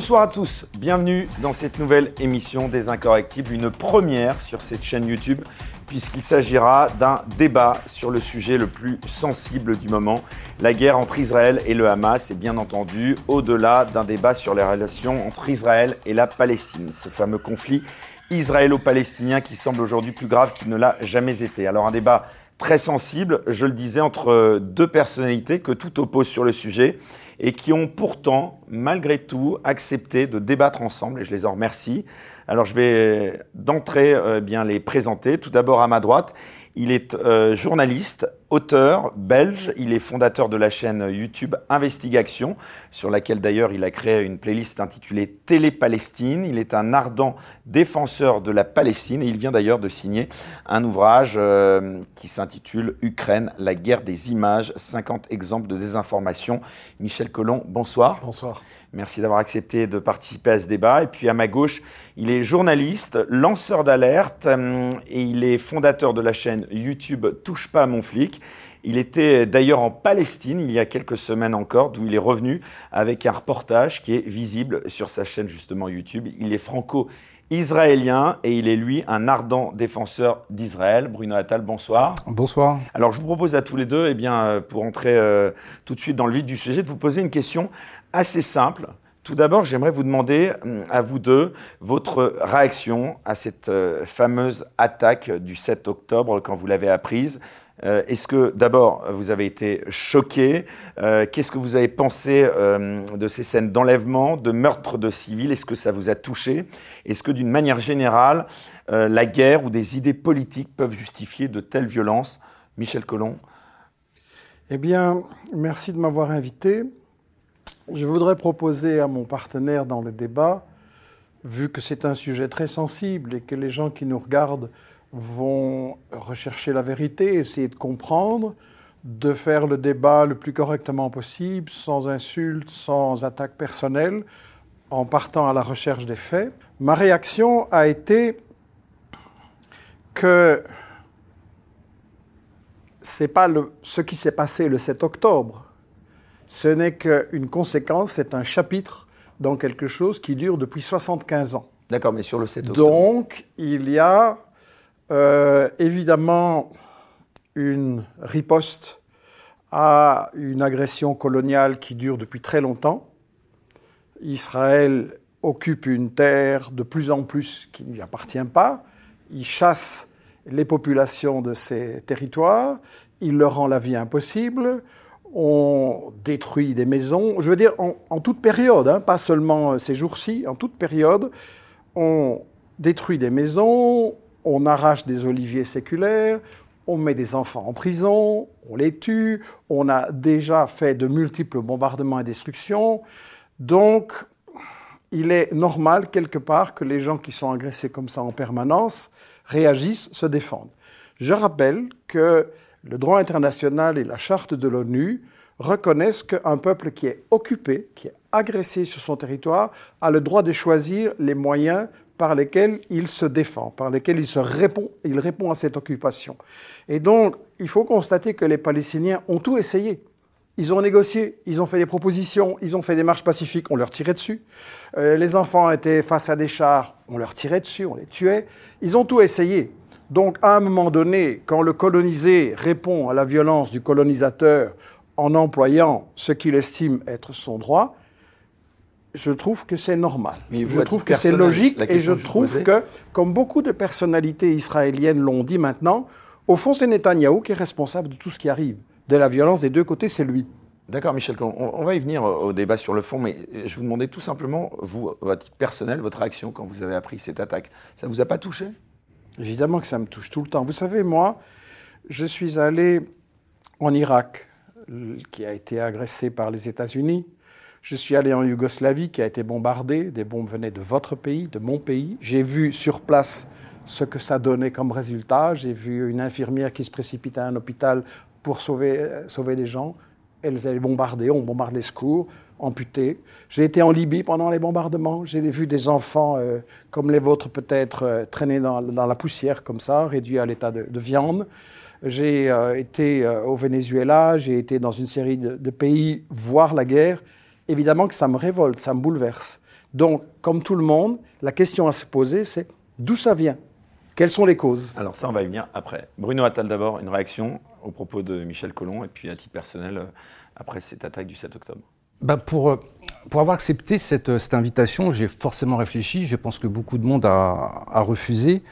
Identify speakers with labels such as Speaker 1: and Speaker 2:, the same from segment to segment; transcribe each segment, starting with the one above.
Speaker 1: Bonsoir à tous, bienvenue dans cette nouvelle émission des Incorrectibles, une première sur cette chaîne YouTube puisqu'il s'agira d'un débat sur le sujet le plus sensible du moment, la guerre entre Israël et le Hamas, et bien entendu au-delà d'un débat sur les relations entre Israël et la Palestine, ce fameux conflit israélo-palestinien qui semble aujourd'hui plus grave qu'il ne l'a jamais été. Alors un débat très sensible, je le disais, entre deux personnalités que tout oppose sur le sujet et qui ont pourtant, malgré tout, accepté de débattre ensemble, et je les en remercie. Alors je vais d'entrée euh, bien les présenter. Tout d'abord à ma droite, il est euh, journaliste, auteur belge. Il est fondateur de la chaîne YouTube Investigation, sur laquelle d'ailleurs il a créé une playlist intitulée Télé-Palestine. Il est un ardent défenseur de la Palestine et il vient d'ailleurs de signer un ouvrage euh, qui s'intitule Ukraine, la guerre des images, 50 exemples de désinformation. Michel Collomb, bonsoir.
Speaker 2: Bonsoir.
Speaker 1: Merci d'avoir accepté de participer à ce débat. Et puis à ma gauche, il est journaliste, lanceur d'alerte euh, et il est fondateur de la chaîne YouTube Touche pas à mon flic. Il était d'ailleurs en Palestine il y a quelques semaines encore, d'où il est revenu avec un reportage qui est visible sur sa chaîne justement YouTube. Il est franco israélien et il est lui un ardent défenseur d'Israël. Bruno Attal, bonsoir.
Speaker 2: Bonsoir.
Speaker 1: Alors je vous propose à tous les deux, eh bien, pour entrer euh, tout de suite dans le vif du sujet, de vous poser une question assez simple. Tout d'abord, j'aimerais vous demander hum, à vous deux votre réaction à cette euh, fameuse attaque du 7 octobre quand vous l'avez apprise. Euh, est-ce que d'abord vous avez été choqué euh, Qu'est-ce que vous avez pensé de ces scènes d'enlèvement, de meurtre de civils? Est-ce que ça vous a touché? Est-ce que d'une manière générale, la guerre ou des idées politiques peuvent justifier de telles violences? Michel Collomb.
Speaker 2: Eh bien, merci de m'avoir invité. Je voudrais proposer à mon partenaire dans le débat, vu que c'est un sujet très sensible et que les gens qui nous regardent vont rechercher la vérité, essayer de comprendre, de faire le débat le plus correctement possible, sans insultes, sans attaques personnelles, en partant à la recherche des faits. Ma réaction a été que c'est pas le, ce qui s'est passé le 7 octobre ce n'est qu'une conséquence, c'est un chapitre dans quelque chose qui dure depuis 75 ans.
Speaker 1: D'accord, mais sur le 7
Speaker 2: octobre. Donc, il y a euh, évidemment une riposte à une agression coloniale qui dure depuis très longtemps. Israël occupe une terre de plus en plus qui ne lui appartient pas. Il chasse les populations de ces territoires. Il leur rend la vie impossible on détruit des maisons, je veux dire en, toute période, hein, pas seulement euh, ces jours-ci, en toute période, on détruit des maisons, on arrache des oliviers séculaires, on met des enfants en prison, on les tue, on a déjà fait de multiples bombardements et destructions. Donc, il est normal quelque part que les gens qui sont agressés comme ça en permanence réagissent, se défendent. Je rappelle que le droit international et la charte de l'ONU reconnaissent qu'un peuple qui est occupé, qui est agressé sur son territoire, a le droit de choisir les moyens par lesquels il se défend, par lesquels il, se répond, il répond à cette occupation. Et donc, il faut constater que les Palestiniens ont tout essayé. Ils ont négocié, ils ont fait des propositions, ils ont fait des marches pacifiques, on leur tirait dessus. Euh, les enfants étaient face à des chars, on leur tirait dessus, on les tuait. Ils ont tout essayé. Donc, à un moment donné, quand le colonisé répond à la violence du colonisateur en employant ce qu'il estime être son droit, je trouve que c'est normal. je trouve que c'est logique et je trouve que, comme beaucoup de personnalités israéliennes l'ont dit maintenant, au fond, c'est Netanyahou qui est responsable de tout ce qui arrive. De la violence des deux côtés, c'est lui.
Speaker 1: D'accord, Michel, on, va y venir au débat sur le fond, mais je vous demandais tout simplement, vous, à titre personnel, votre réaction quand vous avez appris cette attaque. Ça ne vous a pas touché?
Speaker 2: Évidemment que ça me touche tout le temps. Vous savez, moi, je suis allé en Irak, qui a été agressé par les États-Unis. Je suis allé en Yougoslavie, qui a été bombardée. Des bombes venaient de votre pays, de mon pays. J'ai vu sur place ce que ça donnait comme résultat. J'ai vu une infirmière qui se précipite à un hôpital pour sauver, sauver des gens. Elle est bombardée, on bombarde les secours amputés. J'ai été en Libye pendant les bombardements. J'ai vu des enfants euh, comme les vôtres peut-être euh, traîner dans, la poussière comme ça, réduits à l'état de, viande. J'ai euh, été au Venezuela, j'ai été dans une série de, pays voir la guerre. Évidemment que ça me révolte, ça me bouleverse. Donc, comme tout le monde, la question à se poser, c'est d'où ça vient? Quelles sont les causes?
Speaker 1: Alors ça, on va y venir après. Bruno Attal d'abord, une réaction au propos de Michel Collomb, et puis à titre personnel, euh, après cette attaque du 7 octobre.
Speaker 3: Bah pour, euh, pour avoir accepté cette, cette invitation, j'ai forcément réfléchi. Je pense que beaucoup de monde a, a refusé.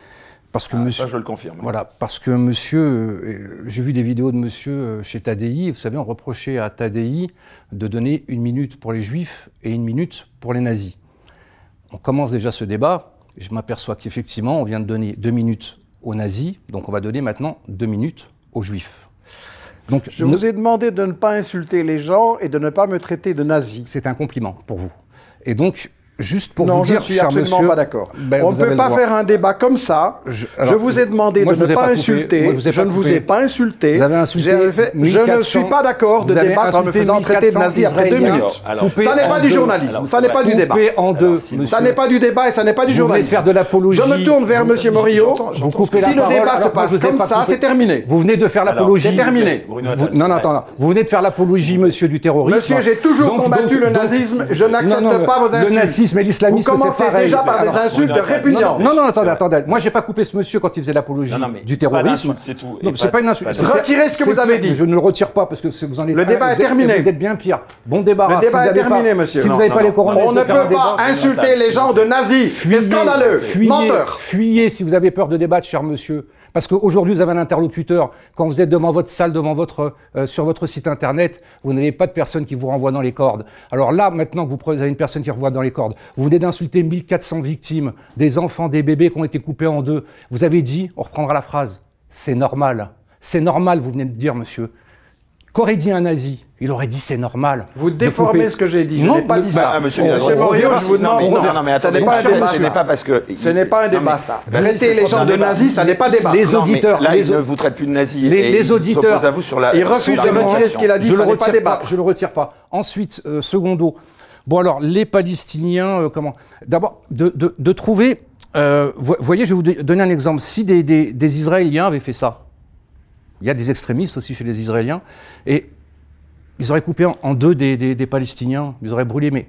Speaker 3: Parce que
Speaker 1: Ah,
Speaker 3: monsieur,
Speaker 1: ça, je le confirme.
Speaker 3: Voilà, parce que monsieur, euh, j'ai vu des vidéos de monsieur euh, chez Tadei. Vous savez, on reprochait à Tadei de donner une minute pour les juifs et une minute pour les nazis. On commence déjà ce débat. et Je m'aperçois qu'effectivement, on vient de donner deux minutes aux nazis, donc on va donner maintenant deux minutes aux juifs. Donc,
Speaker 2: Je
Speaker 3: ne-
Speaker 2: vous ai demandé de ne pas insulter les gens et de ne pas me traiter de nazi.
Speaker 3: c'est un compliment pour vous. Et donc, juste pour
Speaker 2: non,
Speaker 3: vous
Speaker 2: je
Speaker 3: dire,
Speaker 2: ne suis
Speaker 3: cher
Speaker 2: absolument
Speaker 3: monsieur,
Speaker 2: pas d'accord.
Speaker 3: ben,
Speaker 2: On
Speaker 3: vous
Speaker 2: ne peut pas faire un débat comme ça.
Speaker 3: Je-
Speaker 2: Je, vous ai demandé
Speaker 3: moi,
Speaker 2: de
Speaker 3: je vous
Speaker 2: ne pas, insulter.
Speaker 3: Moi, je vous ai
Speaker 2: je
Speaker 3: pas
Speaker 2: ne vous ai pas insulté.
Speaker 3: Vous avez insulté
Speaker 2: J'ai fait- je ne
Speaker 3: 1400
Speaker 2: suis pas d'accord de
Speaker 3: vous
Speaker 2: débattre en me faisant traiter de
Speaker 3: 1400
Speaker 2: nazi après deux minutes.
Speaker 1: Alors,
Speaker 2: Ça n'est pas du journalisme,
Speaker 1: Alors,
Speaker 2: ça n'est pas du débat.
Speaker 3: En deux,
Speaker 1: vous.
Speaker 2: Ça n'est pas du débat et ça n'est pas du
Speaker 3: Vous venez de
Speaker 2: journalisme.
Speaker 3: faire de l'apologie.
Speaker 2: Je me tourne vers
Speaker 3: Vous-
Speaker 2: Monsieur Morillo.
Speaker 3: Vous
Speaker 2: Si le débat se passe
Speaker 3: je vous
Speaker 2: comme ça, c'est terminé.
Speaker 3: Vous venez de faire l'apologie.
Speaker 2: c'est terminé.
Speaker 3: Vous- non, non, attends. Vous venez de faire l'apologie, monsieur, du terrorisme.
Speaker 2: Monsieur, j'ai toujours combattu le nazisme. Je n'accepte pas vos insultes.
Speaker 3: Et l'islamisme, c'est
Speaker 2: commencez
Speaker 3: pareil.
Speaker 2: déjà par des
Speaker 3: Alors,
Speaker 2: insultes répugnantes.
Speaker 3: Non, non, attendez, attendez. Moi, j'ai pas coupé ce monsieur quand il faisait l'apologie
Speaker 1: Non, non, mais
Speaker 3: du
Speaker 1: pas
Speaker 3: terrorisme.
Speaker 1: c'est tout.
Speaker 3: Non, c'est
Speaker 1: pas-
Speaker 3: une insulte.
Speaker 2: Retirez ce que vous avez dit.
Speaker 3: Je ne le retire pas parce que vous en êtes.
Speaker 2: Le débat est terminé.
Speaker 3: Vous êtes bien pire. Bon débat.
Speaker 2: Le
Speaker 3: si
Speaker 2: débat est terminé, monsieur.
Speaker 3: Si vous n'avez pas les couronnes,
Speaker 2: On ne peut pas insulter les gens de nazis. C'est scandaleux. Menteur.
Speaker 3: Fuyez si vous avez peur de débattre, cher monsieur. Parce qu'aujourd'hui, vous avez un interlocuteur. Quand vous êtes devant votre salle, devant votre, euh, sur votre site internet, vous n'avez pas de personne qui vous renvoie dans les cordes. Alors là, maintenant que vous vous avez une personne qui renvoie dans les cordes, vous venez d'insulter 1400 victimes, des enfants, des bébés qui ont été coupés en deux. Vous avez dit, on reprendra la phrase, c'est normal. C'est normal, vous venez de dire, monsieur. Qu'aurait dit un nazi Il aurait dit c'est normal.
Speaker 2: Vous déformez
Speaker 3: couper-
Speaker 2: ce que j'ai dit. Je n'ai pas dit
Speaker 3: bah,
Speaker 2: ça.
Speaker 1: Ah, monsieur,
Speaker 2: je vous
Speaker 1: non, mais-
Speaker 2: demande.
Speaker 1: non, non, mais
Speaker 2: ce n'est
Speaker 1: attendez,
Speaker 2: pas un débat.
Speaker 1: ce n'est pas parce que-
Speaker 2: Ce n'est pas un
Speaker 1: Non,
Speaker 2: débat,
Speaker 1: mais-
Speaker 2: ça. Traiter les gens de
Speaker 1: débat.
Speaker 2: nazis, ça n'est pas débat.
Speaker 3: Les auditeurs,
Speaker 1: Là,
Speaker 3: les
Speaker 1: il ne vous traite plus de nazi.
Speaker 3: Les-
Speaker 1: et
Speaker 3: les
Speaker 1: il
Speaker 3: auditeurs-
Speaker 1: à vous sur la.
Speaker 2: Il
Speaker 1: sur
Speaker 2: refuse de retirer ce qu'il a dit,
Speaker 3: je
Speaker 2: ça
Speaker 3: le
Speaker 2: n'est pas
Speaker 3: retire
Speaker 2: débattre.
Speaker 3: Je le retire pas. Ensuite, euh, secondo. Bon alors, les Palestiniens, euh, comment D'abord, de, de, de trouver. euh, vous voyez, je vais vous do- donner un exemple. Si des Israéliens avaient fait ça, il y a des extrémistes aussi chez les Israéliens, et ils auraient coupé en, deux des, des, des Palestiniens, ils auraient brûlé, mais,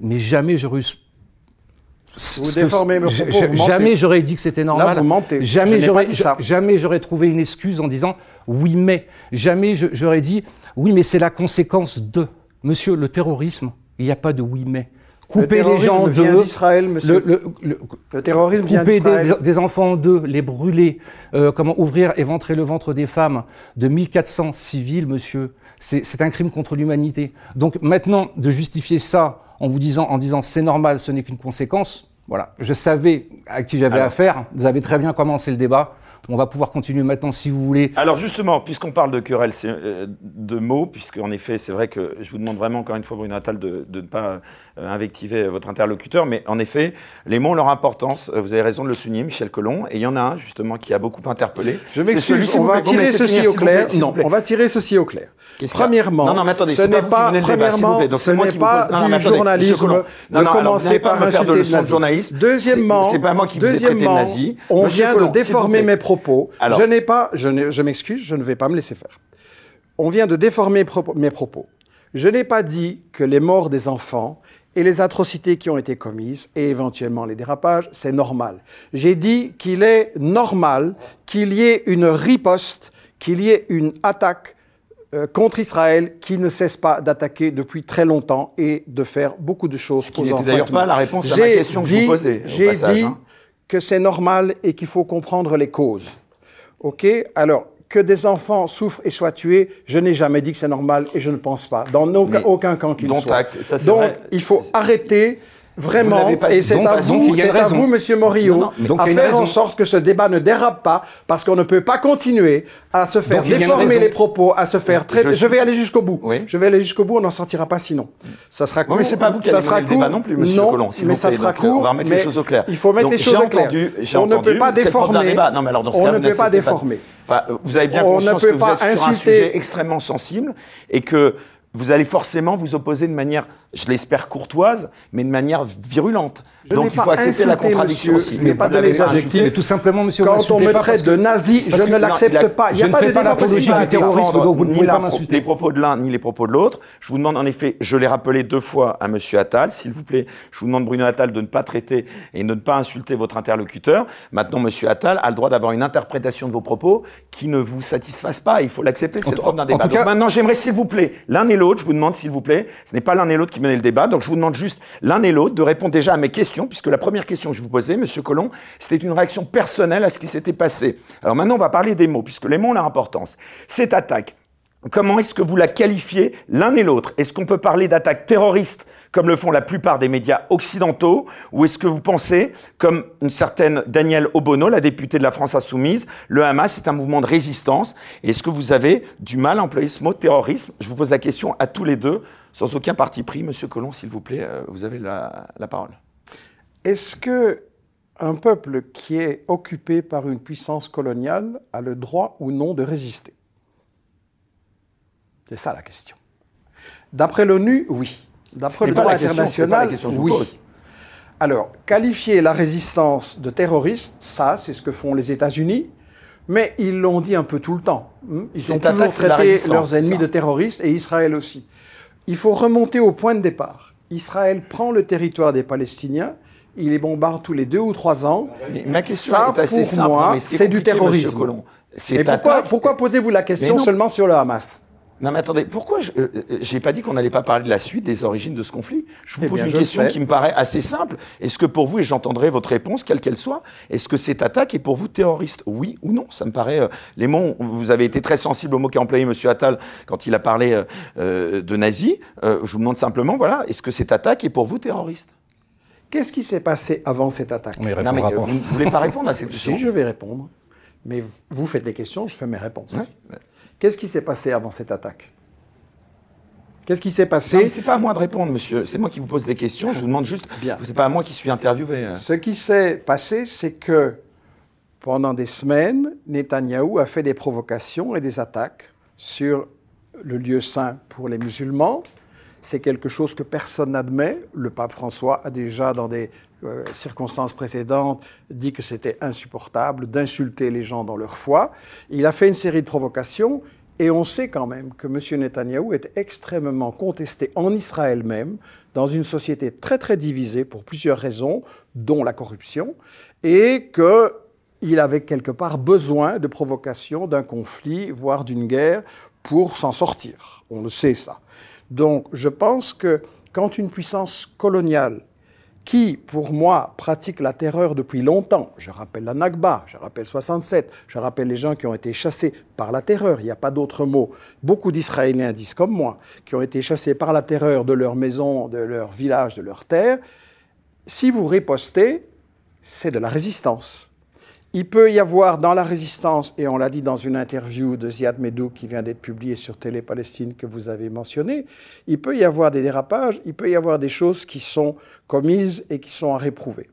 Speaker 3: mais jamais j'aurais
Speaker 2: Vous déformez mes propos, vous.
Speaker 3: Jamais j'aurais dit que c'était normal.
Speaker 2: vous mentez. Je
Speaker 3: Jamais j'aurais jamais j'aurais trouvé une excuse en disant oui mais. Jamais j'aurais dit oui mais c'est la conséquence de. Monsieur, le terrorisme, il n'y a pas de oui mais.
Speaker 2: Le
Speaker 3: Couper les gens en
Speaker 2: vient
Speaker 3: deux.
Speaker 2: d'Israël,
Speaker 3: Le,
Speaker 2: monsieur.
Speaker 3: le- le-
Speaker 2: Le terrorisme vient
Speaker 3: couper des,
Speaker 2: d'Israël.
Speaker 3: des enfants en deux, les brûler, euh, comment ouvrir, éventrer le ventre des femmes de 1400 civils, monsieur, c'est c'est un crime contre l'humanité. Donc maintenant, de justifier ça en vous disant, en disant c'est normal, ce n'est qu'une conséquence, voilà, je savais à qui j'avais
Speaker 1: Alors.
Speaker 3: affaire, vous avez très bien commencé le débat, on va pouvoir continuer maintenant si vous voulez.
Speaker 1: Alors justement, puisqu'on parle de querelle c'est, euh, de mots, puisqu'en effet, c'est vrai que je vous demande vraiment encore une fois, Bruno Attal, de, de ne pas euh, invectiver votre interlocuteur, mais en effet, les mots ont leur importance. Euh, Vous avez raison de le souligner, Michel Collomb, et il y en a un justement qui a beaucoup interpellé.
Speaker 2: Je m'excuse, on va tirer ceci
Speaker 1: finir,
Speaker 2: au clair. Non, on va tirer ceci au clair. Premièrement,
Speaker 1: non, non, mais attendez,
Speaker 2: ce
Speaker 1: pas
Speaker 2: n'est pas,
Speaker 1: menez le débat. Donc
Speaker 2: ce n'est
Speaker 1: vous
Speaker 2: pas
Speaker 1: pose. Non, non,
Speaker 2: du
Speaker 1: attendez,
Speaker 2: journalisme
Speaker 1: Non, non,
Speaker 2: commencer
Speaker 1: n'allez pas
Speaker 2: par
Speaker 1: me faire de leçons de
Speaker 2: nazis.
Speaker 1: journaliste.
Speaker 2: Deuxièmement,
Speaker 1: C'est- c'est pas moi qui vous ai traité de nazi.
Speaker 2: On vient de déformer mes propos.
Speaker 1: Alors.
Speaker 2: je n'ai pas, je, m'excuse, je ne vais pas me laisser faire. On vient de déformer mes propos. Je n'ai pas dit que les morts des enfants et les atrocités qui ont été commises, et éventuellement les dérapages, c'est normal. J'ai dit qu'il est normal qu'il y ait une riposte, qu'il y ait une attaque euh, contre Israël qui ne cesse pas d'attaquer depuis très longtemps et de faire beaucoup de choses
Speaker 1: Ce qui n'était d'ailleurs pas la réponse à ma
Speaker 2: J'ai
Speaker 1: question que vous au
Speaker 2: J'ai dit
Speaker 1: hein.
Speaker 2: Que c'est normal et qu'il faut comprendre les causes. OK Alors, que des enfants souffrent et soient tués, je n'ai jamais dit que c'est normal et je ne pense pas, dans aucun, camp qu'il soit.
Speaker 1: acte, ça,
Speaker 2: Donc,
Speaker 1: vrai.
Speaker 2: il faut arrêter vraiment,
Speaker 1: pas
Speaker 2: et c'est à vous, à vous, Monsieur Morillo, à faire en sorte que ce débat ne dérape pas, parce qu'on ne peut pas continuer à se faire
Speaker 3: Donc,
Speaker 2: déformer les propos, à se faire traiter.
Speaker 1: Je
Speaker 2: vais aller jusqu'au bout.
Speaker 1: Oui.
Speaker 2: Je vais aller jusqu'au bout, on n'en sortira pas sinon. Ça sera court.
Speaker 1: Oui, mais c'est pas vous qui
Speaker 2: ça
Speaker 1: allez
Speaker 2: sera
Speaker 1: le débat
Speaker 2: court.
Speaker 1: non plus, Monsieur
Speaker 2: non,
Speaker 1: Collomb, s'il
Speaker 2: mais
Speaker 1: vous
Speaker 2: ça sera
Speaker 1: Donc, euh,
Speaker 2: court.
Speaker 1: on va remettre les choses au clair.
Speaker 2: Il faut mettre
Speaker 1: Donc,
Speaker 2: les choses au clair.
Speaker 1: entendu-
Speaker 2: on ne peut pas déformer.
Speaker 1: débat. Non, mais alors, dans ce
Speaker 2: on
Speaker 1: cas,
Speaker 2: ne peut pas déformer.
Speaker 1: Enfin, vous avez bien
Speaker 2: On
Speaker 1: conscience que vous êtes sur un sujet extrêmement sensible et que vous allez forcément vous opposer de manière, je l'espère, courtoise, mais de manière virulente.
Speaker 2: Je
Speaker 1: Donc il faut accepter la contradiction
Speaker 2: monsieur.
Speaker 1: aussi.
Speaker 2: Je n'ai pas donné adjectifs.
Speaker 3: Mais tout simplement, monsieur,
Speaker 2: Quand on me traite de nazi, je ne l'accepte pas. Il n'y
Speaker 3: je
Speaker 2: a
Speaker 3: ne
Speaker 2: pas
Speaker 3: fais
Speaker 2: de
Speaker 3: pas
Speaker 2: débat
Speaker 3: l'apologie
Speaker 2: possible.
Speaker 3: donc vous ne pouvez pas m'insulter.
Speaker 1: les propos de l'un ni les propos de l'autre. Je vous demande en effet, je l'ai rappelé deux fois à Monsieur Attal, s'il vous plaît, je vous demande Bruno Attal de ne pas traiter et de ne pas insulter votre interlocuteur. Maintenant, Monsieur Attal a le droit d'avoir une interprétation de vos propos qui ne vous satisfasse pas. Il faut l'accepter, c'est le propre d'un débat. maintenant, j'aimerais s'il vous plaît, l'un et l'autre, je vous demande s'il vous plaît, ce n'est pas l'un et l'autre qui menait le débat, donc je vous demande juste l'un et l'autre de répondre déjà à mes questions, puisque la première question que je vous posais, Monsieur Collomb, c'était une réaction personnelle à ce qui s'était passé. Alors maintenant, on va parler des mots, puisque les mots ont leur importance. Cette attaque, comment est-ce que vous la qualifiez l'un et l'autre? Est-ce qu'on peut parler d'attaque terroriste, comme le font la plupart des médias occidentaux, ou est-ce que vous pensez, comme une certaine Danielle Obono, la députée de la France Insoumise, le Hamas est un mouvement de résistance Et Est-ce que vous avez du mal à employer ce mot terrorisme? Je vous pose la question à tous les deux, sans aucun parti pris. Monsieur Collomb, s'il vous plaît, euh, vous avez la, la parole.
Speaker 2: Est-ce que un peuple qui est occupé par une puissance coloniale a le droit ou non de résister? C'est ça la question. D'après l'ONU, oui. D'après le droit
Speaker 1: la question, pas la
Speaker 2: international,
Speaker 1: question que
Speaker 2: oui.
Speaker 1: pose.
Speaker 2: Alors, qualifier la résistance de terroriste, ça, c'est ce que font les États-Unis, mais ils l'ont dit un peu tout le temps. Hmm Ils ont toujours traité leurs ennemis de terroristes et Israël aussi. Il faut remonter au point de départ. Israël prend le territoire des Palestiniens, il les bombarde tous les deux ou trois ans.
Speaker 1: Mais ma question
Speaker 2: Ça,
Speaker 1: est assez
Speaker 2: pour
Speaker 1: simple.
Speaker 2: moi,
Speaker 1: ce
Speaker 2: c'est du terrorisme.
Speaker 1: Collomb,
Speaker 2: Mais pourquoi, posez-vous la question seulement sur le Hamas?
Speaker 1: Non mais attendez, pourquoi je n'ai pas dit qu'on n'allait pas parler de la suite, des origines de ce conflit? Je vous
Speaker 2: Eh
Speaker 1: pose
Speaker 2: bien,
Speaker 1: une question qui me paraît assez simple. Est-ce que pour vous, et j'entendrai votre réponse, quelle qu'elle soit, est-ce que cette attaque est pour vous terroriste? Oui ou non? Ça me paraît... euh, les mots, vous avez été très sensible au mot qu'a employé M. Attal quand il a parlé euh, euh, de nazis. Euh, je vous demande simplement, voilà, est-ce que cette attaque est pour vous terroriste?
Speaker 2: Qu'est-ce qui s'est passé avant cette attaque?
Speaker 3: On y
Speaker 1: Non mais euh, vous ne voulez pas répondre à cette question?
Speaker 2: Si, je vais répondre. Mais vous faites des questions, je fais mes réponses. Qu'est-ce qui s'est passé avant cette attaque? Qu'est-ce qui s'est passé?
Speaker 1: C'est pas à moi de répondre, monsieur. C'est moi qui vous pose des questions. Je vous demande juste.
Speaker 2: Bien.
Speaker 1: C'est pas à moi qui suis interviewé. euh.
Speaker 2: Ce qui s'est passé, c'est que pendant des semaines, Netanyahou a fait des provocations et des attaques sur le lieu saint pour les musulmans. C'est quelque chose que personne n'admet. Le pape François a déjà, dans des euh, circonstances précédentes, dit que c'était insupportable d'insulter les gens dans leur foi. Il a fait une série de provocations et on sait quand même que M. Netanyahou est extrêmement contesté en Israël même, dans une société très très divisée pour plusieurs raisons, dont la corruption, et qu'il avait quelque part besoin de provocation, d'un conflit, voire d'une guerre, pour s'en sortir. On le sait ça. Donc je pense que quand une puissance coloniale qui, pour moi, pratique la terreur depuis longtemps. Je rappelle la Nakba, je rappelle 67, je rappelle les gens qui ont été chassés par la terreur, il n'y a pas d'autre mot. Beaucoup d'Israéliens disent comme moi, qui ont été chassés par la terreur de leur maison, de leur village, de leur terre. Si vous ripostez, c'est de la résistance. Il peut y avoir dans la résistance, et on l'a dit dans une interview de Ziad Medou qui vient d'être publiée sur Télé Palestine que vous avez mentionné, il peut y avoir des dérapages, il peut y avoir des choses qui sont commises et qui sont à réprouver.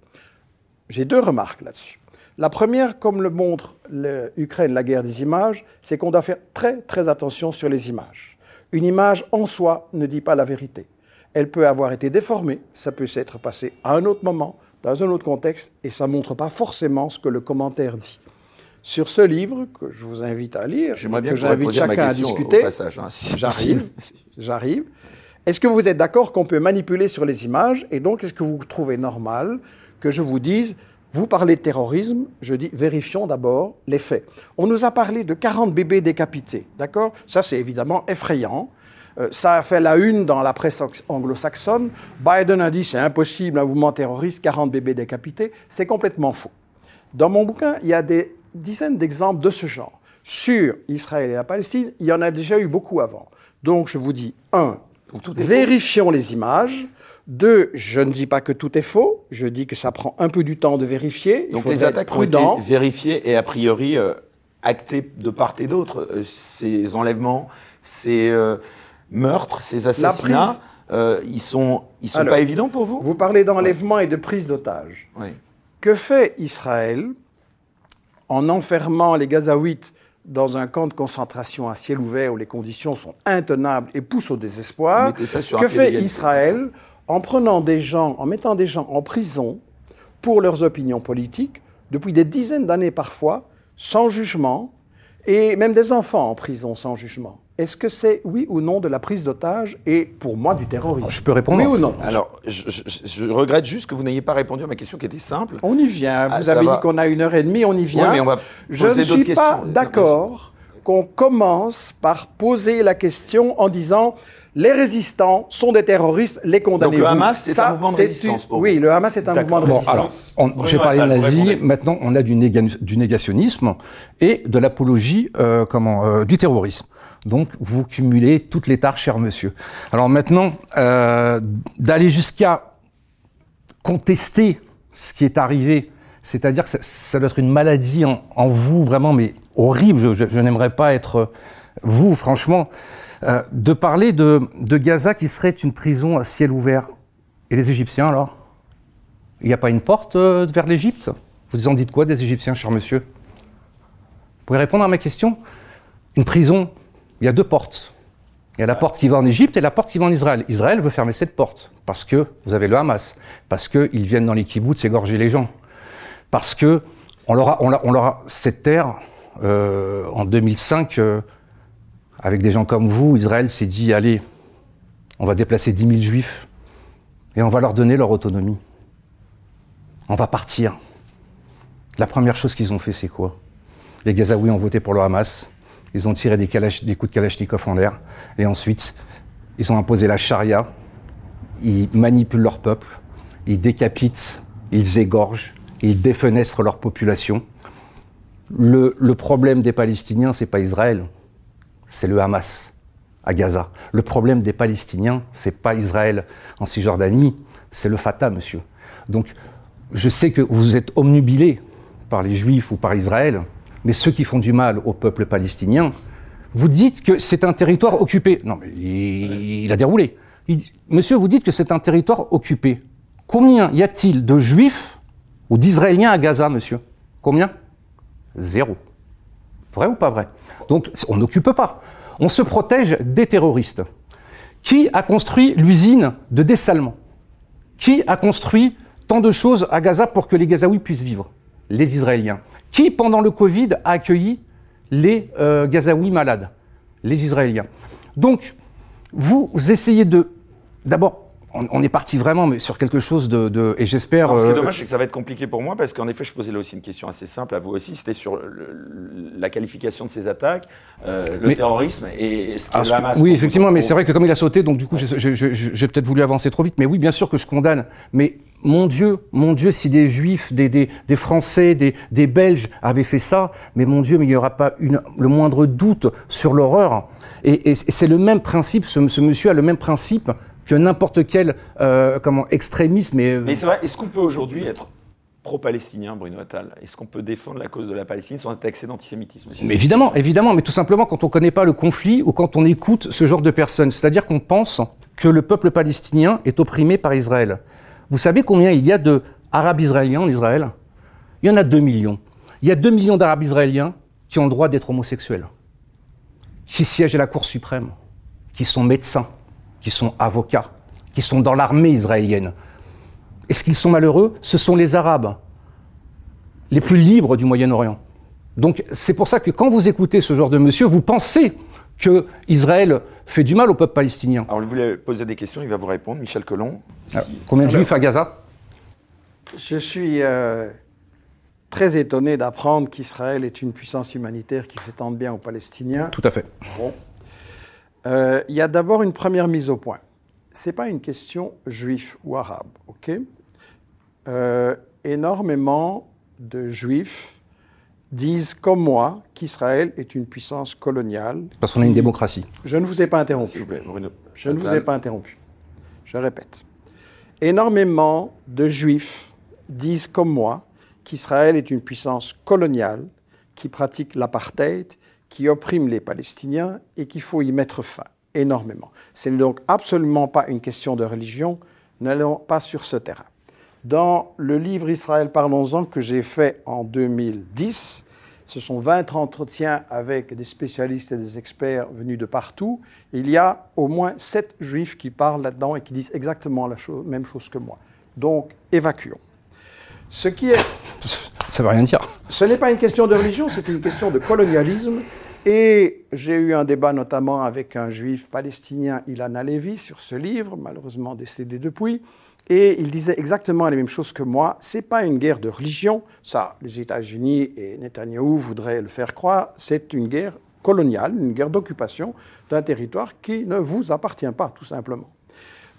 Speaker 2: J'ai deux remarques là-dessus. La première, comme le montre l'Ukraine, la guerre des images, c'est qu'on doit faire très très attention sur les images. Une image en soi ne dit pas la vérité. Elle peut avoir été déformée, ça peut s'être passé à un autre moment, dans un autre contexte, et ça ne montre pas forcément ce que le commentaire dit. Sur ce livre, que je vous invite à lire,
Speaker 1: J'aimerais bien
Speaker 2: que j'invite chacun à discuter,
Speaker 1: hein, si
Speaker 2: j'arrive. Est-ce que vous êtes d'accord qu'on peut manipuler sur les images? Et donc, est-ce que vous trouvez normal que je vous dise, vous parlez de terrorisme, je dis, vérifions d'abord les faits. On nous a parlé de 40 bébés décapités, d'accord? Ça, c'est évidemment effrayant. Euh, ça a fait la une dans la presse anglo-saxonne. Biden a dit c'est impossible, un mouvement terroriste, 40 bébés décapités. C'est complètement faux. Dans mon bouquin, il y a des dizaines d'exemples de ce genre. Sur Israël et la Palestine, il y en a déjà eu beaucoup avant. Donc je vous dis, un,
Speaker 1: faux.
Speaker 2: vérifions les images. Deux, je ne dis pas que tout est faux, je dis que ça prend un peu du temps de vérifier. Il
Speaker 1: Donc les attaques ont été vérifiées et a priori euh, actées de part et d'autre. Euh, ces enlèvements, ces euh, meurtres, ces assassinats, euh, ils sont, ils sont
Speaker 2: Alors,
Speaker 1: pas évidents pour vous?
Speaker 2: Vous parlez d'enlèvement et de prise d'otages.
Speaker 1: Oui.
Speaker 2: Que fait Israël en enfermant les Gazaouites dans un camp de concentration à ciel ouvert où les conditions sont intenables et poussent au désespoir? Que fait Israël en prenant des gens, en mettant des gens en prison pour leurs opinions politiques, depuis des dizaines d'années parfois, sans jugement, et même des enfants en prison sans jugement? Est-ce que c'est oui ou non de la prise d'otage et pour moi du terrorisme?
Speaker 3: Je peux répondre
Speaker 2: Oui ou non?
Speaker 1: Alors, je, regrette juste que vous n'ayez pas répondu à ma question qui était simple.
Speaker 2: On y vient. Ah, vous avez dit qu'on a une heure et demie, on y vient. mais on va je ne suis pas d'accord qu'on commence par poser la question en disant les résistants sont des terroristes, les condamnés. Donc
Speaker 1: le Hamas, c'est un mouvement de résistance
Speaker 2: Oui, le Hamas est un mouvement de résistance.
Speaker 3: alors, j'ai parlé de nazi, maintenant on a du, négationnisme et de l'apologie euh, comment, euh, du terrorisme. Donc vous cumulez toutes les tares, cher monsieur. Alors maintenant, euh, d'aller jusqu'à contester ce qui est arrivé, c'est-à-dire que ça, doit être une maladie en, vous, vraiment, mais horrible, je n'aimerais pas être vous, franchement. Euh, de parler de, Gaza qui serait une prison à ciel ouvert. Et les Égyptiens alors? Il n'y a pas une porte euh, vers l'Égypte? Vous en dites quoi des Égyptiens, cher monsieur? Vous pouvez répondre à ma question? Une prison, il y a deux portes. Il y a la porte qui va en Égypte et la porte qui va en Israël. Israël veut fermer cette porte parce que vous avez le Hamas, parce qu'ils viennent dans les kibbutz égorger les gens, parce que on leur a, on cette terre euh, en 2005 avec des gens comme vous, Israël s'est dit, allez, on va déplacer 10 000 juifs et on va leur donner leur autonomie. On va partir. La première chose qu'ils ont fait, c'est quoi? Les Gazaouis ont voté pour le Hamas, ils ont tiré des, coups de Kalachnikov en l'air, et ensuite, ils ont imposé la charia, ils manipulent leur peuple, ils décapitent, ils égorgent, ils défenestrent leur population. Le, problème des Palestiniens, c'est pas Israël, c'est le Hamas à Gaza. Le problème des Palestiniens, c'est pas Israël en Cisjordanie, c'est le Fatah, monsieur. Donc, je sais que vous êtes omnubilés par les Juifs ou par Israël, mais ceux qui font du mal au peuple palestinien, vous dites que c'est un territoire occupé. Non, mais il, a déroulé. monsieur, vous dites que c'est un territoire occupé. Combien y a-t-il de Juifs ou d'Israéliens à Gaza, monsieur? Combien? Zéro. Vrai ou pas vrai? Donc on n'occupe pas. On se protège des terroristes. Qui a construit l'usine de dessalement? Qui a construit tant de choses à Gaza pour que les Gazaouis puissent vivre? Les Israéliens. Qui, pendant le Covid, a accueilli les euh, Gazaouis malades? Les Israéliens. Donc, vous essayez de, d'abord, on, est parti vraiment sur quelque chose de, et j'espère.
Speaker 1: Ce qui est euh, dommage, c'est que ça va être compliqué pour moi parce qu'en effet, je posais là aussi une question assez simple à vous aussi. C'était sur la qualification de ces attaques, euh, le terrorisme et ce que
Speaker 3: ah, Hamas. Oui, effectivement, mais c'est vrai que comme il a sauté, donc du coup, j'ai peut-être voulu avancer trop vite. Mais oui, bien sûr que je condamne. Mais mon Dieu, mon Dieu, si des Juifs, des, des, Français, des, des, Belges avaient fait ça, mais mon Dieu, mais il n'y aura pas une, le moindre doute sur l'horreur. Et, c'est le même principe, ce, ce monsieur a le même principe que n'importe quel euh, comment, extrémisme.
Speaker 1: Mais, mais c'est vrai, est-ce qu'on peut aujourd'hui être pro-palestinien, Bruno Attal? Est-ce qu'on peut défendre la cause de la Palestine sans être taxé d'antisémitisme?
Speaker 3: Mais Évidemment, évidemment, mais tout simplement quand on ne connaît pas le conflit ou quand on écoute ce genre de personnes. C'est-à-dire qu'on pense que le peuple palestinien est opprimé par Israël. Vous savez combien il y a d'Arabes israéliens en Israël? Il y en a 2 millions. Il y a 2 millions d'Arabes israéliens qui ont le droit d'être homosexuels, qui siègent à la Cour suprême, qui sont médecins, qui sont avocats, qui sont dans l'armée israélienne. Est-ce qu'ils sont malheureux Ce sont les Arabes, les plus libres du Moyen-Orient. Donc c'est pour ça que quand vous écoutez ce genre de monsieur, vous pensez que Israël fait du mal au peuple palestinien.
Speaker 1: Alors, vous voulez poser des questions, il va vous répondre, Michel Colomb.
Speaker 3: Ah, combien de juifs à Gaza?
Speaker 2: Je suis euh, très étonné d'apprendre qu'Israël est une puissance humanitaire qui fait tant de bien aux Palestiniens.
Speaker 3: Tout à fait. Bon.
Speaker 2: Euh, il y a d'abord une première mise au point. Ce n'est pas une question juif ou arabe, ok? Euh, Énormément de juifs disent comme moi qu'Israël est une puissance coloniale.
Speaker 3: Parce qu'on a une démocratie.
Speaker 2: Je ne vous ai pas interrompu. Bruno. Je ne vous ai pas interrompu. Je répète. Énormément de juifs disent comme moi qu'Israël est une puissance coloniale qui pratique l'apartheid qui opprime les Palestiniens et qu'il faut y mettre fin énormément. Ce n'est donc absolument pas une question de religion, n'allons pas sur ce terrain. Dans le livre Israël, parlons-en que j'ai fait en 2010, Ce sont 20 entretiens avec des spécialistes et des experts venus de partout. Il y a au moins 7 juifs qui parlent là-dedans et qui disent exactement la même chose que moi. Donc, évacuons. Ce qui est.
Speaker 3: Ça veut rien dire.
Speaker 2: Ce n'est pas une question de religion, c'est une question de colonialisme. Et j'ai eu un débat notamment avec un juif palestinien, Ilan Alevi, sur ce livre, malheureusement décédé depuis. Et il disait exactement les mêmes choses que moi. C'est pas une guerre de religion. Ça, les États-Unis et Netanyahou voudraient le faire croire. C'est une guerre coloniale, une guerre d'occupation d'un territoire qui ne vous appartient pas, tout simplement.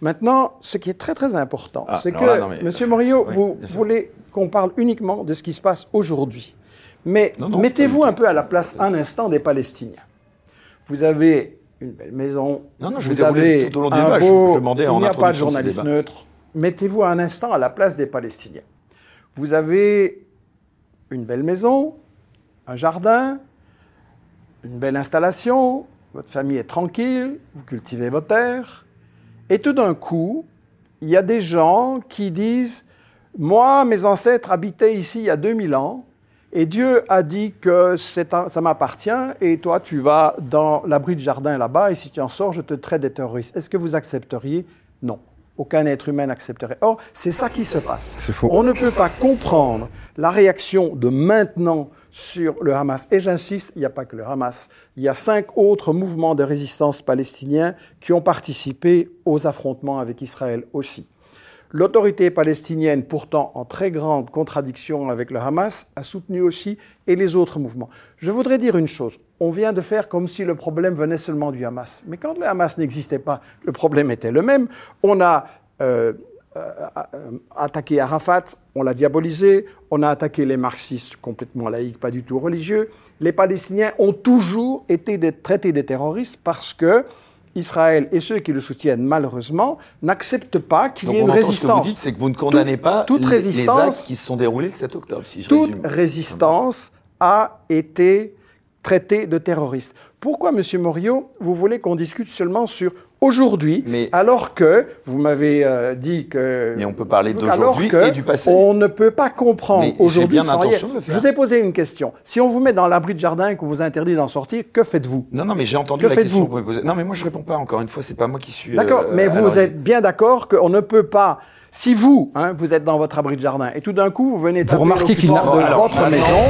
Speaker 2: Maintenant, ce qui est très très important, ah, c'est que, Monsieur Morillo, vous voulez qu'on parle uniquement de ce qui se passe aujourd'hui. Mais mettez-vous un peu à la place un instant des Palestiniens. Vous avez une belle maison.
Speaker 1: Non, non, je vous avez tout au long du débat. je, demandais
Speaker 2: il n'y a pas de journaliste neutre. Mettez-vous un instant à la place des Palestiniens. Vous avez une belle maison, un jardin, une belle installation, votre famille est tranquille, vous cultivez vos terres, et tout d'un coup, il y a des gens qui disent Moi, mes ancêtres habitaient ici il y a 2000 ans, et Dieu a dit que ça m'appartient, et toi, tu vas dans l'abri de jardin là-bas, et si tu en sors, je te traite des terroristes. Est-ce que vous accepteriez? Non. Aucun être humain n'accepterait. Or, c'est ça qui se passe. On ne peut pas comprendre la réaction de maintenant sur le Hamas. Et j'insiste, il n'y a pas que le Hamas. Il y a cinq autres mouvements de résistance palestiniens qui ont participé aux affrontements avec Israël aussi. L'autorité palestinienne, pourtant en très grande contradiction avec le Hamas, a soutenu aussi, et les autres mouvements. Je voudrais dire une chose. On vient de faire comme si le problème venait seulement du Hamas. Mais quand le Hamas n'existait pas, le problème était le même. On a euh, attaqué Arafat, on l'a diabolisé, on a attaqué les marxistes complètement laïcs, pas du tout religieux. Les Palestiniens ont toujours été traités des terroristes parce que Israël et ceux qui le soutiennent malheureusement n'acceptent pas qu'il y ait une résistance. Ce que
Speaker 1: vous dites, c'est que vous ne condamnez pas toute les, résistance, les actes qui se sont déroulés le 7 octobre. Si je
Speaker 2: toute résistance a été traitée de terroriste. Pourquoi, Monsieur Morio, vous voulez qu'on discute seulement sur aujourd'hui, alors que vous m'avez euh, dit que.
Speaker 1: Mais on peut parler d'aujourd'hui et du passé.
Speaker 2: On ne peut pas comprendre aujourd'hui sans rien. Je vous ai posé une question. Si on vous met dans l'abri de jardin et qu'on vous interdit d'en sortir, que faites-vous?
Speaker 1: Non, non, mais j'ai entendu que la question que vous posée. Non, mais moi je réponds pas. Encore une fois, c'est pas moi qui suis.
Speaker 2: D'accord, euh, mais vous êtes bien d'accord qu'on ne peut pas. Si vous, hein, vous êtes dans votre abri de jardin et tout d'un coup vous venez
Speaker 3: vous remarquez qu'il
Speaker 2: de votre maison,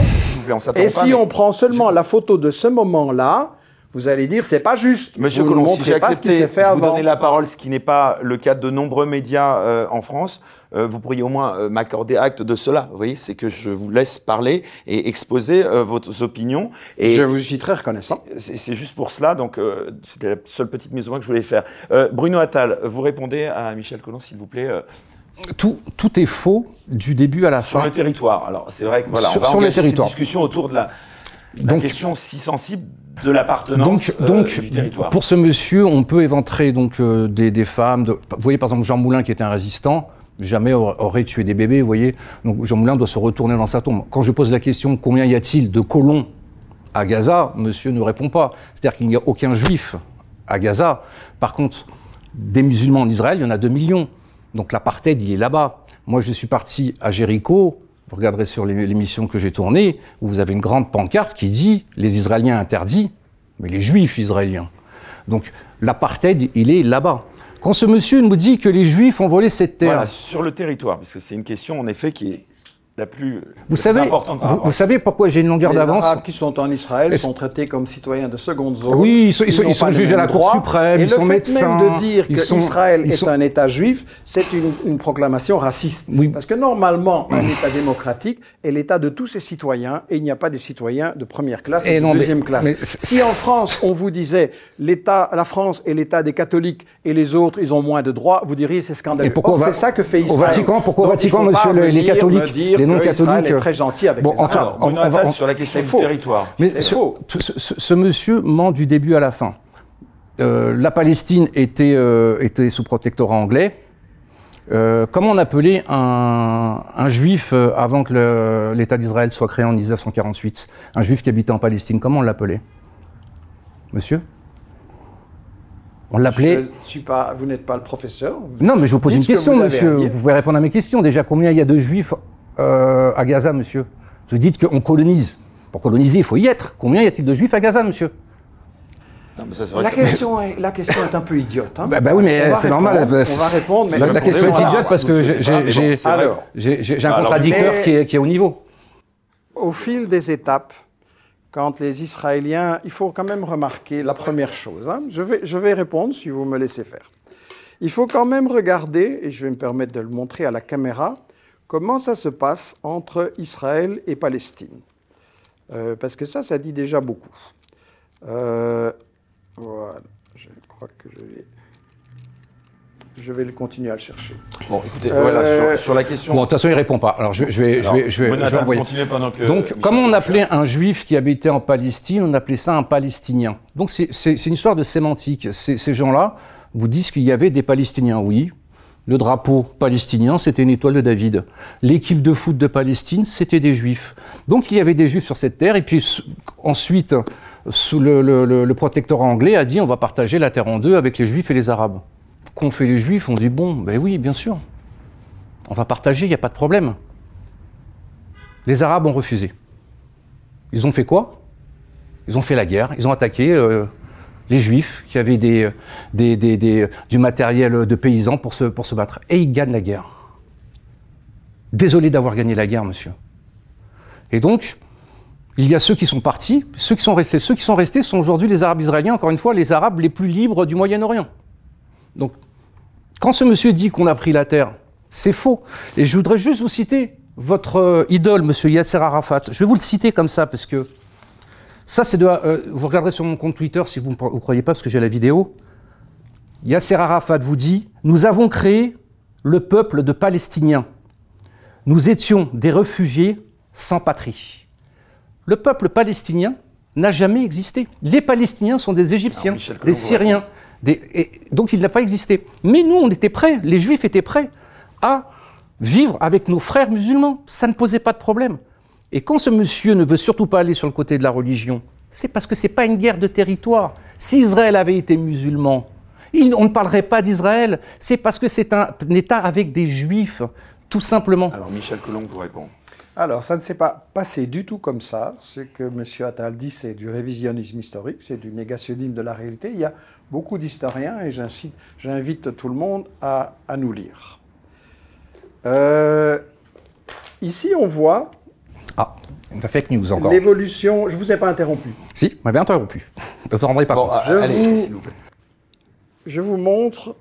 Speaker 2: et si on prend seulement la photo de ce moment-là, vous allez dire c'est pas juste.
Speaker 1: Monsieur Colomb, si j'ai accepté de vous donner la parole, ce qui n'est pas le cas de nombreux médias euh, en France, euh, vous pourriez au moins euh, m'accorder acte de cela. Vous voyez, c'est que je vous laisse parler et exposer vos opinions. Et
Speaker 2: je vous suis très reconnaissant.
Speaker 1: C'est juste pour cela, donc c'était la seule petite mise au point que je voulais faire. Bruno Attal, vous répondez à Michel Colomb, s'il vous plaît.
Speaker 3: Tout, tout, est faux du début à la fin.
Speaker 1: Sur le territoire. Alors c'est vrai que voilà,
Speaker 3: sur, on va sur le territoire.
Speaker 1: discussion autour de la, la question si sensible de l'appartenance
Speaker 3: donc, donc,
Speaker 1: du territoire.
Speaker 3: Pour ce monsieur, on peut éventrer donc euh, des, des, femmes. De, vous voyez par exemple Jean Moulin qui était un résistant, jamais aurait tué des bébés, vous voyez. Donc Jean Moulin doit se retourner dans sa tombe. Quand je pose la question combien y a-t-il de colons à Gaza, monsieur ne répond pas. C'est-à-dire qu'il n'y a aucun juif à Gaza. Par contre, des musulmans en Israël, il y en a 2 millions. Donc l'apartheid, il est là-bas. Moi, je suis parti à Jéricho, vous regarderez sur l'émission que j'ai tournée, où vous avez une grande pancarte qui dit les Israéliens interdits, mais les Juifs israéliens. Donc l'apartheid, il est là-bas. Quand ce monsieur nous dit que les Juifs ont volé cette terre. Voilà,
Speaker 1: sur le territoire, parce que c'est une question en effet qui est la plus,
Speaker 3: vous savez, Vous, savez pourquoi j'ai une longueur d'avance
Speaker 2: Les Arabes qui sont en Israël sont traités comme citoyens de seconde zone.
Speaker 3: Oui, ils sont, ils sont, jugés à la Cour suprême,
Speaker 2: et
Speaker 3: ils sont
Speaker 2: le
Speaker 3: fait
Speaker 2: même de dire qu'Israël est un État juif, c'est une, proclamation raciste. Oui. Parce que normalement, un État démocratique est l'État de tous ses citoyens, et il n'y a pas des citoyens de première classe et, de deuxième classe. si en France, on vous disait l'État, la France est l'État des catholiques et les autres, ils ont moins de droits, vous diriez c'est scandaleux. C'est ça que fait Israël.
Speaker 3: Au Vatican, pourquoi au Vatican, monsieur, les catholiques, non-catholiques
Speaker 2: très gentil avec bon, les Arabes.
Speaker 1: on, va, sur la question du territoire.
Speaker 3: Mais faux. Ce, monsieur ment du début à la fin. Euh, la Palestine était, euh, était sous protectorat anglais. Euh, comment on appelait un, un juif avant que l'État d'Israël soit créé en 1948 Un juif qui habitait en Palestine, comment on l'appelait? Monsieur? On l'appelait.
Speaker 2: pas. Vous n'êtes pas le professeur.
Speaker 3: Non, mais je vous pose une question, monsieur. Vous pouvez répondre à mes questions. Déjà, combien il y a de juifs euh, à Gaza, monsieur Vous dites qu'on colonise. Pour coloniser, il faut y être. Combien y a-t-il de juifs à Gaza, monsieur?
Speaker 1: Non, mais ça, c'est vrai
Speaker 2: La
Speaker 1: que
Speaker 2: question, est, la question est un peu idiote. hein.
Speaker 3: Bah, bah oui, mais
Speaker 2: On va
Speaker 3: c'est normal.
Speaker 2: répondre,
Speaker 3: bah,
Speaker 2: On va répondre, mais
Speaker 3: la, la question est
Speaker 2: Voilà.
Speaker 3: idiote parce que j'ai- un contradicteur
Speaker 2: mais-
Speaker 3: qui, est, qui est au niveau.
Speaker 2: au fil des étapes, quand les Israéliens, il faut quand même remarquer la première chose. hein. Je, vais, je vais répondre si vous me laissez faire. Il faut quand même regarder, et je vais me permettre de le montrer à la caméra, comment ça se passe entre Israël et Palestine. Euh, parce que ça, ça dit déjà beaucoup. Euh, voilà, je crois que je vais, je vais le continuer à le chercher.
Speaker 1: Bon, écoutez,
Speaker 2: Euh,
Speaker 1: voilà, sur, sur la question.
Speaker 3: Bon, de toute façon, il répond pas. Alors, je, je vais, je
Speaker 1: Alors,
Speaker 3: vais, je vais, je vais envoyer.
Speaker 1: que
Speaker 3: Donc,
Speaker 1: Michel
Speaker 3: comme on appelait un juif qui habitait en Palestine, on appelait ça un palestinien. Donc, c'est une histoire de sémantique. Ces gens-là vous disent qu'il y avait des Palestiniens, oui. Le drapeau palestinien, c'était une étoile de David. L'équipe de foot de Palestine, c'était des juifs. Donc, il y avait des juifs sur cette terre. Et puis, ensuite, sous le protectorat anglais a dit on va partager la terre en deux avec les juifs et les arabes. Qu'ont fait les juifs? On dit bon, ben oui, bien sûr. On va partager, il n'y a pas de problème. Les Arabes ont refusé. Ils ont fait quoi? Ils ont fait la guerre, ils ont attaqué euh, les Juifs qui avaient du matériel de paysans pour se, pour se battre. Et ils gagnent la guerre. Désolé d'avoir gagné la guerre, monsieur. Et donc, il y a ceux qui sont partis, ceux qui sont restés. Ceux qui sont restés sont aujourd'hui les Arabes israéliens, encore une fois, les Arabes les plus libres du Moyen-Orient. Donc, quand ce monsieur dit qu'on a pris la terre, c'est faux. Et je voudrais juste vous citer votre euh, idole, monsieur Yasser Arafat. Je vais vous le citer comme ça, parce que ça, c'est de. euh, vous regarderez sur mon compte Twitter si vous ne croyez pas, parce que j'ai la vidéo. Yasser Arafat vous dit Nous avons créé le peuple de Palestiniens. Nous étions des réfugiés sans patrie. Le peuple palestinien n'a jamais existé. Les Palestiniens sont des Égyptiens,
Speaker 1: Alors,
Speaker 3: des Syriens. des- et donc il n'a pas existé. Mais nous, on était prêts, les Juifs étaient prêts à vivre avec nos frères musulmans. Ça ne posait pas de problème. Et quand ce monsieur ne veut surtout pas aller sur le côté de la religion, c'est parce que ce n'est pas une guerre de territoire. Si Israël avait été musulman, il- on ne parlerait pas d'Israël. C'est parce que c'est un, un État avec des Juifs, tout simplement.
Speaker 1: Alors, Michel Colomb vous répond.
Speaker 2: Alors, ça ne s'est pas passé du tout comme ça. Ce que M. Attal dit, c'est du révisionnisme historique, c'est du négationnisme de la réalité. Il y a beaucoup d'historiens, et j'invite tout le monde à, à nous lire. Euh, ici, on voit
Speaker 3: Ah, une fake news encore.
Speaker 2: l'évolution. Je ne vous ai pas interrompu.
Speaker 3: Si, vous m'avez interrompu. Vous ne vous rendrez pas
Speaker 1: Bon,
Speaker 3: compte.
Speaker 1: ah,
Speaker 2: Je
Speaker 1: allez,
Speaker 2: vous-
Speaker 1: s'il vous plaît.
Speaker 2: Je vous montre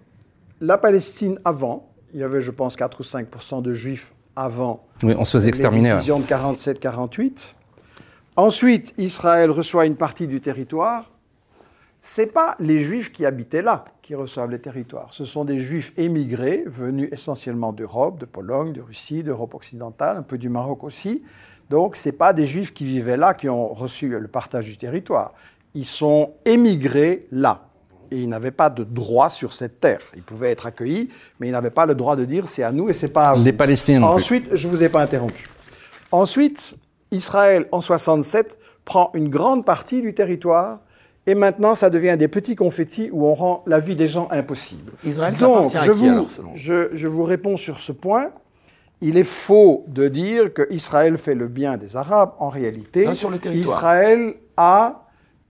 Speaker 2: la Palestine avant. Il y avait, je pense, 4 ou 5% de juifs avant
Speaker 3: Oui, on se faisait exterminer. ouais.
Speaker 2: décisions de 47-48. Ensuite, Israël reçoit une partie du territoire. Ce n'est pas les juifs qui habitaient là qui reçoivent les territoires. Ce sont des juifs émigrés, venus essentiellement d'Europe, de Pologne, de Russie, d'Europe occidentale, un peu du Maroc aussi. Donc, ce n'est pas des juifs qui vivaient là qui ont reçu le partage du territoire. Ils sont émigrés là. Et ils n'avaient pas de droit sur cette terre. Ils pouvaient être accueillis, mais ils n'avaient pas le droit de dire c'est à nous et c'est pas à vous.
Speaker 3: Les Palestiniens non plus.
Speaker 2: Ensuite, je ne vous ai pas interrompu. Ensuite, Israël, en 67, prend une grande partie du territoire et maintenant, ça devient des petits confettis où on rend la vie des gens impossible.
Speaker 1: Israël, ça
Speaker 2: Donc,
Speaker 1: appartient à
Speaker 2: je
Speaker 1: qui,
Speaker 2: vous,
Speaker 1: alors, selon vous?
Speaker 2: je, je vous réponds sur ce point. Il est faux de dire que Israël fait le bien des Arabes. En réalité,
Speaker 1: Non, sur le.
Speaker 2: Israël a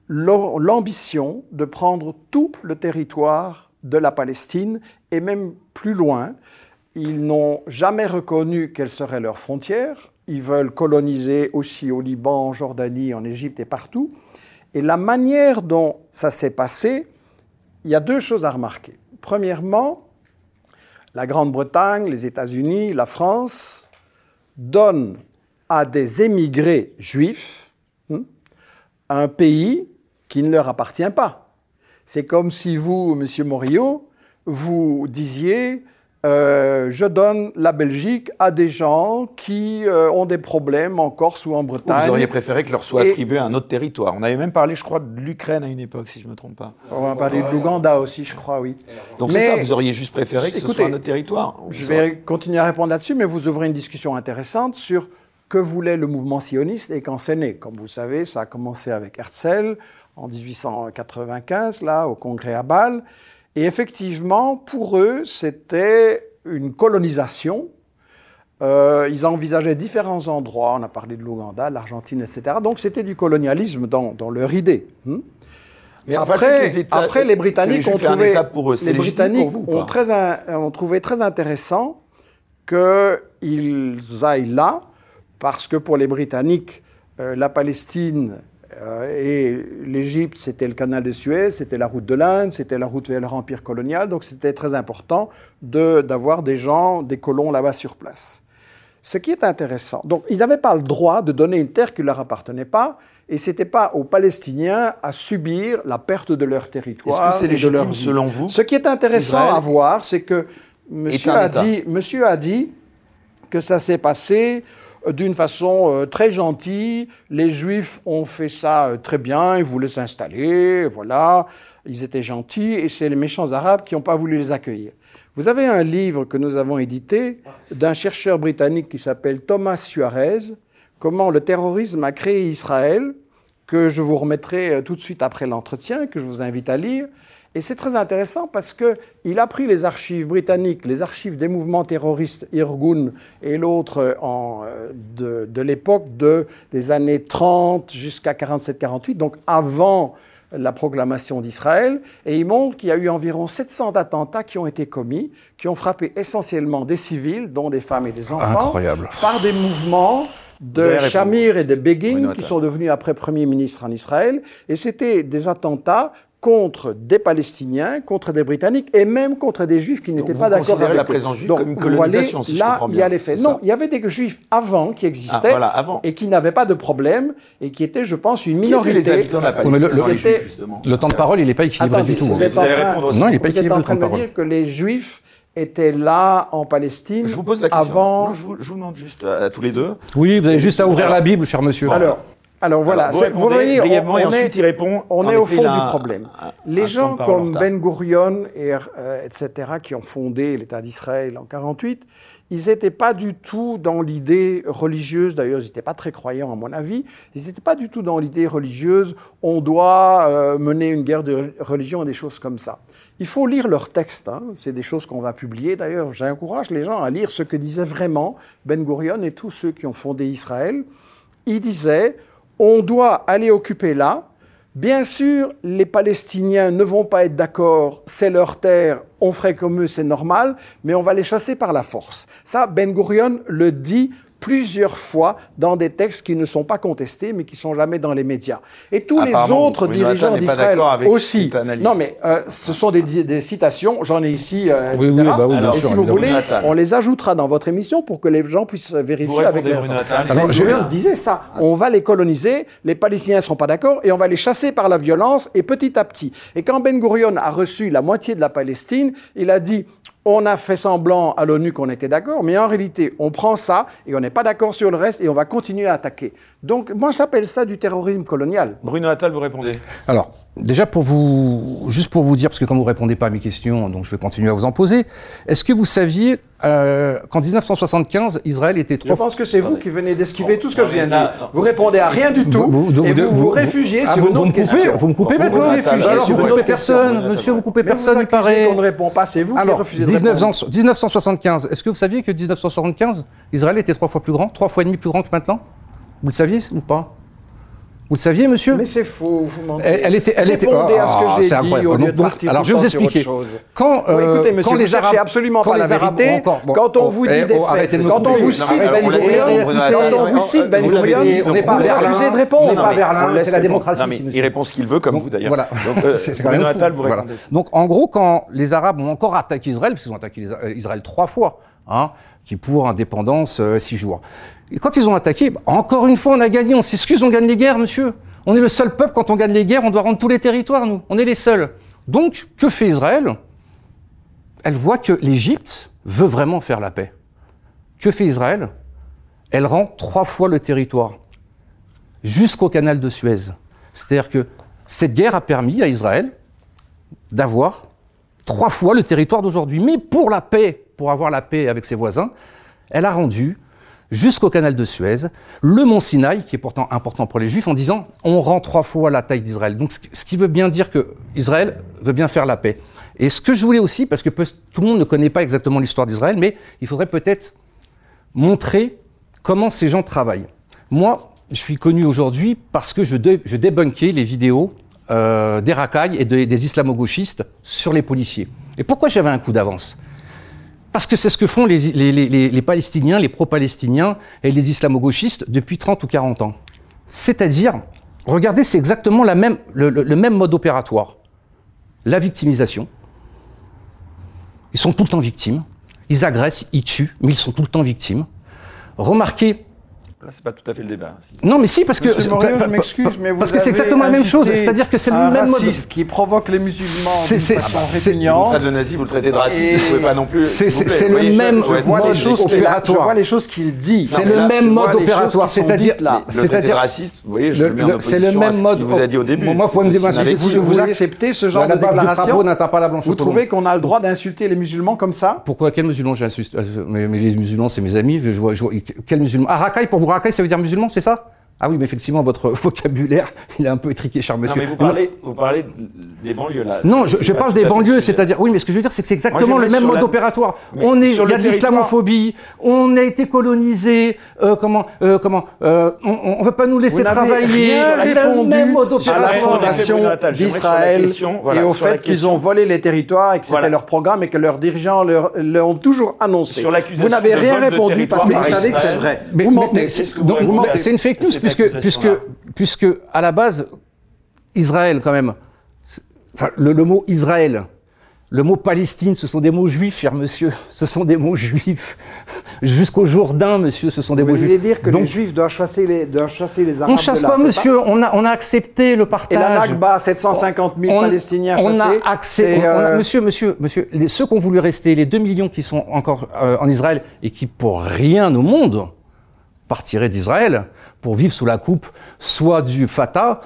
Speaker 2: l'am- l'ambition de prendre tout le territoire de la Palestine et même plus loin. Ils n'ont jamais reconnu quelles seraient leurs frontières. Ils veulent coloniser aussi au Liban, en Jordanie, en Égypte et partout. Et la manière dont ça s'est passé, il y a deux choses à remarquer. Premièrement, la Grande-Bretagne, les États-Unis, la France donnent à des émigrés juifs hein, un pays qui ne leur appartient pas. C'est comme si vous, Monsieur Morillo, vous disiez euh, je donne la Belgique à des gens qui euh, ont des problèmes en Corse ou en
Speaker 1: Ou
Speaker 2: Bretagne.
Speaker 1: Vous auriez préféré que leur soit
Speaker 2: Et-
Speaker 1: attribué un autre territoire. On avait même parlé, je crois, de l'Ukraine à une époque, si je ne me trompe pas.
Speaker 2: On va parler de l'Ouganda aussi, je crois, oui.
Speaker 1: Donc c'est ça, vous auriez juste préféré que ce soit un autre territoire.
Speaker 2: Je vais continuer à répondre là-dessus, mais vous ouvrez une discussion intéressante sur que voulait le mouvement sioniste et quand c'est né. Comme vous savez, ça a commencé avec Herzl en 1895, là, au congrès à Bâle. Et effectivement, pour eux, c'était une colonisation Euh, ils envisageaient différents endroits. On a parlé de l'Ouganda, de l'Argentine, etc. Donc c'était du colonialisme dans, dans leur idée. Hmm.
Speaker 1: Mais
Speaker 2: après,
Speaker 1: les États-
Speaker 2: après, les
Speaker 1: que
Speaker 2: Britanniques ont trouvé,
Speaker 1: pour eux,
Speaker 2: les Britanniques
Speaker 1: pour vous ou
Speaker 2: ont, très in- ont trouvé très intéressant qu'ils aillent là, parce que pour les Britanniques, euh, la Palestine euh, et l'Égypte, c'était le canal de Suez, c'était la route de l'Inde, c'était la route vers leur empire colonial, donc c'était très important de- d'avoir des gens, des colons là-bas sur place. Ce qui est intéressant, donc ils n'avaient pas le droit de donner une terre qui ne leur appartenait pas, et ce n'était pas aux Palestiniens à subir la perte de leur
Speaker 1: Est-ce
Speaker 2: territoire.
Speaker 1: que c'est
Speaker 2: de leur
Speaker 1: légitime
Speaker 2: vie.
Speaker 1: selon vous
Speaker 2: Ce qui est intéressant à voir, c'est que monsieur a, dit, monsieur a dit que ça s'est passé euh, d'une façon euh, très gentille. Les Juifs ont fait ça euh, très bien, ils voulaient s'installer, voilà, ils étaient gentils, et c'est les méchants Arabes qui n'ont pas voulu les accueillir. Vous avez un livre que nous avons édité d'un chercheur britannique qui s'appelle Thomas Suarez, Comment le terrorisme a créé Israël, que je vous remettrai euh, tout de suite après l'entretien, que je vous invite à lire. Et c'est très intéressant parce qu'il a pris les archives britanniques, les archives des mouvements terroristes Irgun et l'autre euh, en, euh, de, de l'époque de, des années 30 jusqu'à 47-48, donc avant la proclamation d'Israël, et il montre qu'il y a eu environ 700 attentats qui ont été commis, qui ont frappé essentiellement des civils, dont des femmes et des enfants,
Speaker 3: Incroyable.
Speaker 2: par des mouvements de. Shamir et de Begin, qui sont devenus après Premier ministre en Israël, et c'était des attentats contre des Palestiniens, contre des Britanniques et même contre des Juifs qui n'étaient
Speaker 1: vous
Speaker 2: pas d'accord
Speaker 1: considérez
Speaker 2: avec
Speaker 1: la présence juive
Speaker 2: Donc,
Speaker 1: comme une
Speaker 2: vous voyez,
Speaker 1: colonisation, si je
Speaker 2: là,
Speaker 1: comprends
Speaker 2: il y a
Speaker 1: bien,
Speaker 2: les faits. Non, il y avait des Juifs avant qui existaient
Speaker 1: Ah, voilà, avant.
Speaker 2: et qui n'avaient pas de problème et qui étaient, je pense, une
Speaker 1: Qui
Speaker 2: minorité.
Speaker 1: les habitants de la Palestine
Speaker 3: le- le-
Speaker 2: qui était-
Speaker 3: temps de parole, il n'est pas équilibré du tout.
Speaker 2: vous
Speaker 3: hein.
Speaker 2: êtes
Speaker 1: Vous allez
Speaker 2: train,
Speaker 1: répondre aussi.
Speaker 3: Non, il n'est pas
Speaker 2: vous êtes
Speaker 3: équilibré
Speaker 2: en train
Speaker 3: temps de
Speaker 2: de me
Speaker 3: parole.
Speaker 2: dire que les Juifs étaient là en Palestine
Speaker 1: Je vous pose la question.
Speaker 2: avant.
Speaker 1: Non, je, vous, je vous demande juste à, à tous les deux.
Speaker 3: Oui, vous avez juste à ouvrir la Bible, cher monsieur.
Speaker 2: Alors, alors voilà,
Speaker 1: Alors, vous
Speaker 2: vous voyez, on,
Speaker 1: brièvement et
Speaker 2: on
Speaker 1: ensuite
Speaker 2: est,
Speaker 1: il répond.
Speaker 2: on est au fond du problème.
Speaker 1: un- un
Speaker 2: Les gens comme. Ben Gurion, et, euh, etc., qui ont fondé l'État d'Israël en 48, ils n'étaient pas du tout dans l'idée religieuse, d'ailleurs ils n'étaient pas très croyants à mon avis, ils n'étaient pas du tout dans l'idée religieuse, on doit euh, mener une guerre de religion et des choses comme ça. Il faut lire leurs textes, hein. c'est des choses qu'on va publier d'ailleurs, j'encourage les gens à lire ce que disaient vraiment Ben Gurion et tous ceux qui ont fondé Israël. Ils disaient, on doit aller occuper là, Bien sûr, les Palestiniens ne vont pas être d'accord, c'est leur terre, on ferait comme eux, c'est normal, mais on va les chasser par la force. Ça, Ben Gurion le dit plusieurs fois dans des textes qui ne sont pas contestés, mais qui sont jamais dans les médias. Et tous les autres dirigeants d'Israël
Speaker 1: d'accord avec
Speaker 2: aussi.
Speaker 1: cette analyse.
Speaker 2: Non, mais euh, ce sont des, des citations, j'en ai ici, euh,
Speaker 3: Oui,
Speaker 2: etc.
Speaker 3: oui, bah
Speaker 2: Et
Speaker 3: sûr,
Speaker 2: si vous voulez, on les ajoutera dans votre émission pour que les gens puissent vérifier avec. Ben
Speaker 3: Alors, je-
Speaker 2: Gurion disait ça. On va les coloniser, les Palestiniens ne seront pas d'accord et on va les chasser par la violence et petit à petit. Et quand Ben Gurion a reçu la moitié de la Palestine, il a dit on a fait semblant à l'ONU qu'on était d'accord, mais en réalité, on prend ça et on n'est pas d'accord sur le reste et on va continuer à attaquer. Donc, moi, j'appelle ça du terrorisme colonial.
Speaker 1: Bruno Attal, vous répondez?
Speaker 3: Alors, déjà pour vous, juste pour vous dire, parce que comme vous répondez pas à mes questions, donc je vais continuer à vous en poser. Est-ce que vous saviez euh, qu'en 1975, Israël était
Speaker 2: Je
Speaker 3: trois
Speaker 2: pense que c'est vous qui venez d'esquiver tout ce que je viens de dire. Vous répondez à rien du tout
Speaker 3: Vous- vous-
Speaker 2: et
Speaker 3: vous-
Speaker 2: vous vous,
Speaker 3: vous-
Speaker 2: réfugiez
Speaker 3: Ah,
Speaker 2: sur
Speaker 3: vous,
Speaker 2: une
Speaker 3: vous
Speaker 2: autre
Speaker 3: me coupez,
Speaker 2: question.
Speaker 3: vous me coupez
Speaker 2: Vous
Speaker 3: maintenant
Speaker 2: vous réfugiez
Speaker 3: Alors,
Speaker 2: sur
Speaker 3: vous
Speaker 2: une
Speaker 3: coupez
Speaker 2: autre question.
Speaker 3: personne, monsieur, vous coupez
Speaker 2: vous
Speaker 3: personne, il paraît.
Speaker 2: qu'on ne répond pas, c'est vous qui
Speaker 3: Alors,
Speaker 2: refusez de
Speaker 3: 19
Speaker 2: répondre.
Speaker 3: ans- 1975, est-ce que vous saviez que 1975, Israël était trois fois plus grand, trois fois et demi plus grand que maintenant? Vous le saviez ou pas? Vous le saviez, monsieur
Speaker 2: Mais c'est faux, vous mentez.
Speaker 3: Elle- elle était- elle était-
Speaker 2: Répondez à ce
Speaker 3: Ah,
Speaker 2: que j'ai
Speaker 3: c'est
Speaker 2: dit
Speaker 3: incroyable.
Speaker 2: au lieu
Speaker 3: Donc-
Speaker 2: de
Speaker 3: donc,
Speaker 2: partir
Speaker 3: alors, je vais vous expliquer.
Speaker 2: autre chose.
Speaker 3: Quand,
Speaker 2: Bon,
Speaker 3: euh,
Speaker 2: écoutez, monsieur,
Speaker 3: quand
Speaker 2: vous
Speaker 3: les
Speaker 2: cherchez
Speaker 3: Arabes-
Speaker 2: absolument
Speaker 3: quand
Speaker 2: pas la
Speaker 3: les Arabes
Speaker 2: vérité.
Speaker 3: ont encore- bon,
Speaker 2: quand on
Speaker 3: oh,
Speaker 2: vous
Speaker 3: eh,
Speaker 2: dit des
Speaker 3: oh,
Speaker 2: faits, quand on vous cite Ben Gurion,
Speaker 1: répondre,
Speaker 2: quand on vous cite Ben Gurion,
Speaker 3: on n'est pas
Speaker 2: refusez de
Speaker 3: on n'est
Speaker 2: répondre.
Speaker 3: pas Berlin, c'est la
Speaker 1: répondre.
Speaker 3: démocratie.
Speaker 1: Non, mais
Speaker 3: ici,
Speaker 1: il répond ce qu'il veut, comme vous d'ailleurs.
Speaker 3: Voilà.
Speaker 1: Donc, euh,
Speaker 3: C'est- quand même
Speaker 1: vous
Speaker 3: Voilà.
Speaker 1: répondez.
Speaker 3: Donc, en gros, quand les Arabes ont encore attaqué Israël, parce qu'ils ont attaqué euh, Israël trois fois, hein, qui pour indépendance six jours. Quand ils ont attaqué, encore une fois, on a gagné. On s'excuse, on gagne les guerres, monsieur. On est le seul peuple, quand on gagne les guerres, on doit rendre tous les territoires, nous. On est les seuls. Donc, que fait Israël? Elle voit que l'Égypte veut vraiment faire la paix. Que fait Israël? Elle rend trois fois le territoire jusqu'au canal de Suez. C'est-à-dire que cette guerre a permis à Israël d'avoir trois fois le territoire d'aujourd'hui. Mais pour la paix, pour avoir la paix avec ses voisins, elle a rendu jusqu'au canal de Suez le mont Sinaï, qui est pourtant important pour les Juifs, en disant on rend trois fois la taille d'Israël. Donc ce qui- veut bien dire que Israël veut bien faire la paix. Et ce que je voulais aussi, parce que tout le monde ne connaît pas exactement l'histoire d'Israël, mais il faudrait peut-être montrer comment ces gens travaillent. Moi, je suis connu aujourd'hui parce que je, dé, débunkais les vidéos euh, des racailles et de, des islamo-gauchistes sur les policiers. Et pourquoi j'avais un coup d'avance? Parce que c'est ce que font les, les, les, les Palestiniens, les pro-palestiniens et les islamo-gauchistes depuis 30 ou 40 ans. C'est-à-dire, regardez, c'est exactement le même mode opératoire. La victimisation. Ils sont tout le temps victimes. Ils agressent, ils tuent, mais ils sont tout le temps victimes. Remarquez
Speaker 1: Là, c'est pas tout à fait le débat.
Speaker 3: Non, mais si, parce que.
Speaker 2: Monsieur Morio, je m'excuse, mais vous
Speaker 3: Parce que c'est exactement la même chose. C'est-à-dire que c'est le même mode.
Speaker 2: qui provoque les musulmans
Speaker 3: C'est- c'est- c'est-
Speaker 1: Vous le de nazi, vous le traitez de raciste, vous pouvez pas non plus.
Speaker 3: C'est- c'est le même mode
Speaker 2: a- je
Speaker 3: opératoire.
Speaker 2: vois les choses qu'il dit.
Speaker 3: C'est le
Speaker 1: là,
Speaker 3: même mode opératoire, c'est-à-dire
Speaker 2: là.
Speaker 1: Le traité de
Speaker 3: c'est-à-dire
Speaker 1: raciste, vous voyez, je
Speaker 3: le-
Speaker 1: mets en
Speaker 3: c'est le
Speaker 1: opposition
Speaker 3: même mode.
Speaker 1: qu'il vous a dit au début.
Speaker 3: Moi,
Speaker 1: C'est
Speaker 3: pour me
Speaker 2: Vous,
Speaker 3: je
Speaker 2: vous
Speaker 3: voulais-
Speaker 2: acceptez ce genre de déclaration Vous trouvez qu'on a le droit d'insulter les musulmans comme ça?
Speaker 3: Pourquoi Quels musulmans j'insulte euh, mais, les musulmans, c'est mes amis. Je, vois, je vois- quels musulmans Ah, racaille, pour vous, racaille, ça veut dire musulman, c'est ça? Ah oui, mais effectivement, votre vocabulaire, il est un peu étriqué, cher
Speaker 1: Non,
Speaker 3: monsieur.
Speaker 1: mais vous parlez, vous parlez des banlieues là.
Speaker 3: Non, je, je parle des banlieues, c'est-à-dire, oui, mais ce que je veux dire, c'est que c'est exactement
Speaker 1: Moi,
Speaker 3: le même mode
Speaker 1: la-
Speaker 3: opératoire.
Speaker 1: Mais
Speaker 3: On est,
Speaker 1: sur
Speaker 3: il y a de l'islamophobie, on a été colonisé, euh, comment, euh, comment, euh, on, on veut pas nous laisser
Speaker 2: Vous
Speaker 3: travailler.
Speaker 2: rien répondu
Speaker 3: même mode
Speaker 2: à la fondation d'Israël
Speaker 1: voilà,
Speaker 2: et au fait qu'ils ont volé les territoires et que c'était
Speaker 1: Voilà.
Speaker 2: leur programme et que leurs dirigeants leur- l'ont toujours annoncé.
Speaker 1: Sur
Speaker 2: Vous n'avez rien répondu parce que vous savez que c'est vrai. Vous mentez.
Speaker 3: c'est- une fake news puisque, puisque, puisque à la base, Israël quand même, enfin, le, le mot Israël, le mot Palestine, ce sont des mots juifs, cher monsieur, ce sont des mots juifs. Jusqu'au Jourdain, monsieur, ce sont des
Speaker 2: Vous
Speaker 3: mots
Speaker 2: voulez
Speaker 3: juifs.
Speaker 2: dire que
Speaker 3: Donc,
Speaker 2: les Juifs doivent chasser les, doivent chasser les Arabes
Speaker 3: on chasse
Speaker 2: de là,
Speaker 3: pas, monsieur, on a, on a accepté le
Speaker 2: ça Et
Speaker 3: partage.
Speaker 2: la Nakba, 750 000
Speaker 3: On-
Speaker 2: Palestiniens
Speaker 3: on
Speaker 2: chassés.
Speaker 3: a accès, on a-
Speaker 2: euh,
Speaker 3: monsieur, monsieur, monsieur, les- ceux qui ont voulu rester, les 2 millions qui sont encore euh, en Israël et qui, pour rien au monde, partiraient d'Israël pour vivre sous la coupe soit du Fatah,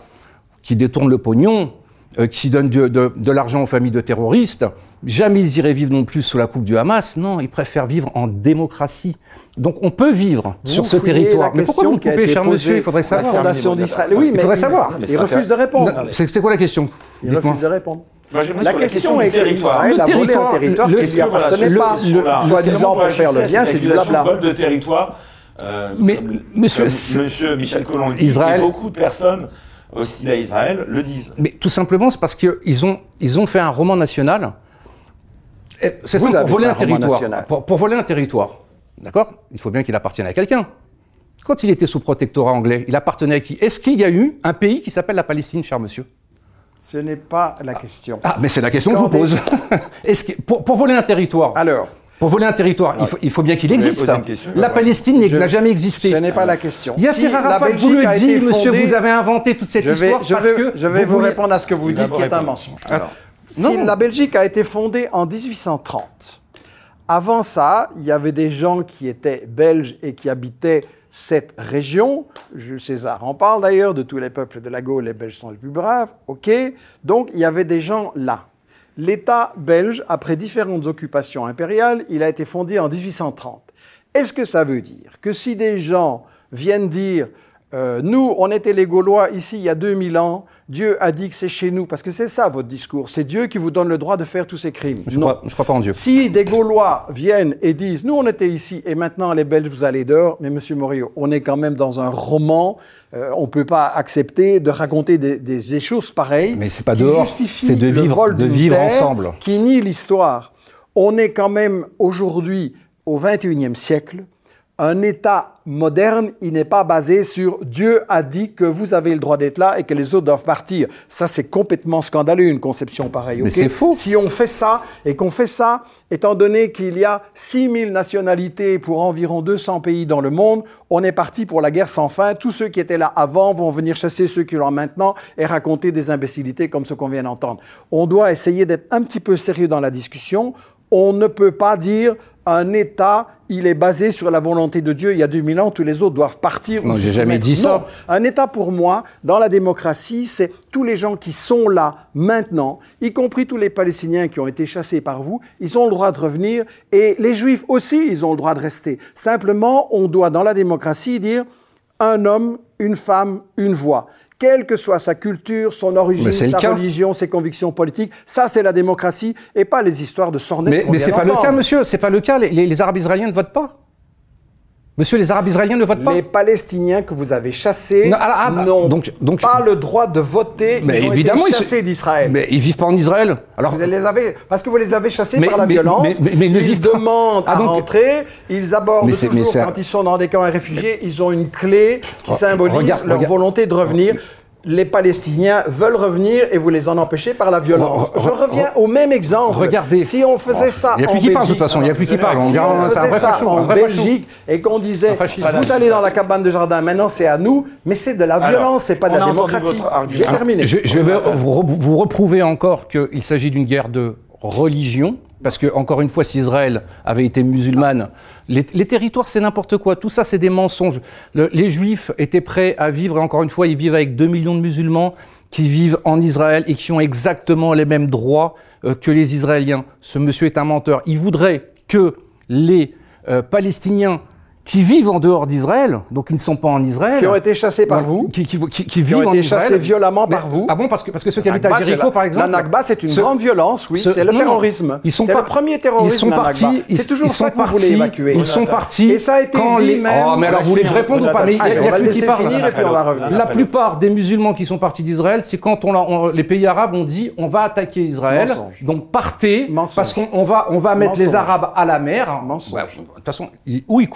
Speaker 3: qui détourne le pognon, euh, qui donne de, de- de l'argent aux familles de terroristes. Jamais ils iraient vivre non plus sous la coupe du Hamas. Non, ils préfèrent vivre en démocratie. Donc on peut vivre sur ce territoire.
Speaker 2: la
Speaker 3: Mais pourquoi vous coupez, cher monsieur Il faudrait
Speaker 2: La
Speaker 3: savoir.
Speaker 2: fondation
Speaker 1: Terminé,
Speaker 2: d'Israël. Oui,
Speaker 1: il
Speaker 2: mais
Speaker 3: faudrait
Speaker 2: il-
Speaker 3: savoir.
Speaker 2: Il refuse de répondre.
Speaker 3: C'est quoi la question
Speaker 2: Il
Speaker 3: Dites-moi.
Speaker 2: refuse de répondre.
Speaker 1: Moi,
Speaker 2: La question est que
Speaker 1: territoire.
Speaker 2: Israël
Speaker 3: Le
Speaker 2: a volé un
Speaker 3: territoire, le-
Speaker 2: qui ne lui appartenait
Speaker 3: le-
Speaker 2: pas. Soi-disant pour faire le bien, c'est du blabla.
Speaker 1: vol de territoire. Euh,
Speaker 3: Mais,
Speaker 1: comme-
Speaker 3: monsieur,
Speaker 1: comme monsieur Michel Collomb le dit,
Speaker 3: Israël-
Speaker 1: et beaucoup de personnes hostiles à Israël le disent.
Speaker 3: Mais tout simplement, c'est parce qu'ils ont, ils ont fait un roman national. Et C'est
Speaker 2: avez
Speaker 3: pour voler un
Speaker 2: un roman
Speaker 3: territoire.
Speaker 2: national.
Speaker 3: Pour, pour voler un territoire, d'accord? Il faut bien qu'il appartienne à quelqu'un. Quand il était sous protectorat anglais, il appartenait à qui? Est-ce qu'il y a eu un pays qui s'appelle la Palestine, cher monsieur?
Speaker 2: Ce n'est pas la question.
Speaker 3: Ah, mais c'est la question que je vous pose. Est-ce que, pour, pour voler un territoire,
Speaker 2: Alors,
Speaker 3: pour voler un territoire, il faut, il faut bien qu'il existe. La
Speaker 1: alors.
Speaker 3: Palestine n'a jamais existé.
Speaker 2: ce n'est pas la question.
Speaker 3: Yasser
Speaker 2: Si la
Speaker 3: Arafat vous
Speaker 2: Belgique
Speaker 3: le
Speaker 2: a
Speaker 3: dit,
Speaker 2: été
Speaker 3: monsieur,
Speaker 2: fondée-
Speaker 3: vous avez inventé toute cette
Speaker 2: Je vais,
Speaker 3: histoire
Speaker 2: je
Speaker 3: parce
Speaker 2: vais,
Speaker 3: que
Speaker 2: je vais vous,
Speaker 3: voulez-
Speaker 2: répondre à ce que vous dites, qui est un mensonge.
Speaker 3: Ah,
Speaker 2: Si
Speaker 3: non.
Speaker 2: la Belgique a été fondée en 1830, avant ça, il y avait des gens qui étaient belges et qui habitaient cette région. Jules César en parle d'ailleurs, de tous les peuples de la Gaule, les Belges sont les plus braves. OK Donc, il y avait des gens là. L'État belge, après différentes occupations impériales, il a été fondé en 1830. Est-ce que ça veut dire que si des gens viennent dire euh, nous, on était les Gaulois ici il y a 2000 ans, Dieu a dit que c'est chez nous, parce que c'est ça votre discours, c'est Dieu qui vous donne le droit de faire tous ces crimes.
Speaker 3: Je
Speaker 2: non.
Speaker 3: crois, crois pas en Dieu.
Speaker 2: Si des Gaulois viennent et disent nous on était ici et maintenant les Belges vous allez dehors, mais Monsieur Morio, on est quand même dans un roman, euh, on peut pas accepter de raconter des, des- des choses pareilles.
Speaker 3: Mais c'est pas dehors, c'est de vivre- de vivre
Speaker 2: terre
Speaker 3: ensemble.
Speaker 2: Qui nie l'histoire. On est quand même aujourd'hui au 21e siècle. Un État moderne, il n'est pas basé sur Dieu a dit que vous avez le droit d'être là et que les autres doivent partir. Ça, c'est complètement scandaleux, une conception pareille.
Speaker 3: Mais c'est faux.
Speaker 2: Si on fait ça et qu'on fait ça, étant donné qu'il y a 6000 nationalités pour environ 200 pays dans le monde, on est parti pour la guerre sans fin. Tous ceux qui étaient là avant vont venir chasser ceux qui l'ont maintenant et raconter des imbécilités comme ce qu'on vient d'entendre. On doit essayer d'être un petit peu sérieux dans la discussion. On ne peut pas dire un État, il est basé sur la volonté de Dieu. Il y a 2000 ans, tous les autres doivent partir.
Speaker 3: Non, j'ai jamais dit ça.
Speaker 2: Un État, pour moi, dans la démocratie, c'est tous les gens qui sont là maintenant, y compris tous les Palestiniens qui ont été chassés par vous, ils ont le droit de revenir. Et les Juifs aussi, ils ont le droit de rester. Simplement, on doit, dans la démocratie, dire un homme, une femme, une voix. Quelle que soit sa culture, son origine, sa religion, ses convictions politiques, ça c'est la démocratie et pas les histoires de sornettes.
Speaker 3: Mais, mais c'est pas le cas, monsieur. C'est pas le cas. Les, les- les Arabes israéliens ne votent pas. Monsieur, les Arabes israéliens ne votent pas
Speaker 2: Les Palestiniens que vous avez chassés
Speaker 3: Non, ah, ah,
Speaker 2: n'ont
Speaker 3: donc- donc-
Speaker 2: pas le droit de voter.
Speaker 3: Mais
Speaker 2: ils ont
Speaker 3: évidemment, ils se-
Speaker 2: chassés d'Israël.
Speaker 3: Mais ils vivent pas en Israël. Alors,
Speaker 2: Vous les avez, parce que vous les avez chassés
Speaker 3: Mais-
Speaker 2: par la
Speaker 3: mais-
Speaker 2: violence.
Speaker 3: mais- ils ne
Speaker 2: ils
Speaker 3: vivent pas.
Speaker 2: demandent
Speaker 3: Ah,
Speaker 2: à
Speaker 3: donc-
Speaker 2: rentrer. Ils abordent toujours quand ils sont dans des camps de réfugiés. Ils ont une clé qui symbolise
Speaker 3: regarde-
Speaker 2: leur
Speaker 3: regarde-
Speaker 2: volonté de revenir. Les Palestiniens veulent revenir et vous les en empêchez par la violence.
Speaker 3: Re- re-
Speaker 2: Je reviens au même exemple.
Speaker 3: Regardez.
Speaker 2: Si on faisait ça
Speaker 3: Il n'y a
Speaker 2: en
Speaker 3: plus qui parle de toute
Speaker 2: Belgique-
Speaker 3: façon. Il n'y a plus qui parle. On
Speaker 2: si
Speaker 3: dirait
Speaker 2: on faisait ça en. Belgique et qu'on disait vous allez dans la cabane de jardin, maintenant c'est à nous, mais c'est de la violence, c'est pas de la démocratie. J'ai terminé.
Speaker 3: Je, je vais vous reprouver encore qu'il s'agit d'une guerre de religion. Parce que, encore une fois, si Israël avait été musulmane, les, territoires, c'est n'importe quoi. Tout ça, c'est des mensonges. Le- les Juifs étaient prêts à vivre, et encore une fois, ils vivent avec 2 millions de musulmans qui vivent en Israël et qui ont exactement les mêmes droits euh, que les Israéliens. Ce monsieur est un menteur. Il voudrait que les euh, Palestiniens qui vivent en dehors d'Israël, donc ils ne sont pas en Israël,
Speaker 2: Qui ont été chassés par vous.
Speaker 3: qui, qui, qui- qui
Speaker 2: qui
Speaker 3: vivent
Speaker 2: ont
Speaker 3: en
Speaker 2: été
Speaker 3: Israël.
Speaker 2: chassés violemment
Speaker 3: Mais-
Speaker 2: par vous.
Speaker 3: Ah bon, parce que, parce que ceux qui habitent à Jéricho,
Speaker 2: la-
Speaker 3: par exemple.
Speaker 2: La Nakba, c'est une
Speaker 3: ce-
Speaker 2: grande violence, oui.
Speaker 3: ce-
Speaker 2: C'est le
Speaker 3: non,
Speaker 2: terrorisme.
Speaker 3: Ils sont pas-
Speaker 2: le premier terrorisme.
Speaker 3: Ils sont partis. ils-
Speaker 2: C'est toujours
Speaker 3: ils
Speaker 2: ça que vous voulez
Speaker 3: partis-
Speaker 2: évacuer.
Speaker 3: Ils sont partis.
Speaker 2: Et ça a été
Speaker 3: quand
Speaker 2: dit
Speaker 3: les-
Speaker 2: même.
Speaker 3: Oh, mais alors vous voulez que je réponde ou pas? Mais il y a-
Speaker 2: le
Speaker 3: qui
Speaker 2: laisser
Speaker 3: parle.
Speaker 2: finir et puis on va revenir.
Speaker 3: La plupart des musulmans qui sont partis d'Israël, c'est quand les pays arabes ont dit on va attaquer Israël, donc partez, parce qu'on on va, on va mettre les. Arabes à la mer. De toute façon, il- ou il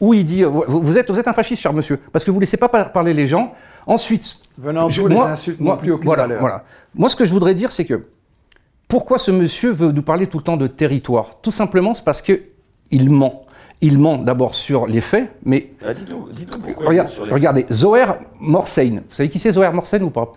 Speaker 3: ou il dit vous, vous êtes, vous êtes un fasciste, cher monsieur, parce que vous laissez pas par- parler les gens. Ensuite,
Speaker 2: Venant
Speaker 3: je-
Speaker 2: les
Speaker 3: moi-
Speaker 2: insultes
Speaker 3: moi-
Speaker 2: n'ont plus aucune
Speaker 3: voilà,
Speaker 2: valeur.
Speaker 3: Voilà. Moi, ce que je voudrais dire, c'est que pourquoi ce monsieur veut nous parler tout le temps de territoire? Tout simplement, c'est parce que il ment. Il ment d'abord sur les faits, mais
Speaker 1: Ah, Dites-nous dites-nous pourquoi
Speaker 3: regarde-
Speaker 1: sur les-
Speaker 3: regardez, Zoher Morsein. Vous savez qui c'est Zoher Morsein ou pas?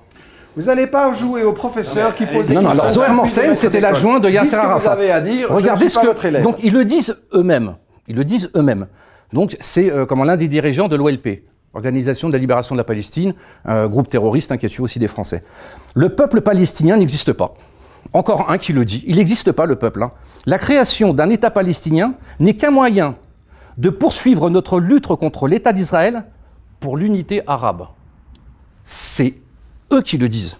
Speaker 2: Vous n'allez pas jouer au professeur qui pose des
Speaker 3: Non, non, alors
Speaker 2: questions
Speaker 3: Zoher Morsein, c'était l'adjoint de Yasser
Speaker 2: ce que
Speaker 3: Arafat.
Speaker 2: vous avez à dire. je
Speaker 3: Regardez
Speaker 2: ne
Speaker 3: ce
Speaker 2: pas
Speaker 3: que.
Speaker 2: votre élève.
Speaker 3: Donc, ils le disent eux-mêmes. Ils le disent eux-mêmes. Donc, c'est euh, l'un des dirigeants de l'OLP, Organisation de la libération de la Palestine, un groupe terroriste hein, qui a tué aussi des Français. Le peuple palestinien n'existe pas. Encore un qui le dit. Il n'existe pas, le peuple. hein. La création d'un État palestinien n'est qu'un moyen de poursuivre notre lutte contre l'État d'Israël pour l'unité arabe. C'est eux qui le disent.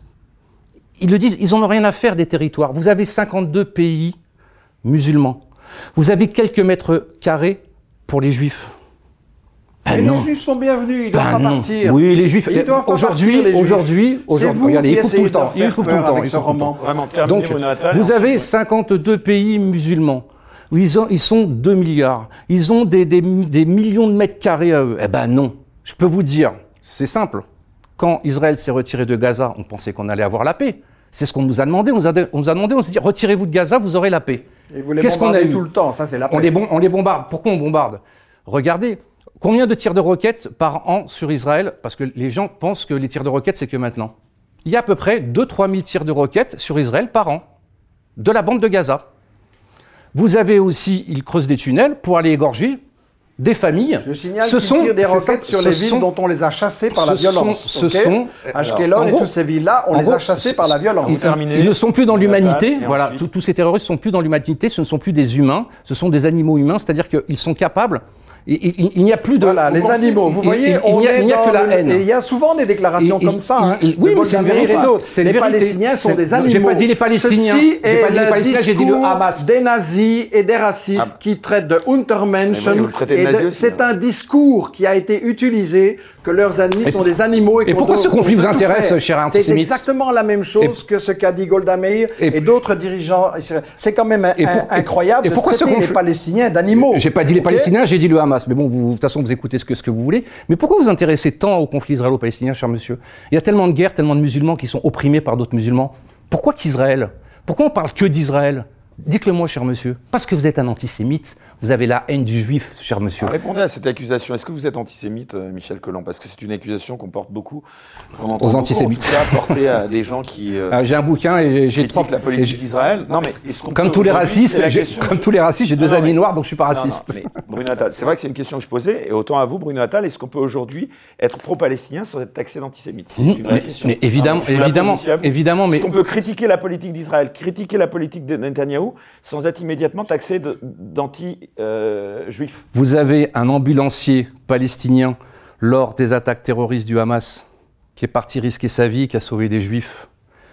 Speaker 3: Ils le disent, ils n'en ont rien à faire des territoires. Vous avez 52 pays musulmans. Vous avez quelques mètres carrés pour les juifs. Ben
Speaker 2: Mais
Speaker 3: non.
Speaker 2: les juifs sont bienvenus, ils doivent
Speaker 3: Ben
Speaker 2: pas
Speaker 3: non.
Speaker 2: partir.
Speaker 3: Oui, les juifs.
Speaker 2: Ils
Speaker 3: Aujourd'hui,
Speaker 2: partir, les Juifs.
Speaker 3: aujourd'hui,
Speaker 2: C'est
Speaker 3: aujourd'hui,
Speaker 2: vous
Speaker 3: regardez,
Speaker 2: qui
Speaker 3: il coupe tout le
Speaker 2: de
Speaker 3: temps.
Speaker 2: leur
Speaker 3: Il
Speaker 2: faire
Speaker 3: coupe tout le temps.
Speaker 2: avec
Speaker 3: il
Speaker 2: ce
Speaker 3: coupe tout le temps.
Speaker 2: roman.
Speaker 1: Vraiment,
Speaker 3: Donc, vous avez
Speaker 1: ensuite-
Speaker 3: 52 pays musulmans. où Ils, ont- ils sont 2 milliards. Ils ont des, des- des millions de mètres carrés à eux. Eh ben non. Je peux vous dire, c'est simple. Quand Israël s'est retiré de Gaza, on pensait qu'on allait avoir la paix. C'est ce qu'on nous a demandé. On nous a, on nous a demandé, on s'est dit, retirez-vous de Gaza, vous aurez la paix.
Speaker 2: Et vous les
Speaker 3: Qu'est-ce qu'on a eu
Speaker 2: tout le temps, ça c'est la
Speaker 3: On
Speaker 2: paix.
Speaker 3: les, bon- on les bombarde. Pourquoi on bombarde? Regardez, combien de tirs de roquettes par an sur Israël? Parce que les gens pensent que les tirs de roquettes, c'est que maintenant. Il y a à peu près 2-3 000 tirs de roquettes sur Israël par an, de la bande de Gaza. Vous avez aussi, ils creusent des tunnels pour aller égorger des familles.
Speaker 2: Je signale
Speaker 3: Ce sont-
Speaker 2: tirent des roquettes sur
Speaker 3: ce
Speaker 2: les villes
Speaker 3: sont-
Speaker 2: dont on les a chassés par la
Speaker 3: ce sont-
Speaker 2: violence.
Speaker 3: ce sont-
Speaker 2: Ashkelon
Speaker 3: en
Speaker 2: et
Speaker 3: gros-
Speaker 2: toutes ces villes-là, on les
Speaker 3: gros,
Speaker 2: a chassés par la violence.
Speaker 3: Ils,
Speaker 1: terminé.
Speaker 3: ils ne sont plus dans l'humanité. Voilà, tous- tous ces terroristes sont plus dans l'humanité. Ce ne sont plus des humains. Ce sont des animaux humains. C'est-à-dire qu'ils sont capables. Il il n'y a plus de.
Speaker 2: Voilà, les animaux. Vous voyez,
Speaker 3: il- n'y a,
Speaker 2: est
Speaker 3: il a que la haine.
Speaker 2: Et il y a souvent des déclarations
Speaker 3: Et-
Speaker 2: comme
Speaker 3: et-
Speaker 2: ça, hein,
Speaker 3: oui, mais c'est une. C'est
Speaker 2: Les
Speaker 3: vérité.
Speaker 2: Palestiniens sont
Speaker 3: C'est-
Speaker 2: des animaux.
Speaker 3: j'ai pas dit les Palestiniens.
Speaker 2: Ceci est
Speaker 3: pas dit les
Speaker 2: le
Speaker 3: Palestiniens, j'ai dit le
Speaker 2: discours
Speaker 3: Hamas.
Speaker 2: des nazis et des racistes qui traitent de Untermenschen. C'est un discours qui a été utilisé que leurs ennemis sont des animaux.
Speaker 3: et pourquoi ce conflit vous intéresse, cher
Speaker 2: C'est
Speaker 3: antisémite
Speaker 2: exactement la même chose que ce qu'a dit Golda Meir
Speaker 3: Et-
Speaker 2: et, d'autres dirigeants. C'est quand même
Speaker 3: Et pour-
Speaker 2: incroyable
Speaker 3: et
Speaker 2: de
Speaker 3: pourquoi ce
Speaker 2: traiter les
Speaker 3: conflit-
Speaker 2: Palestiniens d'animaux.
Speaker 3: J'ai pas dit les Palestiniens, j'ai dit le Hamas. Mais bon, de toute façon, vous écoutez ce que, ce que vous voulez. Mais pourquoi vous intéressez tant au conflit israélo-palestinien, cher monsieur? Il y a tellement de guerres, tellement de musulmans qui sont opprimés par d'autres musulmans. Pourquoi qu'Israël? Pourquoi on parle que d'Israël? Dites-le moi, cher monsieur. Parce que vous êtes un antisémite, vous avez la haine du juif, cher monsieur.
Speaker 1: Répondez à cette accusation. Est-ce que vous êtes antisémite, euh, Michel Colomb Parce que c'est une accusation qu'on porte beaucoup, qu'on entend
Speaker 3: Aux antisémites.
Speaker 1: Portée à des gens qui euh,
Speaker 3: Ah, j'ai un bouquin et j'ai
Speaker 1: la politique d'Israël. Non, mais
Speaker 3: Comme tous racistes, comme tous les racistes, j'ai deux
Speaker 1: Non,
Speaker 3: amis
Speaker 1: mais-
Speaker 3: noirs, donc je suis pas
Speaker 1: Non, non,
Speaker 3: raciste.
Speaker 1: Bruno Attal, c'est vrai que c'est une question que je posais, et autant à vous, Bruno Attal, est-ce qu'on peut aujourd'hui être pro-palestinien sans être taxé d'antisémite? C'est
Speaker 3: Mmh,
Speaker 1: une vraie
Speaker 3: mais- évidemment,
Speaker 1: Ah,
Speaker 3: évidemment, mais-
Speaker 1: Est-ce qu'on peut critiquer la politique d'Israël, critiquer la politique de Netanyahou, sans être immédiatement taxé d'anti-juif
Speaker 3: Vous avez un ambulancier palestinien lors des attaques terroristes du Hamas qui est parti risquer sa vie, qui a sauvé des juifs.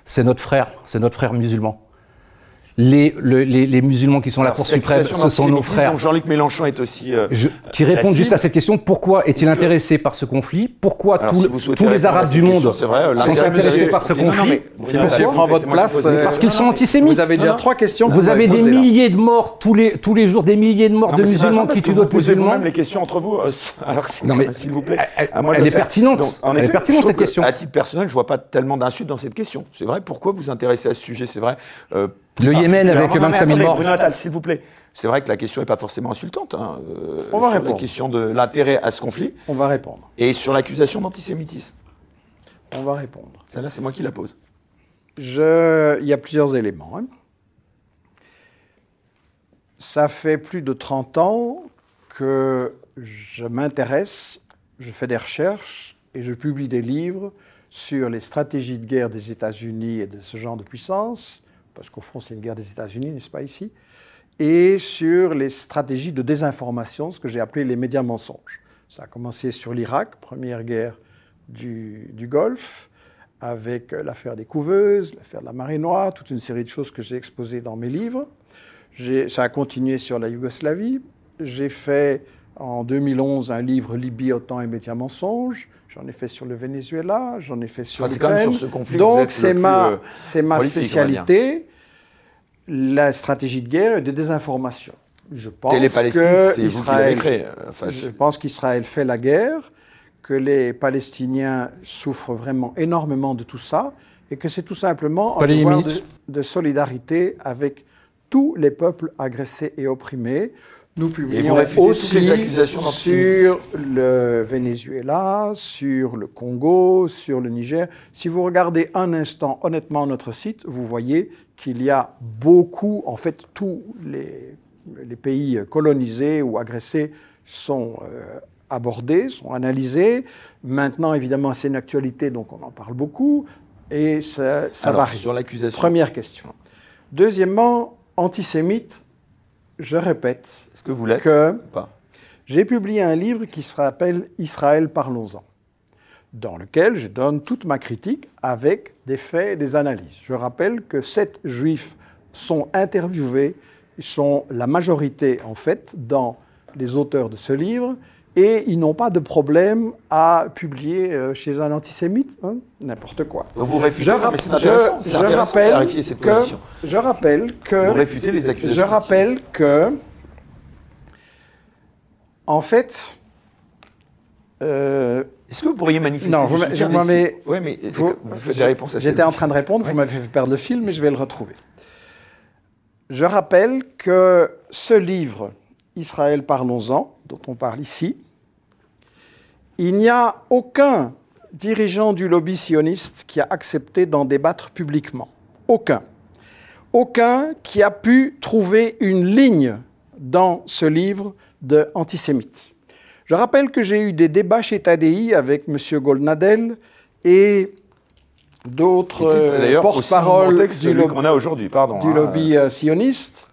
Speaker 3: C'est notre frère, c'est notre frère musulman. Les, le- les, les musulmans qui sont la
Speaker 1: Alors,
Speaker 3: Cour
Speaker 1: cette
Speaker 3: suprême,
Speaker 1: accusation
Speaker 3: ce sont nos frères.
Speaker 1: dont Jean-Luc Mélenchon est aussi. euh,
Speaker 3: Je- qui
Speaker 1: la
Speaker 3: répondent juste à cette question. Pourquoi est-il intéressé par ce conflit? Pourquoi
Speaker 1: Alors,
Speaker 3: tout
Speaker 1: si
Speaker 3: le-
Speaker 1: vous souhaitez
Speaker 3: tous les
Speaker 1: à
Speaker 3: Arabes du monde
Speaker 1: vrai, euh,
Speaker 3: sont intéressés par ce conflit?
Speaker 2: pourquoi
Speaker 1: vous
Speaker 2: votre place, euh.
Speaker 3: Parce qu'ils sont
Speaker 1: non, mais-
Speaker 3: antisémites.
Speaker 2: Vous avez déjà trois questions.
Speaker 3: Vous avez des milliers de morts tous les, tous les jours, des milliers de morts de musulmans qui tuent
Speaker 1: vous
Speaker 3: d'autres musulmans.
Speaker 1: vous-même les questions entre vous. euh, Alors, s'il vous plaît,
Speaker 3: Elle-
Speaker 1: à
Speaker 3: est pertinente.
Speaker 1: Donc, en
Speaker 3: Elle est
Speaker 1: effet,
Speaker 3: pertinente, cette
Speaker 1: que,
Speaker 3: question.
Speaker 1: À titre personnel, je vois pas tellement d'insulte dans cette question. C'est vrai. Pourquoi vous intéressez à ce sujet? C'est vrai.
Speaker 3: Le Yémen avec
Speaker 1: particulièrement- Non, mais
Speaker 3: 25 000
Speaker 1: attendez,
Speaker 3: morts.
Speaker 1: Bruno Attal, s'il vous plaît. C'est vrai que la question n'est pas forcément insultante. hein, euh,
Speaker 2: On va
Speaker 1: sur la
Speaker 2: répondre.
Speaker 1: question de l'intérêt à ce conflit
Speaker 2: On va répondre.
Speaker 1: et sur l'accusation d'antisémitisme.
Speaker 2: On va répondre.
Speaker 1: Celle-là, c'est moi qui la pose.
Speaker 2: Je... Il y a plusieurs éléments. hein. Ça fait plus de 30 ans que je m'intéresse, je fais des recherches et je publie des livres sur les stratégies de guerre des États-Unis et de ce genre de puissance, parce qu'au fond c'est une guerre des États-Unis, n'est-ce pas ici, et sur les stratégies de désinformation, ce que j'ai appelé les médias mensonges. Ça a commencé sur l'Irak, première guerre du, Golfe, avec euh, l'affaire des couveuses, l'affaire de la marée noire, toute une série de choses que j'ai exposées dans mes livres. Ça a continué sur la Yougoslavie. J'ai fait en 2011 un livre Libye, OTAN et médias mensonges. J'en ai fait sur le Venezuela, j'en ai fait sur
Speaker 1: Enfin, c'est quand même
Speaker 2: l'Ukraine.
Speaker 1: sur ce conflit
Speaker 2: Donc
Speaker 1: êtes
Speaker 2: c'est ma,
Speaker 1: euh,
Speaker 2: c'est ma spécialité, la stratégie de guerre et de désinformation. Je pense que
Speaker 1: c'est vous qui
Speaker 2: Israël-
Speaker 1: créé. euh, Enfin,
Speaker 2: je pense qu'Israël fait la guerre, que les Palestiniens souffrent vraiment énormément de tout ça, et que c'est tout simplement un devoir de solidarité avec tous les peuples agressés et opprimés. Nous publions
Speaker 1: réfutez toutes
Speaker 2: aussi
Speaker 1: les accusations
Speaker 2: sur le Venezuela, sur le Congo, sur le Niger. Si vous regardez un instant honnêtement notre site, vous voyez qu'il y a beaucoup, en fait, tous les, les pays colonisés ou agressés sont euh, abordés, sont analysés. Maintenant, évidemment, c'est une actualité, donc on en parle beaucoup, et ça, ça
Speaker 1: Alors,
Speaker 2: varie.
Speaker 1: sur l'accusation.
Speaker 2: Première question. Deuxièmement, antisémite, je répète
Speaker 1: que vous l'êtes
Speaker 2: que
Speaker 1: ou pas
Speaker 2: j'ai publié un livre qui s'appelle Israël, parlons-en, dans lequel je donne toute ma critique avec des faits et des analyses. Je rappelle que sept juifs sont interviewés, ils sont la majorité en fait dans les auteurs de ce livre, et ils n'ont pas de problème à publier euh, chez un antisémite hein, n'importe quoi.
Speaker 1: Donc vous réfutez,
Speaker 2: Je,
Speaker 1: non, mais c'est intéressant,
Speaker 2: je- je
Speaker 1: intéressant de
Speaker 2: rappelle
Speaker 1: clarifier cette
Speaker 2: que,
Speaker 1: position.
Speaker 2: je rappelle que
Speaker 1: Vous réfutez les accusations
Speaker 2: je rappelle que en fait euh,
Speaker 1: Est-ce que vous pourriez manifester
Speaker 2: Non, vous je
Speaker 1: des-
Speaker 2: mets-
Speaker 1: Ouais, mais
Speaker 2: vous-
Speaker 1: vous, faites des réponses assez
Speaker 2: J'étais en train de répondre,
Speaker 1: Ouais.
Speaker 2: vous m'avez fait perdre le fil, mais je vais le retrouver. Je rappelle que ce livre, Israël, parlons-en, dont on parle ici, il n'y a aucun dirigeant du lobby sioniste qui a accepté d'en débattre publiquement. Aucun. Aucun qui a pu trouver une ligne dans ce livre de. Je rappelle que j'ai eu des débats chez TADI avec M. Goldnadel et d'autres euh, du,
Speaker 1: a pardon.
Speaker 2: du
Speaker 1: hein.
Speaker 2: lobby euh, sioniste.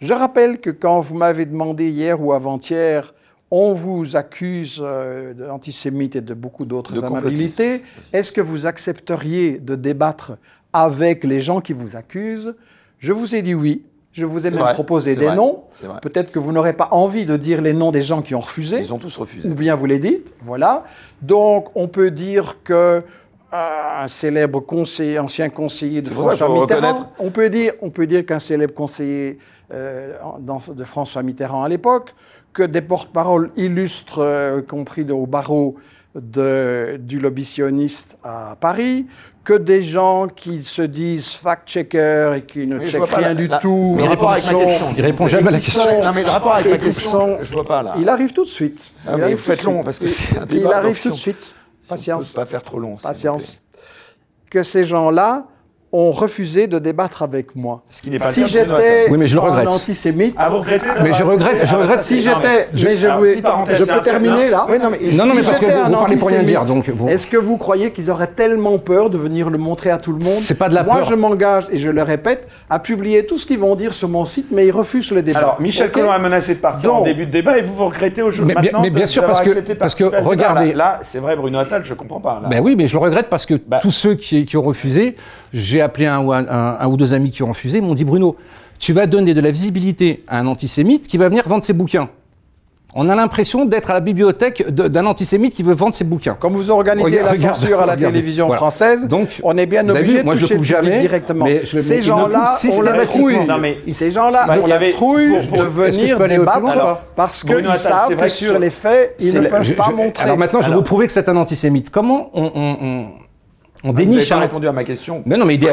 Speaker 2: Je rappelle que quand vous m'avez demandé hier ou avant-hier, on vous accuse euh, d'antisémite et de beaucoup d'autres amabilités, est-ce que vous accepteriez de débattre avec les gens qui vous accusent? Je vous ai dit oui. Je vous ai même
Speaker 1: vrai,
Speaker 2: proposé des
Speaker 1: vrai,
Speaker 2: noms. Peut-être que vous n'aurez pas envie de dire les noms des gens qui ont refusé.
Speaker 1: Ils ont tous refusé.
Speaker 2: ou bien vous les dites, voilà. Donc on peut dire que euh, un célèbre conseiller, ancien conseiller de François Mitterrand, on peut dire, on peut dire qu'un célèbre conseiller de François Mitterrand à l'époque, que des porte-paroles illustres, euh, compris au barreau de, du lobby sioniste à Paris, que des gens qui se disent fact-checkers et qui ne
Speaker 1: Mais
Speaker 2: checkent rien
Speaker 1: la-
Speaker 2: du
Speaker 1: la-
Speaker 2: tout.
Speaker 1: le
Speaker 2: et
Speaker 1: rapport
Speaker 2: qui
Speaker 1: avec ma question,
Speaker 3: Il répond jamais à la question.
Speaker 2: sont-
Speaker 1: Non, mais le rapport avec ma question,
Speaker 2: sont-
Speaker 1: je vois pas là.
Speaker 2: Il arrive tout de suite.
Speaker 1: Ah,
Speaker 2: Il
Speaker 1: mais
Speaker 2: arrive
Speaker 1: vous
Speaker 2: tout de
Speaker 1: faites long,
Speaker 2: suite.
Speaker 1: parce que
Speaker 2: Il-
Speaker 1: c'est un
Speaker 2: Il arrive tout de suite.
Speaker 1: Si on
Speaker 2: Patience.
Speaker 1: peut pas faire trop long.
Speaker 2: Patience. Que ces gens-là ont refusé de débattre avec moi.
Speaker 1: Ce qui n'est pas le
Speaker 2: Si j'étais
Speaker 3: Oui, mais je le
Speaker 2: un
Speaker 3: regrette.
Speaker 2: antisémite,
Speaker 1: Ah, vous regrettez
Speaker 3: Mais je regrette, je regrette
Speaker 2: si j'étais, mais je, peux
Speaker 1: fait,
Speaker 2: terminer là.
Speaker 1: Oui, non, mais-
Speaker 3: Non, non, mais parce que vous, parlez pour rien dire, donc vous-
Speaker 2: Est-ce que vous croyez qu'ils auraient tellement peur de venir le montrer à tout le monde?
Speaker 3: C'est pas de la
Speaker 2: Moi,
Speaker 3: peur.
Speaker 2: je m'engage, et je le répète, à publier tout ce qu'ils vont dire sur mon site, mais ils refusent le débat.
Speaker 1: Alors, Michel
Speaker 2: Ok
Speaker 1: Collomb a menacé de partir en
Speaker 2: Donc-
Speaker 1: début de débat et vous vous regrettez aujourd'hui
Speaker 3: Mais bien-
Speaker 1: maintenant
Speaker 3: mais bien
Speaker 1: de-
Speaker 3: sûr, parce que- parce que, regardez-
Speaker 1: Là, c'est vrai, Bruno Attal, je comprends pas.
Speaker 3: Ben oui, mais je le regrette parce que
Speaker 1: Bah.
Speaker 3: tous ceux qui, qui ont refusé, j'ai j'ai appelé un, ou un- un- un ou deux amis qui ont refusé, ils m'ont dit Bruno, tu vas donner de la visibilité à un antisémite qui va venir vendre ses bouquins. On a l'impression d'être à la bibliothèque d'un antisémite qui veut vendre ses bouquins.
Speaker 2: Comme vous organisez
Speaker 3: Regarde-
Speaker 2: la
Speaker 3: regarde-
Speaker 2: censure à la
Speaker 3: regardez.
Speaker 2: télévision
Speaker 3: Voilà.
Speaker 2: française,
Speaker 3: Donc,
Speaker 2: on est bien obligé
Speaker 3: vu,
Speaker 2: de
Speaker 3: moi, je
Speaker 2: toucher
Speaker 3: le jamais,
Speaker 2: directement.
Speaker 3: mais je-
Speaker 2: Ces gens-là, on la
Speaker 3: systématiquement.
Speaker 2: trouille.
Speaker 1: Non, mais il-
Speaker 2: Ces gens-là,
Speaker 1: Bah,
Speaker 2: on
Speaker 1: il y
Speaker 2: la
Speaker 1: avait-
Speaker 2: trouille
Speaker 1: pour- pour-
Speaker 2: de venir débattre
Speaker 3: loin, pas
Speaker 2: parce qu'ils savent
Speaker 1: c'est
Speaker 2: que sur les faits, ils ne peuvent
Speaker 3: Je-
Speaker 2: pas
Speaker 3: je-
Speaker 2: montrer.
Speaker 3: alors maintenant, je vais
Speaker 1: Alors-
Speaker 3: vous prouver que c'est un antisémite. Comment on, on, on
Speaker 1: Vous n'avez
Speaker 3: déniche
Speaker 1: pas
Speaker 3: un
Speaker 1: répondu à ma question.
Speaker 3: Mais non, mais il.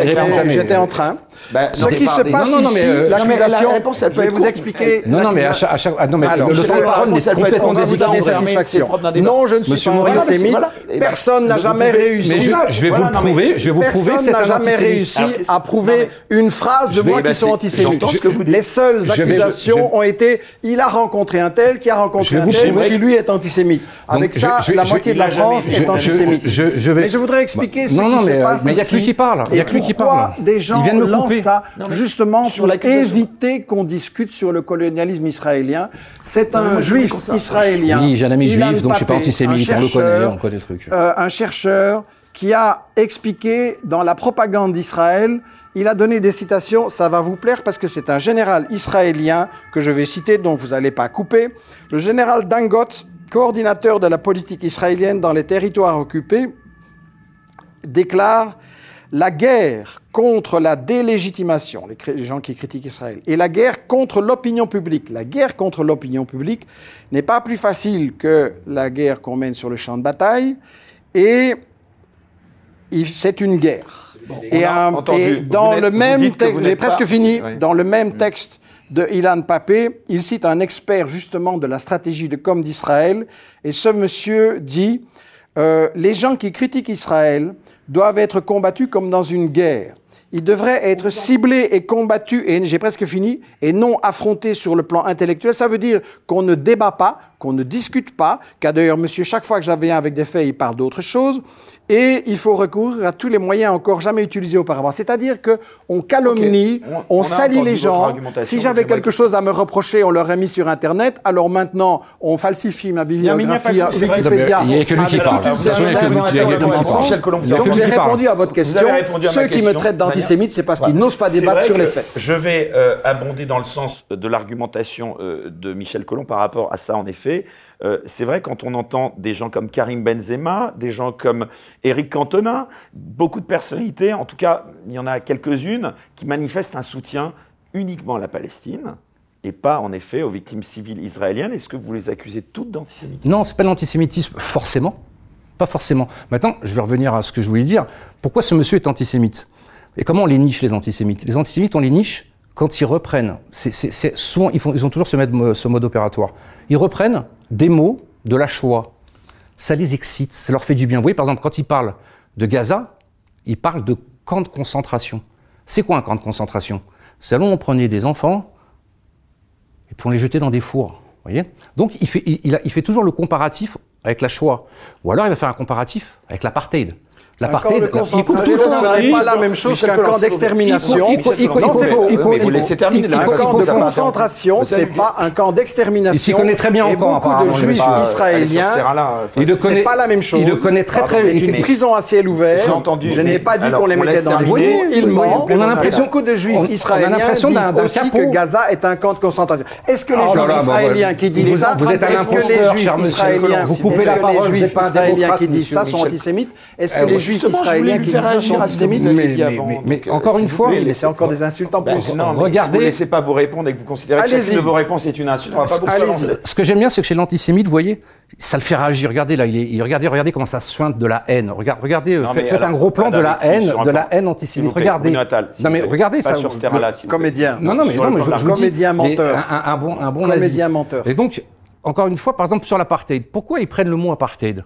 Speaker 2: J'étais en train.
Speaker 1: Bah,
Speaker 2: Ce qui se passe
Speaker 3: non, non, mais,
Speaker 2: ici,
Speaker 3: euh,
Speaker 1: non, mais la
Speaker 2: l'accusation,
Speaker 1: réponse, elle
Speaker 2: je
Speaker 1: peut
Speaker 2: vais
Speaker 1: être
Speaker 2: vous
Speaker 1: courte.
Speaker 2: expliquer.
Speaker 3: Non, non, mais à chaque, à chaque- ah, non, mais
Speaker 2: Alors,
Speaker 3: le, le temps de
Speaker 2: la
Speaker 3: parole
Speaker 1: réponse,
Speaker 3: est
Speaker 1: elle peut être
Speaker 3: complètement
Speaker 2: satisfaction.
Speaker 1: Débat.
Speaker 2: Non, je ne suis
Speaker 3: Monsieur
Speaker 2: pas
Speaker 3: Moreau,
Speaker 2: antisémite.
Speaker 1: voilà. Eh ben,
Speaker 2: Personne n'a jamais réussi.
Speaker 3: Mais je, vais
Speaker 1: Voilà,
Speaker 3: vous
Speaker 1: mais
Speaker 3: prouver, je vais vous prouver que
Speaker 2: Personne
Speaker 3: c'est
Speaker 2: n'a jamais réussi à prouver une phrase de moi qui sont antisémites.
Speaker 1: j'entends ce que vous dites.
Speaker 2: Les seules accusations ont été il a rencontré un tel qui a rencontré un
Speaker 3: vous
Speaker 2: tel qui lui est antisémite. Avec ça, la moitié de la France est antisémite. Mais je voudrais expliquer ce
Speaker 3: Non,
Speaker 2: qui
Speaker 3: non,
Speaker 2: se
Speaker 3: mais,
Speaker 2: passe
Speaker 3: mais il y a que lui qui parle. Il y a que lui qui parle.
Speaker 2: Des gens
Speaker 3: me
Speaker 2: lancent
Speaker 3: couper.
Speaker 2: ça
Speaker 1: Non,
Speaker 2: justement
Speaker 1: sur
Speaker 2: pour éviter qu'on discute sur le colonialisme israélien. C'est un juif israélien.
Speaker 3: Oui, j'ai un ami juif, donc je suis pas antisémite.
Speaker 2: un
Speaker 3: On le connaît,
Speaker 2: chercheur,
Speaker 3: on connaît le truc.
Speaker 2: euh, un chercheur qui a expliqué dans la propagande d'Israël, il a donné des citations, ça va vous plaire parce que c'est un général israélien que je vais citer, donc vous n'allez pas couper. Le général Dangot, coordinateur de la politique israélienne dans les territoires occupés, déclare la guerre contre la délégitimation, les, gens qui critiquent Israël, et la guerre contre l'opinion publique. La guerre contre l'opinion publique n'est pas plus facile que la guerre qu'on mène sur le champ de bataille, et c'est une guerre. Et, un- dans le même texte, j'ai presque fini,
Speaker 1: Oui.
Speaker 2: dans le même texte de Ilan Papé, il cite un expert justement de la stratégie de com d'Israël, et ce monsieur dit euh, les gens qui critiquent Israël doivent être combattus comme dans une guerre. Ils devraient être ciblés et combattus, et j'ai presque fini, et non affrontés sur le plan intellectuel. Ça veut dire qu'on ne débat pas, qu'on ne discute pas, car d'ailleurs, monsieur, chaque fois que viens avec des faits, il parle d'autre chose, et il faut recourir à tous les moyens encore jamais utilisés auparavant. C'est-à-dire que on calomnie,
Speaker 1: on-
Speaker 2: on, salit les gens. Si j'avais quelque
Speaker 1: que-
Speaker 2: chose à me reprocher, on l'aurait mis sur Internet. Alors maintenant, on falsifie ma
Speaker 1: Non, mais il n'y a
Speaker 2: bibliographie
Speaker 1: que-
Speaker 2: Wikipédia.
Speaker 3: Il y a que lui qui
Speaker 2: avec
Speaker 3: parle. il
Speaker 1: Colomb,
Speaker 3: Il
Speaker 2: Donc j'ai répondu à votre question. Ceux qui me traitent d'antisémite, c'est parce qu'ils n'osent pas débattre sur les faits.
Speaker 1: Je vais euh, abonder dans le sens de l'argumentation euh, de Michel Collomb par rapport à ça, en effet. Euh, c'est vrai, quand on entend des gens comme Karim Benzema, des gens comme Éric Cantona, beaucoup de personnalités, en tout cas, il y en a quelques-unes, qui manifestent un soutien uniquement à la Palestine et pas, en effet, aux victimes civiles israéliennes. Est-ce que vous les accusez toutes d'antisémitisme?
Speaker 3: Non, c'est pas l'antisémitisme, forcément. Pas forcément. Maintenant, je vais revenir à ce que je voulais dire. Pourquoi ce monsieur est antisémite? Et comment on les niche, les antisémites? Les antisémites, on les niche quand ils reprennent. C'est, souvent, ils, ont toujours ce mode opératoire. Ils reprennent des mots de la Shoah. Ça les excite, ça leur fait du bien. Vous voyez, par exemple, quand ils parlent de Gaza, ils parlent de camp de concentration. C'est quoi un camp de concentration? C'est là on prenait des enfants et puis on les jetait dans des fours. Voyez? Donc il fait, il fait toujours le comparatif avec la Shoah. Ou alors il va faire un comparatif avec l'apartheid. L'apartheid,
Speaker 2: de
Speaker 3: il coupe
Speaker 2: concentration,
Speaker 3: tout le temps.
Speaker 2: ce n'est pas la même chose qu'un camp d'extermination. Non, c'est faux.
Speaker 1: vous laissez terminer la
Speaker 2: Un camp de concentration, c'est pas un camp d'extermination.
Speaker 3: Il s'y connaît très bien
Speaker 2: Et
Speaker 3: encore,
Speaker 2: beaucoup de juifs
Speaker 1: euh,
Speaker 2: israéliens. C'est
Speaker 3: connaît-
Speaker 2: pas la même chose.
Speaker 3: Il le connaît très très
Speaker 2: C'est
Speaker 3: il-
Speaker 2: une prison à ciel ouvert.
Speaker 1: J'ai entendu,
Speaker 2: Je n'ai pas dit qu'on les mettait dans des
Speaker 1: terminer.
Speaker 2: fours. Ils mentent.
Speaker 3: on a l'impression-
Speaker 2: Et beaucoup de juifs israéliens disent aussi que Gaza est un camp de concentration. Est-ce que les
Speaker 3: Oh
Speaker 2: juifs israéliens qui disent ça,
Speaker 3: vous êtes un
Speaker 2: est-ce que les
Speaker 3: imposteur,
Speaker 2: juifs
Speaker 3: cher monsieur
Speaker 2: israéliens.
Speaker 3: Vous coupez la
Speaker 2: que
Speaker 3: parole,
Speaker 2: les juifs
Speaker 3: êtes pas un
Speaker 2: israéliens qui disent ça sont antisémites Est-ce que israéliens
Speaker 1: lui
Speaker 2: qui
Speaker 1: faire
Speaker 2: disent ça sont
Speaker 1: réagir à ce que vous
Speaker 2: antisémites
Speaker 1: avez
Speaker 3: Mais-
Speaker 1: dit
Speaker 3: mais-
Speaker 1: avant.
Speaker 3: mais-
Speaker 1: euh,
Speaker 3: encore
Speaker 1: s'il
Speaker 3: une
Speaker 1: vous
Speaker 3: fois,
Speaker 2: mais c'est encore des insultes en
Speaker 1: Ben,
Speaker 2: plus.
Speaker 1: non, mais
Speaker 3: Regardez-
Speaker 1: si vous ne laissez pas vous répondre et que vous considérez que chacune de vos réponses est une insulte, on va pas s'avancer.
Speaker 3: Ce que j'aime bien, c'est que chez l'antisémite, vous voyez, ça le fait réagir. Regardez là, il est, regardez, regardez comment ça sointe de la haine. Regardez, regardez, euh,
Speaker 1: Non,
Speaker 3: faites,
Speaker 1: mais
Speaker 3: faites
Speaker 1: alors,
Speaker 3: un gros plan de la haine, de la haine antisémite.
Speaker 1: vous
Speaker 3: regardez. Non
Speaker 1: vous
Speaker 3: mais regardez
Speaker 1: Pas
Speaker 3: ça.
Speaker 1: sur ce terrain-là, s'il vous plaît.
Speaker 2: Comédien.
Speaker 3: Non, non, mais, non, mais je, je vous dis,
Speaker 2: Comédien
Speaker 3: mais
Speaker 2: menteur.
Speaker 3: Un, un bon, un bon
Speaker 2: Comédien
Speaker 3: nazi.
Speaker 2: menteur.
Speaker 3: Et donc, encore une fois, par exemple, sur l'apartheid, pourquoi ils prennent le mot apartheid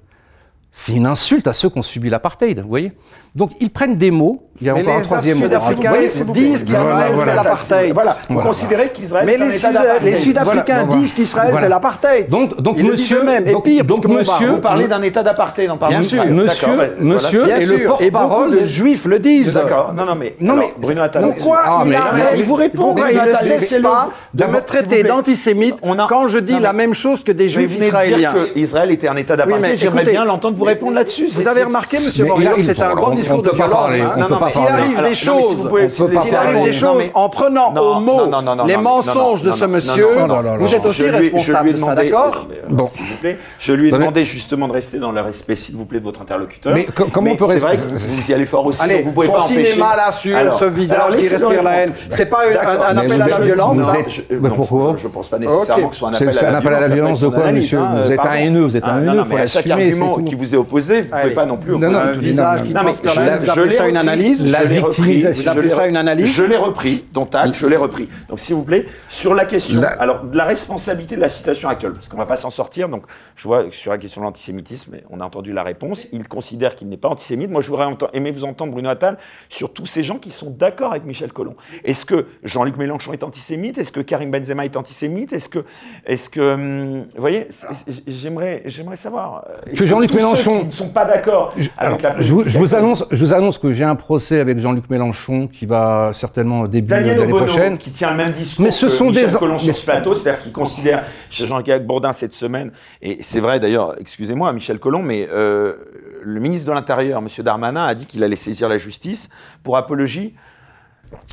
Speaker 3: C'est une insulte à ceux qui ont subi l'apartheid, vous voyez Donc, ils prennent des mots. Il y a
Speaker 2: Mais
Speaker 3: encore un
Speaker 2: les
Speaker 3: troisième mot.
Speaker 2: Sud-Africains
Speaker 1: vous plaît.
Speaker 2: disent qu'Israël, c'est l'apartheid.
Speaker 1: Voilà, vous considérez qu'Israël
Speaker 2: Mais les, les Sud-Africains disent qu'Israël, c'est l'apartheid.
Speaker 3: Donc- donc
Speaker 2: Ils le
Speaker 3: monsieur-
Speaker 2: disent eux-mêmes. Et pire,
Speaker 3: donc monsieur-
Speaker 1: Vous parlez d'un État d'apartheid, on parle
Speaker 2: Bien sûr.
Speaker 3: Monsieur- monsieur et le porte-parole
Speaker 2: de- juifs le disent.
Speaker 1: D'accord, non, non, mais.
Speaker 3: Non, mais-
Speaker 1: Bruno Attal,
Speaker 2: Pourquoi
Speaker 3: Ah,
Speaker 2: il
Speaker 1: vous répond,
Speaker 2: il ne cesse pas de me traiter d'antisémite quand je dis la même chose que des juifs israéliens
Speaker 1: dire qu'Israël était un État d'apartheid. J'aimerais bien l'entendre vous répondre là-dessus.
Speaker 2: Vous avez remarqué, Monsieur Mauriac, que c'est un grand discours de
Speaker 3: pas
Speaker 2: violence.
Speaker 3: parler,
Speaker 2: hein. s'il arrive des choses, s'il arrive des choses
Speaker 1: mais-
Speaker 2: en prenant au mot les mensonges de ce monsieur, vous êtes aussi responsable de ça,
Speaker 1: demandé-
Speaker 2: d'accord
Speaker 1: euh,
Speaker 3: Bon.
Speaker 1: S'il vous plaît, je lui ai demandé justement de rester dans le respect, s'il vous plaît, de votre interlocuteur.
Speaker 3: Mais co- comment on peut
Speaker 1: C'est
Speaker 3: rester-
Speaker 1: vrai que vous y allez fort aussi, vous pouvez pas empêcher.
Speaker 2: cinéma là sur
Speaker 1: Alors,
Speaker 2: ce visage
Speaker 1: alors,
Speaker 2: qui
Speaker 1: laissez-le
Speaker 2: respire la haine, c'est pas un- un, un appel à la violence
Speaker 3: Mais
Speaker 1: non,
Speaker 3: pourquoi
Speaker 1: je, pense pas nécessairement que ce soit un
Speaker 3: C'est-
Speaker 1: appel
Speaker 3: c'est
Speaker 1: à
Speaker 3: un
Speaker 1: la
Speaker 3: appel à la
Speaker 1: violence.
Speaker 3: violence de quoi, monsieur
Speaker 1: hein,
Speaker 3: Vous êtes un haineux, vous êtes un
Speaker 1: Ah,
Speaker 3: haineux,
Speaker 1: à chaque
Speaker 3: c'est
Speaker 1: argument qui vous est opposé, vous ne pouvez pas non plus opposer
Speaker 2: Un
Speaker 1: tout
Speaker 2: visage qui
Speaker 1: Non, mais
Speaker 2: vous appelez
Speaker 1: l'ai
Speaker 2: ça une
Speaker 1: repris,
Speaker 2: analyse
Speaker 1: je
Speaker 3: La
Speaker 1: l'ai repris,
Speaker 3: victimisation.
Speaker 1: je
Speaker 2: Vous appelez
Speaker 1: l'ai
Speaker 2: ça une
Speaker 1: repris.
Speaker 2: analyse
Speaker 1: Je l'ai repris, dont acte, je l'ai repris. Donc s'il vous plaît, sur la question,
Speaker 3: La-
Speaker 1: alors de la responsabilité de la situation actuelle, parce qu'on va pas s'en sortir, donc je vois que sur la question de l'antisémitisme, on a entendu la réponse, il considère qu'il n'est pas antisémite. Moi, je voudrais aimer vous entendre, Bruno Attal, sur tous ces gens qui sont d'accord avec Michel Collomb. Est-ce que Jean-Luc Mélenchon est antisémite? Est-ce que Karim Benzema est antisémite? Est-ce que, est-ce que, hum, vous voyez, j'aimerais, j'aimerais savoir. euh,
Speaker 3: Que Jean-Luc Mélenchon-
Speaker 1: qui ne sont pas d'accord.
Speaker 3: Alors,
Speaker 1: avec la
Speaker 3: je, vous, je vous
Speaker 1: politique
Speaker 3: annonce, je vous annonce que j'ai un procès avec Jean-Luc Mélenchon qui va certainement début
Speaker 1: Daniel
Speaker 3: de l'année prochaine.
Speaker 1: qui tient le même discours
Speaker 3: Mais ce
Speaker 1: que
Speaker 3: sont
Speaker 1: Michel
Speaker 3: des-
Speaker 1: Collomb sur ce plateau, c'est-à-dire qu'il considère, chez Jean-Jacques Bourdin cette semaine, et c'est vrai d'ailleurs, excusez-moi Michel Collomb, mais euh, le ministre de l'Intérieur, M. Darmanin, a dit qu'il allait saisir la justice pour apologie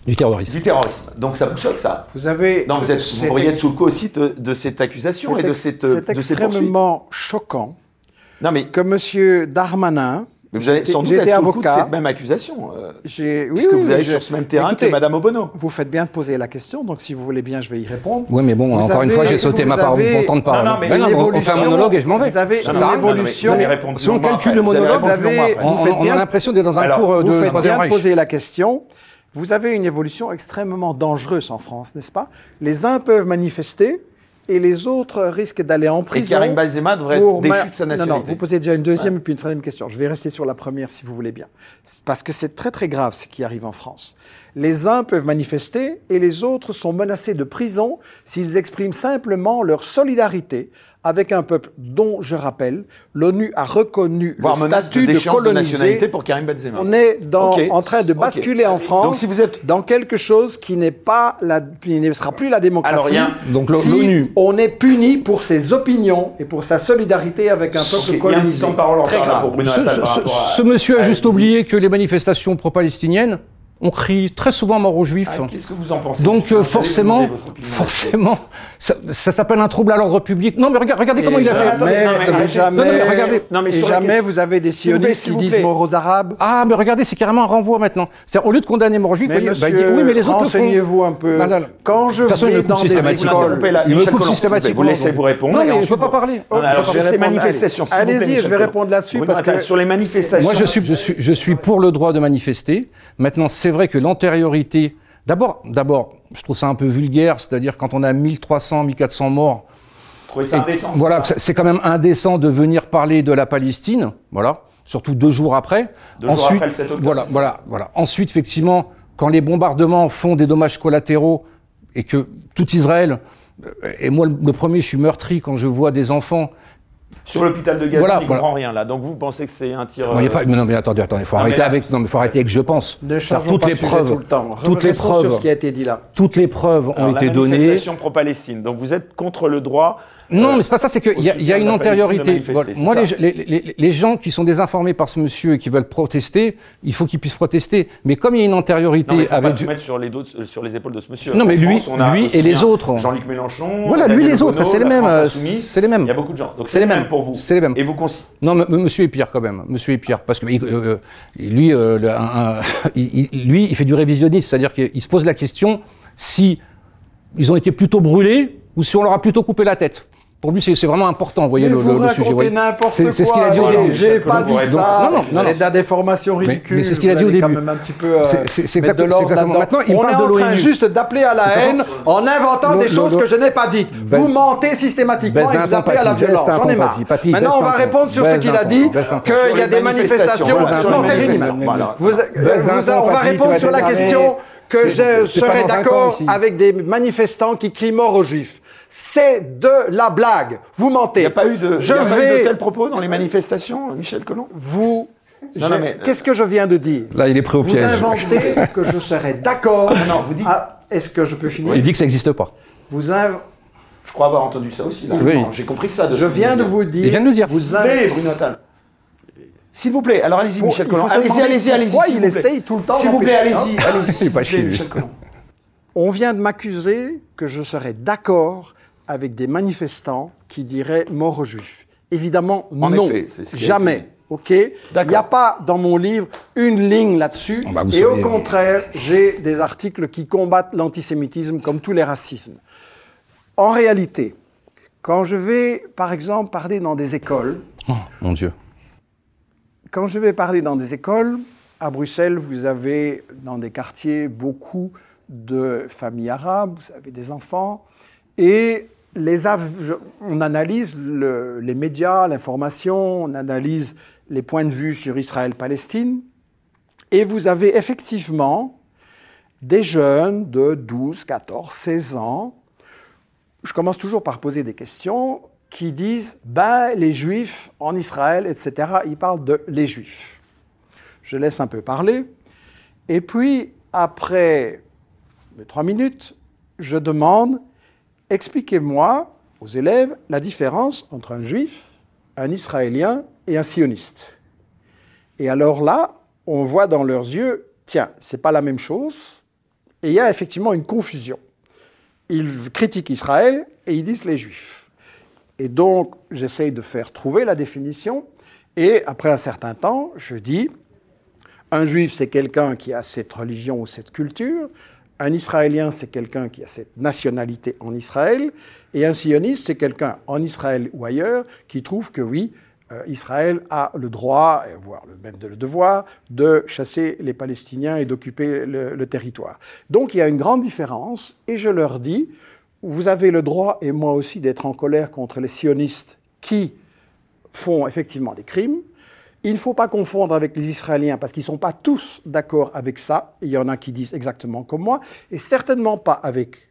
Speaker 3: Du terrorisme.
Speaker 1: du terrorisme. Donc ça vous choque ça?
Speaker 2: Vous avez.
Speaker 1: Non, vous, êtes, vous
Speaker 2: c'est-
Speaker 1: pourriez être sous le coup aussi de, de cette accusation et de cette,
Speaker 2: c'est
Speaker 1: de ces poursuites.
Speaker 2: extrêmement choquant
Speaker 1: Non mais,
Speaker 2: que Monsieur Darmanin.
Speaker 1: Mais vous allez sans doute
Speaker 2: j'étais
Speaker 1: être sous le coup de
Speaker 2: avocat.
Speaker 1: cette même accusation, euh,
Speaker 2: J'ai, oui,
Speaker 1: puisque
Speaker 2: oui,
Speaker 1: vous allez sur ce même terrain
Speaker 2: Écoutez,
Speaker 1: que Madame Obono.
Speaker 2: Vous faites bien de poser la question, donc si vous voulez bien, je vais y répondre.
Speaker 3: Oui, mais bon,
Speaker 2: Vous
Speaker 3: encore une fois,
Speaker 2: avez-
Speaker 3: j'ai sauté ma parole,
Speaker 2: avez-
Speaker 3: mon temps de parole.
Speaker 1: Non, non, mais
Speaker 3: Ben
Speaker 1: une
Speaker 3: on- fait un monologue et je m'en vais.
Speaker 2: vous avez
Speaker 3: Ça
Speaker 2: une évolution-
Speaker 3: Si on calcule
Speaker 1: après.
Speaker 3: le monologue,
Speaker 2: vous avez-.
Speaker 3: On,
Speaker 2: Vous faites
Speaker 3: on- on
Speaker 2: bien-
Speaker 3: a l'impression d'être dans un cours euh,
Speaker 2: vous
Speaker 3: de
Speaker 2: faites bien de poser la question. Vous avez une évolution extrêmement dangereuse en France, n'est-ce pas? Les uns peuvent manifester et les autres risquent d'aller en
Speaker 1: Et
Speaker 2: prison.
Speaker 1: Karim Benzema devrait être déchu
Speaker 2: ma-
Speaker 1: de sa
Speaker 2: Non,
Speaker 1: nationalité.
Speaker 2: non, vous posez déjà une deuxième et puis une troisième question. Je vais rester sur la première si vous voulez bien. Parce que c'est très très grave ce qui arrive en France. Les uns peuvent manifester et les autres sont menacés de prison s'ils expriment simplement leur solidarité avec un peuple dont, je rappelle, l'ONU a reconnu le
Speaker 1: de
Speaker 2: statut de,
Speaker 1: de
Speaker 2: colonisé.
Speaker 1: nationalité pour Karim Benzema.
Speaker 2: On est dans- en train de basculer en France
Speaker 1: Donc si vous êtes
Speaker 2: dans quelque chose qui n'est pas la, qui ne sera plus la démocratie.
Speaker 1: Alors,
Speaker 2: si
Speaker 3: l'ONU.
Speaker 2: on est puni pour ses opinions et pour sa solidarité avec un peuple
Speaker 1: il y a un petit
Speaker 2: colonisé.
Speaker 1: temps de parole en
Speaker 2: Très
Speaker 1: retard, là,
Speaker 2: grave.
Speaker 1: pour Bruno
Speaker 3: Ce,
Speaker 1: Attal
Speaker 3: ce-
Speaker 1: par
Speaker 3: ce-
Speaker 1: rapport à-
Speaker 3: ce monsieur a juste oublié que les manifestations pro-palestiniennes on crie très souvent mort aux juifs.
Speaker 1: Ah, Qu'est-ce que vous en pensez
Speaker 3: Donc euh, forcément, forcément, ça, ça s'appelle un trouble à l'ordre public. Non mais regardez, regardez comment il a fait.
Speaker 2: jamais,
Speaker 1: Non, mais
Speaker 2: jamais,
Speaker 3: Non, non, mais regardez.
Speaker 1: Non, mais
Speaker 2: et jamais vous avez des sionistes qui disent mort aux Arabes.
Speaker 3: Ah mais regardez, c'est carrément un renvoi maintenant. C'est au lieu de condamner mort aux juifs,
Speaker 2: Mais
Speaker 3: voyez, bah, il dit,
Speaker 2: monsieur,
Speaker 3: oui mais les autres le font.
Speaker 2: renseignez-vous un peu.
Speaker 3: Non, non, non.
Speaker 2: Quand je vais
Speaker 3: me coupe
Speaker 2: dans des
Speaker 3: systématiquement.
Speaker 2: écoles,
Speaker 3: Il me coupe systématiquement.
Speaker 1: Vous laissez vous répondre.
Speaker 3: Non, mais je peux pas parler.
Speaker 1: Sur ces manifestations,
Speaker 2: Allez-y, je vais répondre là-dessus parce que-
Speaker 1: sur les manifestations.
Speaker 3: Moi, je suis, je, suis, je suis pour le droit de manifester. Maintenant, c'est vrai que l'antériorité. D'abord, d'abord, je trouve ça un peu vulgaire, c'est-à-dire quand on a 1300, 1400 morts. Et-
Speaker 1: indécent, c'est
Speaker 3: voilà, c'est c'est quand même indécent de venir parler de la Palestine. Voilà, surtout deux jours après.
Speaker 1: Deux jours après le 7 octobre,
Speaker 3: Voilà,
Speaker 1: c'est
Speaker 3: voilà, voilà. Ensuite, effectivement, quand les bombardements font des dommages collatéraux et que tout Israël. euh, Et moi, le premier, je suis meurtri quand je vois des enfants
Speaker 1: Sur l'hôpital de Gaza,
Speaker 3: Voilà,
Speaker 1: on n'y
Speaker 3: voilà.
Speaker 1: comprend rien là. Donc vous pensez que c'est un tir.
Speaker 3: Non, il y a
Speaker 1: euh,
Speaker 3: pas, mais non, mais attendez, attendez, faut
Speaker 1: Non,
Speaker 3: arrêter
Speaker 1: là-
Speaker 3: avec, non, mais faut arrêter avec je pense.
Speaker 2: Ne changeons
Speaker 3: toutes
Speaker 2: pas
Speaker 3: les preuves,
Speaker 2: tout le temps.
Speaker 3: toutes les preuves,
Speaker 2: sur ce qui a été dit là.
Speaker 3: toutes les preuves ont
Speaker 1: alors, la
Speaker 3: été données.
Speaker 1: manifestation pro-Palestine. Donc vous êtes contre le droit.
Speaker 3: Non,
Speaker 1: euh,
Speaker 3: mais c'est pas ça, c'est qu'il y, y a une antériorité. Voilà. Moi, les, les- les- les gens qui sont désinformés par ce monsieur et qui veulent protester, il faut qu'ils puissent protester. Mais comme il y a une antériorité
Speaker 1: Non, mais faut pas
Speaker 3: avec du...
Speaker 1: mettre sur les, dos- sur les épaules de ce monsieur.
Speaker 3: Non, mais lui-
Speaker 1: France, on a
Speaker 3: lui
Speaker 1: aussi
Speaker 3: et les autres.
Speaker 1: Jean-Luc Mélenchon.
Speaker 3: Voilà, lui et les autres, c'est les mêmes, euh, c'est les mêmes.
Speaker 1: Il y a beaucoup de gens. Donc
Speaker 3: C'est les
Speaker 1: mêmes pour vous.
Speaker 3: C'est les mêmes.
Speaker 1: Et vous
Speaker 3: Non, mais monsieur est pire quand même. Monsieur est pire parce que lui, lui, il fait du révisionnisme, c'est-à-dire qu'il se pose la question si ils ont été plutôt brûlés ou si on leur a plutôt coupé la tête. Pour lui, c'est vraiment important, vous voyez,
Speaker 2: Mais
Speaker 3: le,
Speaker 2: vous
Speaker 3: le- le sujet.
Speaker 2: racontez
Speaker 3: voyez.
Speaker 2: n'importe
Speaker 3: C'est-
Speaker 2: quoi.
Speaker 3: C'est ce qu'il a dit au début.
Speaker 2: J'ai pas dit
Speaker 1: donc,
Speaker 2: ça.
Speaker 3: non, non, non,
Speaker 2: C'est de la déformation ridicule.
Speaker 3: mais c'est ce qu'il a dit au début.
Speaker 2: même un petit peu. euh,
Speaker 3: C'est- c'est- c'est
Speaker 2: mettre de
Speaker 3: exactement-. Maintenant, il
Speaker 2: On
Speaker 3: parle
Speaker 2: est
Speaker 3: de
Speaker 2: en train juste d'appeler à la haine en inventant des choses que je n'ai pas dites. Vous mentez systématiquement et vous appelez à la violence. J'en ai marre. Maintenant, on va répondre sur ce qu'il a dit, qu'il y a des
Speaker 1: manifestations,
Speaker 2: Non, c'est fini On va répondre sur la question que je serais d'accord avec des manifestants qui crient mort aux juifs. C'est de la blague. Vous mentez.
Speaker 1: Il n'y a pas eu de,
Speaker 2: Je
Speaker 1: il y a pas eu de
Speaker 2: vais
Speaker 1: tels propos dans les manifestations, Michel Collomb?
Speaker 2: vous.
Speaker 1: Non,
Speaker 2: je-
Speaker 1: non, mais-
Speaker 2: Qu'est-ce que je viens de dire?
Speaker 3: Là, il est pris au
Speaker 2: Vous
Speaker 3: piège.
Speaker 2: inventez que je serais d'accord.
Speaker 1: non, vous dites-
Speaker 2: Ah, Est-ce que je peux finir?
Speaker 3: Il dit que ça n'existe pas.
Speaker 2: Vous inv-
Speaker 1: Je crois avoir entendu ça aussi. Là.
Speaker 3: Oui.
Speaker 1: Non, J'ai compris ça. De
Speaker 2: Je
Speaker 1: vous
Speaker 2: viens de vous dire.
Speaker 3: Il vient de le dire.
Speaker 2: Vous
Speaker 1: vous plaît, Bruno Attal. S'il vous plaît, alors allez-y,
Speaker 2: Bon,
Speaker 1: Michel Collomb. Allez-y, allez-y, allez-y.
Speaker 2: il
Speaker 1: vous plaît.
Speaker 2: essaye tout le temps
Speaker 1: S'il vous plaît, allez-y, allez-y, vous. Michel Collomb.
Speaker 2: On vient de m'accuser que je serais d'accord avec des manifestants qui diraient mort aux juifs. Évidemment,
Speaker 1: En
Speaker 2: non.
Speaker 1: effet, ce
Speaker 2: Jamais. OK? Il n'y a pas dans mon livre une ligne là-dessus.
Speaker 3: Ah bah,
Speaker 2: et au contraire, j'ai des articles qui combattent l'antisémitisme comme tous les racismes. En réalité, quand je vais, par exemple, parler dans des écoles,
Speaker 3: Oh, mon Dieu.
Speaker 2: quand je vais parler dans des écoles, à Bruxelles, vous avez dans des quartiers beaucoup de familles arabes, vous avez des enfants, et on analyse le- les médias, l'information, on analyse les points de vue sur Israël-Palestine, et vous avez effectivement des jeunes de 12, 14, 16 ans je commence toujours par poser des questions qui disent ben, les juifs en Israël, etc. Ils parlent de les juifs. Je laisse un peu parler. Et puis, après trois minutes, je demande expliquez-moi aux élèves la différence entre un juif, un israélien et un sioniste. Et alors là, on voit dans leurs yeux tiens, c'est pas la même chose. Et il y a effectivement une confusion ils critiquent Israël et ils disent les Juifs. Et donc, j'essaye de faire trouver la définition. Et après un certain temps, je dis, un Juif, c'est quelqu'un qui a cette religion ou cette culture. Un Israélien, c'est quelqu'un qui a cette nationalité en Israël. Et un sioniste, c'est quelqu'un en Israël ou ailleurs qui trouve que oui, euh, Israël a le droit, voire même le devoir, de chasser les Palestiniens et d'occuper le territoire. Donc il y a une grande différence, et je leur dis, vous avez le droit, et moi aussi, d'être en colère contre les sionistes qui font effectivement des crimes. Il ne faut pas confondre avec les Israéliens parce qu'ils ne sont pas tous d'accord avec ça. Il y en a qui disent exactement comme moi, et certainement pas avec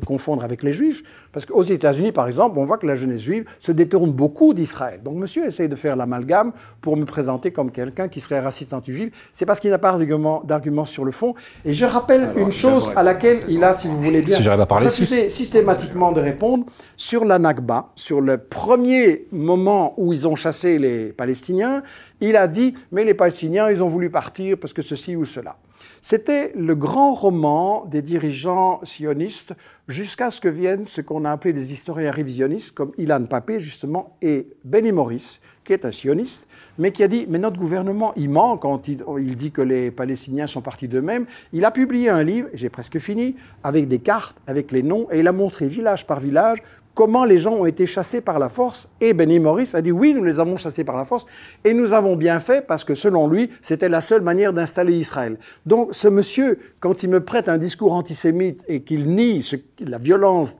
Speaker 2: confondre avec les Juifs, parce qu'aux États-Unis, par exemple, on voit que la jeunesse juive se détourne beaucoup d'Israël. Donc, monsieur essaye de faire l'amalgame pour me présenter comme quelqu'un qui serait raciste anti-juif. C'est parce qu'il n'a pas d'argument, d'argument sur le fond. Et je rappelle une chose à laquelle il a, si vous voulez bien,
Speaker 3: Si j'arrive à parler
Speaker 2: refusé systématiquement de répondre sur la Nakba, sur le premier moment où ils ont chassé les Palestiniens. Il a dit, mais les Palestiniens, ils ont voulu partir parce que ceci ou cela. C'était le grand roman des dirigeants sionistes jusqu'à ce que viennent ce qu'on a appelé des historiens révisionnistes comme Ilan Papé justement et Benny Morris, qui est un sioniste, mais qui a dit mais notre gouvernement il ment quand il, il dit que les Palestiniens sont partis d'eux-mêmes. Il a publié un livre, j'ai presque fini, avec des cartes, avec les noms, et il a montré village par village comment les gens ont été chassés par la force. Et Benny Morris a dit oui, nous les avons chassés par la force, et nous avons bien fait parce que selon lui, c'était la seule manière d'installer Israël. Donc ce monsieur, quand il me prête un discours antisémite et qu'il nie ce- la violence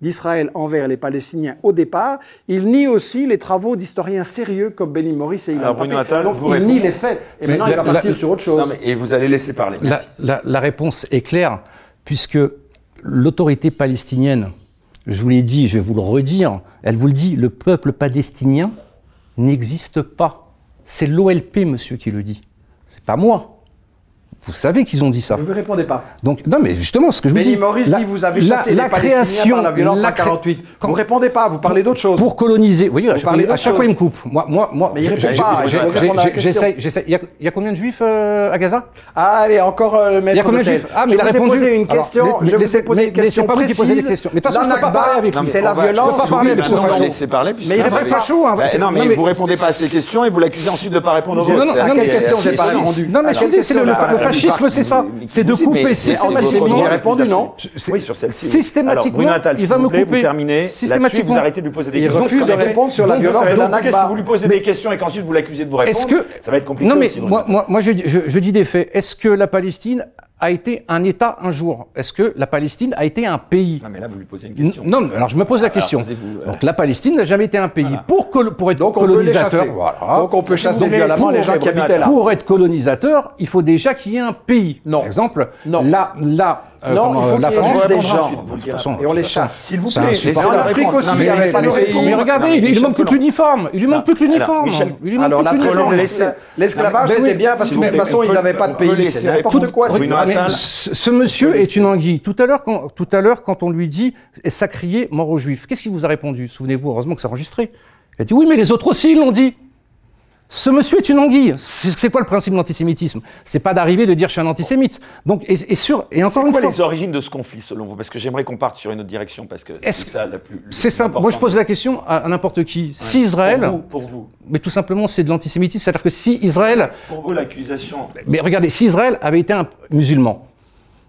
Speaker 2: d'Israël envers les Palestiniens au départ, il nie aussi les travaux d'historiens sérieux comme Benny Morris et Ilan
Speaker 1: Alors, Bruno
Speaker 2: Pappé.
Speaker 1: Attal
Speaker 2: Donc
Speaker 1: vous
Speaker 2: il nie les faits. Et
Speaker 3: Mais
Speaker 2: maintenant, il va partir
Speaker 3: la-
Speaker 2: sur autre chose.
Speaker 1: Non, mais- et vous allez laisser parler.
Speaker 3: La,
Speaker 1: Merci.
Speaker 3: la- la réponse est claire, puisque l'autorité palestinienne, je vous l'ai dit, je vais vous le redire, elle vous le dit, le peuple palestinien n'existe pas. C'est l'OLP, monsieur, qui le dit. C'est pas moi. Vous savez qu'ils ont dit ça.
Speaker 2: Ne vous répondez pas.
Speaker 3: Donc, non, mais justement, ce que je vous
Speaker 2: Benny
Speaker 3: dis.
Speaker 2: Maurice
Speaker 3: la-
Speaker 2: vous avez
Speaker 3: la-
Speaker 2: chassé
Speaker 3: la
Speaker 2: les
Speaker 3: création,
Speaker 2: par la violence
Speaker 3: la
Speaker 2: en
Speaker 3: cré-
Speaker 2: 48.
Speaker 3: Quand-
Speaker 2: Vous répondez pas, vous parlez d'autre chose.
Speaker 3: Pour coloniser, vous voyez, à chaque,
Speaker 2: parlez
Speaker 3: fois, à chaque fois, il me coupe. Moi, moi, moi,
Speaker 2: Mais il répond pas,
Speaker 3: j'ai-
Speaker 2: il
Speaker 3: y, a- combien de juifs euh, à Gaza?
Speaker 2: Ah, allez, encore euh, le
Speaker 3: Il y a
Speaker 2: maître
Speaker 3: combien de juifs? Ah, mais
Speaker 2: je
Speaker 3: il a
Speaker 2: vous ai
Speaker 3: répondu.
Speaker 2: posé une question.
Speaker 3: mais-
Speaker 2: je
Speaker 3: mais
Speaker 2: vous ai posé
Speaker 3: mais-
Speaker 2: une question
Speaker 3: mais c'est pas vous qui
Speaker 2: précise.
Speaker 3: posez les questions. Mais de toute façon, je peux pas parler avec
Speaker 1: mais
Speaker 2: c'est la violence.
Speaker 1: Je peux pas
Speaker 3: parler avec
Speaker 1: laisser parler. puisque
Speaker 2: Mais il
Speaker 1: vous avez-
Speaker 3: facho, hein,
Speaker 1: non, mais
Speaker 3: mais-
Speaker 1: vous répondez pas à ces questions et vous l'accusez ensuite de ne pas répondre aux
Speaker 3: Non,
Speaker 1: vôtres.
Speaker 3: non, mais question,
Speaker 2: j'ai pas
Speaker 1: c'est-
Speaker 2: répondu.
Speaker 3: Non, mais je dis, c'est le, fascisme, c'est ça. C'est de couper systématiquement.
Speaker 2: J'ai répondu non.
Speaker 1: Oui, sur celle-ci.
Speaker 3: Systématiquement,
Speaker 1: Alors, Bruno Attal,
Speaker 3: il va me couper.
Speaker 1: vous terminez. Là-dessus,
Speaker 3: Systématiquement.
Speaker 1: vous arrêtez de lui poser des
Speaker 2: Il
Speaker 1: questions.
Speaker 2: refuse
Speaker 1: parce
Speaker 2: de répondre sur la violence de la.
Speaker 1: Si vous lui posez des questions et qu'ensuite vous l'accusez de vous
Speaker 3: Est-ce
Speaker 1: répondre,
Speaker 3: que
Speaker 1: ça va être compliqué
Speaker 3: non mais
Speaker 1: aussi.
Speaker 3: moi, moi, moi je, dis- je, je dis des faits. Est-ce que la Palestine a été un État un jour Est-ce que la Palestine a été un pays
Speaker 1: Non, mais là, vous lui posez une
Speaker 3: N-
Speaker 1: question.
Speaker 3: Non, mais alors je me pose la question.
Speaker 1: euh,
Speaker 3: Donc la Palestine n'a jamais été un pays. Pour, col- pour être
Speaker 2: Donc on peut les
Speaker 3: colonisateur,
Speaker 2: chasser.
Speaker 3: voilà.
Speaker 2: Donc on peut chasser
Speaker 1: voulez,
Speaker 2: violemment les gens qui habitaient là.
Speaker 3: pour être colonisateur, il faut déjà qu'il y ait un pays.
Speaker 2: Non.
Speaker 3: Par exemple,
Speaker 2: Non.
Speaker 3: là, là, euh,
Speaker 2: Non,
Speaker 3: comment,
Speaker 2: il faut
Speaker 3: euh, la France.
Speaker 2: des gens. Et on les chasse.
Speaker 1: S'il vous
Speaker 3: C'est
Speaker 1: plaît, laissez-le
Speaker 2: En Afrique aussi,
Speaker 1: Non, mais
Speaker 3: Mais regardez, il, il
Speaker 1: Michel
Speaker 3: manque plus que
Speaker 1: Collomb.
Speaker 3: l'uniforme. Il lui manque plus que l'uniforme. Il lui manque
Speaker 2: Alors
Speaker 3: plus
Speaker 2: la
Speaker 3: que l'uniforme.
Speaker 2: Laissez- l'esclavage
Speaker 1: Ben
Speaker 2: c'était bien parce que de toute façon
Speaker 1: on
Speaker 2: ils n'avaient pas de pays. C'est n'importe quoi. c'est
Speaker 3: ce ce monsieur est une anguille. Tout à l'heure, quand, tout à l'heure, quand on lui dit, ça criait mort aux juifs, qu'est-ce qu'il vous a répondu? Souvenez-vous, heureusement que c'est enregistré. Il a dit oui, mais les autres aussi ils l'ont dit. Ce monsieur est une anguille. C'est quoi le principe de l'antisémitisme? C'est pas d'arriver de dire je suis un antisémite. Donc et, et sur et encore une
Speaker 1: quoi
Speaker 3: fois,
Speaker 1: les origines de ce conflit selon vous? Parce que j'aimerais qu'on parte sur une autre direction parce que c'est ça la plus.
Speaker 3: c'est simple. Moi je pose la question à, à n'importe qui. Si Israël,
Speaker 1: Pour vous, pour vous,
Speaker 3: mais tout simplement c'est de l'antisémitisme, c'est-à-dire que si Israël
Speaker 1: pour vous l'accusation.
Speaker 3: Mais regardez, si Israël avait été un musulman,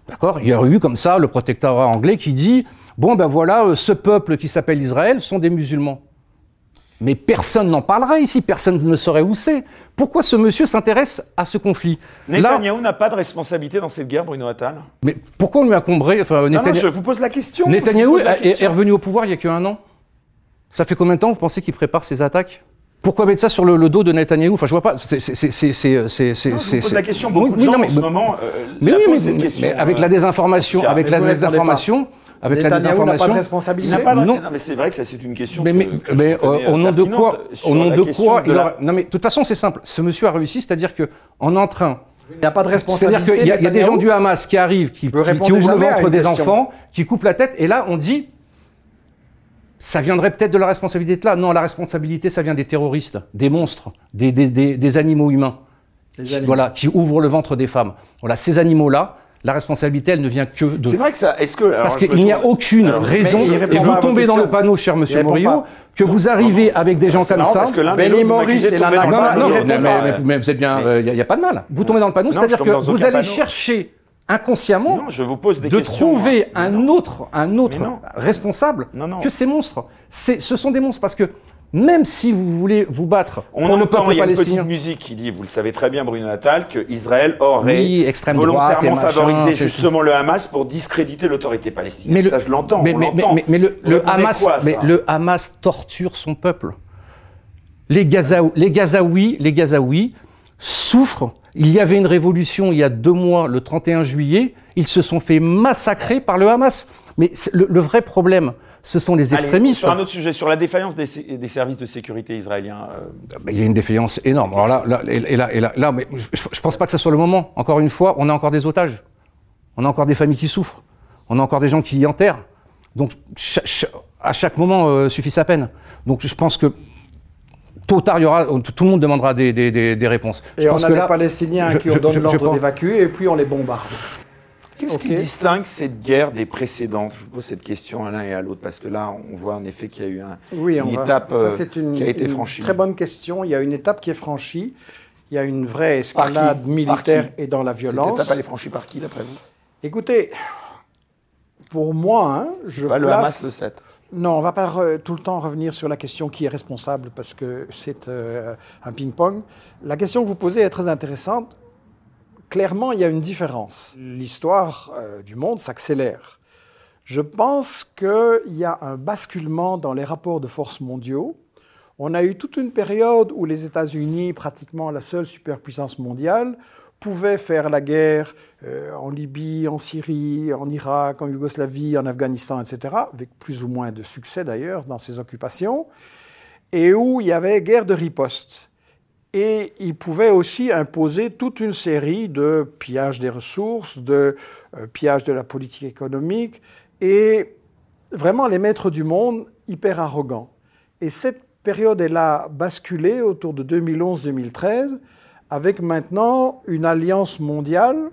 Speaker 3: d'accord, il y aurait eu comme ça le protectorat anglais qui dit bon ben voilà, euh, ce peuple qui s'appelle Israël sont des musulmans. Mais personne n'en parlerait ici, personne ne saurait où c'est. Pourquoi ce monsieur s'intéresse à ce conflit? Là,
Speaker 1: Netanyahou n'a pas de responsabilité dans cette guerre, Bruno Attal
Speaker 3: mais pourquoi on lui a combré Enfin,
Speaker 1: Non, non,
Speaker 3: Netanya-
Speaker 1: je vous pose la question.
Speaker 3: Netanyahou
Speaker 1: la
Speaker 3: est,
Speaker 1: question.
Speaker 3: est revenu au pouvoir il y a qu'un an. Ça fait combien de temps vous pensez qu'il prépare ses attaques? Pourquoi mettre ça sur le, le dos de Netanyahou Enfin, je vois pas. C'est
Speaker 1: la question.
Speaker 3: Oui,
Speaker 1: Beaucoup de
Speaker 3: oui,
Speaker 1: gens
Speaker 3: non, mais-
Speaker 1: en ce moment. euh,
Speaker 3: Mais
Speaker 1: la
Speaker 3: oui, mais, avec
Speaker 1: euh,
Speaker 3: la désinformation, avec la avec la
Speaker 2: n'a pas de
Speaker 3: désinformation.
Speaker 2: responsabilité.
Speaker 1: Il n'a pas de-
Speaker 3: Non.
Speaker 1: non, mais c'est vrai que ça c'est une question.
Speaker 3: Mais,
Speaker 1: que-
Speaker 3: mais,
Speaker 1: que
Speaker 3: mais,
Speaker 1: connais,
Speaker 3: euh, au nom de quoi, au nom de quoi,
Speaker 1: de
Speaker 3: il
Speaker 1: la-
Speaker 3: aura- non mais de toute façon c'est simple. Ce monsieur a réussi, c'est-à-dire que en en train,
Speaker 2: Il n'a pas de
Speaker 3: c'est-à-dire
Speaker 2: responsabilité.
Speaker 3: qu'il y, a- y a des gens du Hamas qui arrivent, qui, ouvrent le ventre des
Speaker 2: question.
Speaker 3: enfants, qui coupent la tête, et là on dit, ça viendrait peut-être de la responsabilité de là. Non, la responsabilité, ça vient des terroristes, des monstres, des, des, des- des animaux humains, qui, voilà, qui ouvrent le ventre des femmes. Voilà, ces animaux-là, la responsabilité, elle ne vient que de
Speaker 1: C'est vrai que ça. Est-ce que alors,
Speaker 3: Parce qu'il n'y a aucune
Speaker 1: Alors,
Speaker 3: raison, et vous tombez dans le panneau, cher monsieur Morillo, que vous arrivez avec des gens comme ça.
Speaker 1: parce que l'un
Speaker 2: Benny Maurice et Nagba,
Speaker 3: Non, non, non, mais, mais- mais vous êtes bien,
Speaker 1: Mais-
Speaker 3: il n'y a, pas de mal. Vous tombez dans le panneau,
Speaker 1: Non,
Speaker 3: c'est-à-dire que vous allez
Speaker 1: panneau.
Speaker 3: chercher inconsciemment
Speaker 1: Non, je vous pose des
Speaker 3: de
Speaker 1: questions.
Speaker 3: trouver
Speaker 1: moi.
Speaker 3: un autre, un autre responsable
Speaker 1: Non, non.
Speaker 3: que ces monstres. C'est, ce sont des monstres parce que même si vous voulez vous battre
Speaker 1: On
Speaker 3: pour le
Speaker 1: entend,
Speaker 3: peuple
Speaker 1: il y a une petite musique qui dit, vous le savez très bien, Bruno Natal, que Israël aurait
Speaker 3: Oui, droite
Speaker 1: volontairement
Speaker 3: machin,
Speaker 1: favorisé justement le Hamas pour discréditer l'autorité palestinienne.
Speaker 3: mais le,
Speaker 1: ça, je l'entends.
Speaker 3: mais, mais- le, le Hamas,
Speaker 1: quoi à ça
Speaker 3: mais le Hamas torture son peuple. Les, les Gazaouis, les Gazaouis souffrent. Il y avait une révolution il y a deux mois, le 31 juillet. Ils se sont fait massacrer par le Hamas. Mais le, le vrai problème, ce sont les
Speaker 1: Allez,
Speaker 3: extrémistes.
Speaker 1: Sur un autre sujet, sur la défaillance des, services de sécurité israéliens. euh,
Speaker 3: Il y a une défaillance énorme. Alors là, là, et, là, et là, là, mais je, je pense pas que ce soit le moment. Encore une fois, on a encore des otages. On a encore des familles qui souffrent. On a encore des gens qui y enterrent. Donc, à chaque moment euh, suffit sa peine. Donc, je pense que tôt ou tard, il y aura, tout le monde demandera des, des- des- des réponses. je
Speaker 2: Et on
Speaker 3: pense
Speaker 2: a
Speaker 3: que
Speaker 2: des
Speaker 3: là,
Speaker 2: Palestiniens
Speaker 3: je-
Speaker 2: qui
Speaker 3: je-
Speaker 2: ont donné l'ordre d'évacuer et puis on les bombarde.
Speaker 1: Qu'est-ce qui distingue cette guerre des précédentes Je vous pose cette question à l'un et à l'autre parce que là, on voit en effet qu'il y a eu un-
Speaker 2: Oui,
Speaker 1: une
Speaker 2: va-
Speaker 1: étape
Speaker 2: ça,
Speaker 1: euh,
Speaker 2: une,
Speaker 1: qui a été
Speaker 2: une
Speaker 1: franchie.
Speaker 2: Très bonne question. Il y a une étape qui est franchie. Il y a une vraie escalade militaire et dans la
Speaker 1: Cette
Speaker 2: violence.
Speaker 1: étape, elle est franchie par qui, d'après vous?
Speaker 2: Écoutez, pour moi, hein, je
Speaker 1: Pas le
Speaker 2: place-
Speaker 1: Hamas le 7.
Speaker 2: Non, on va pas tout le temps revenir sur la question qui est responsable parce que c'est euh, un ping-pong. La question que vous posez est très intéressante. Clairement, il y a une différence. L'histoire euh, du monde s'accélère. Je pense qu'il y a un basculement dans les rapports de force mondiaux. On a eu toute une période où les États-Unis, pratiquement la seule superpuissance mondiale, pouvaient faire la guerre euh, en Libye, en Syrie, en Irak, en Yougoslavie, en Afghanistan, etc., avec plus ou moins de succès d'ailleurs dans ces occupations, et où il y avait guerre de riposte. Et ils pouvaient aussi imposer toute une série de pillages des ressources, de euh, pillages de la politique économique, et vraiment les maîtres du monde hyper arrogants. Et cette période, elle a basculé autour de 2011-2013, avec maintenant une alliance mondiale